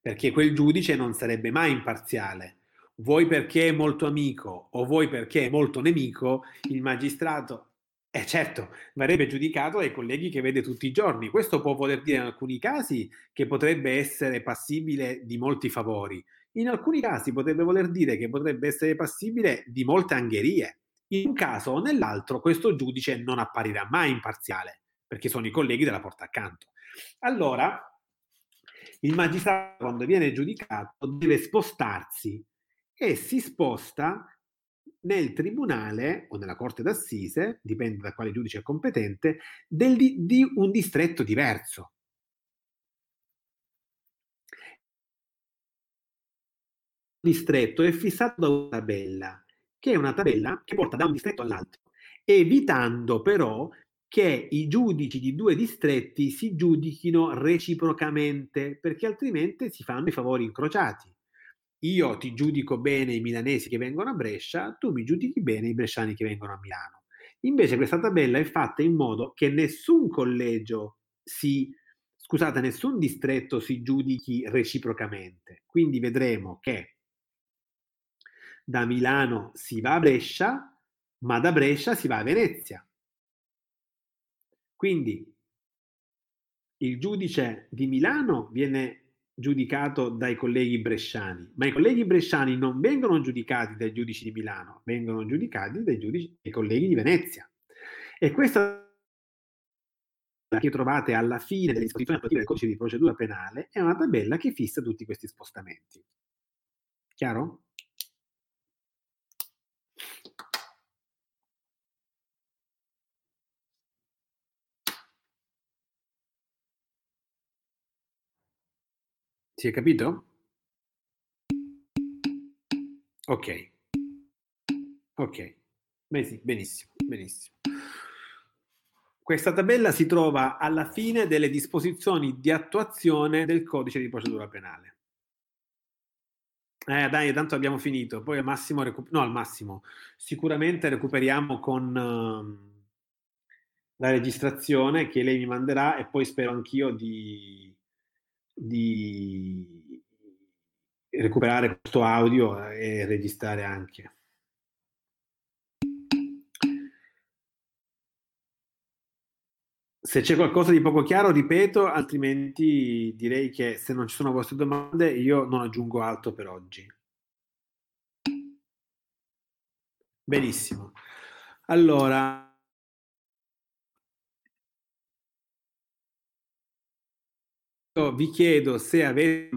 Perché quel giudice non sarebbe mai imparziale. Vuoi perché è molto amico o vuoi perché è molto nemico, il magistrato eh certo, verrebbe giudicato dai colleghi che vede tutti i giorni. Questo può voler dire in alcuni casi che potrebbe essere passibile di molti favori, in alcuni casi potrebbe voler dire che potrebbe essere passibile di molte angherie. In un caso o nell'altro questo giudice non apparirà mai imparziale, perché sono i colleghi della porta accanto. Allora, il magistrato quando viene giudicato deve spostarsi e si sposta nel tribunale o nella corte d'assise, dipende da quale giudice è competente, del, di un distretto diverso. Distretto è fissato da una tabella, che è una tabella che porta da un distretto all'altro, evitando però che i giudici di due distretti si giudichino reciprocamente, perché altrimenti si fanno i favori incrociati. Io ti giudico bene i milanesi che vengono a Brescia, tu mi giudichi bene i bresciani che vengono a Milano. Invece questa tabella è fatta in modo che nessun collegio si, scusate, nessun distretto si giudichi reciprocamente. Quindi vedremo che da Milano si va a Brescia, ma da Brescia si va a Venezia. Quindi il giudice di Milano viene giudicato dai colleghi bresciani, ma i colleghi bresciani non vengono giudicati dai giudici di Milano, vengono giudicati dai, giudici, dai colleghi di Venezia. E questa che trovate alla fine delle disposizioni del codice di procedura penale è una tabella che fissa tutti questi spostamenti. Chiaro? Si è capito? Ok. Ok. Benissimo, benissimo. Questa tabella si trova alla fine delle disposizioni di attuazione del codice di procedura penale. Eh, dai, tanto abbiamo finito. Poi al massimo, recu- no, al massimo, sicuramente recuperiamo con uh, la registrazione che lei mi manderà e poi spero anch'io di di recuperare questo audio e registrare anche. Se c'è qualcosa di poco chiaro, ripeto, altrimenti direi che se non ci sono vostre domande io non aggiungo altro per oggi. Benissimo. Allora, Io vi chiedo se avete...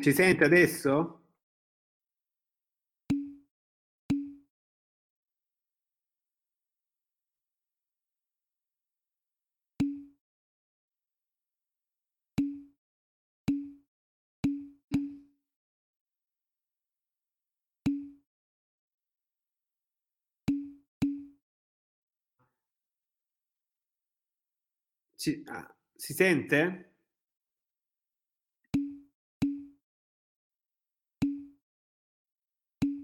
Ci sente adesso? Ci, ah, si sente?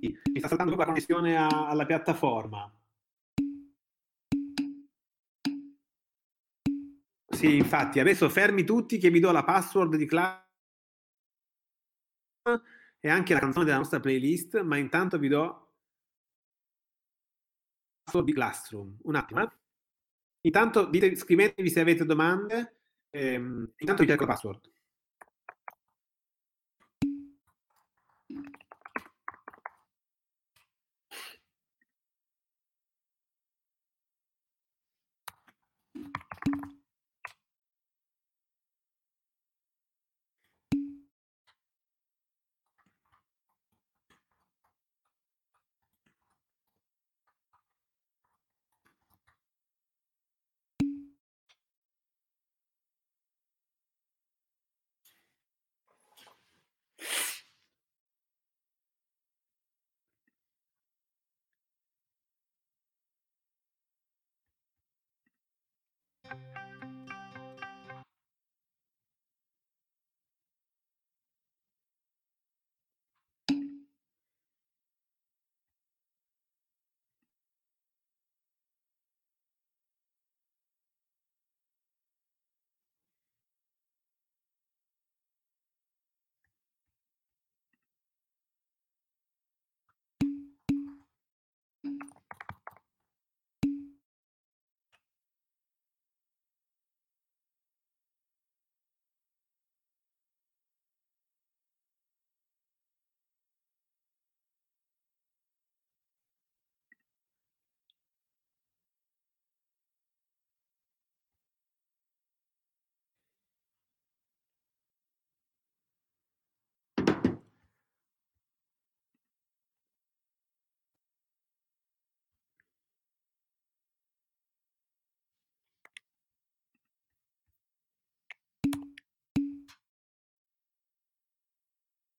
Mi sta saltando la connessione a, alla piattaforma. Sì, infatti, adesso fermi tutti che vi do la password di classe e anche la canzone della nostra playlist, ma intanto vi do la password di Classroom. Un attimo, eh? Intanto dite, scrivetevi se avete domande. Ehm, intanto vi cerco la password.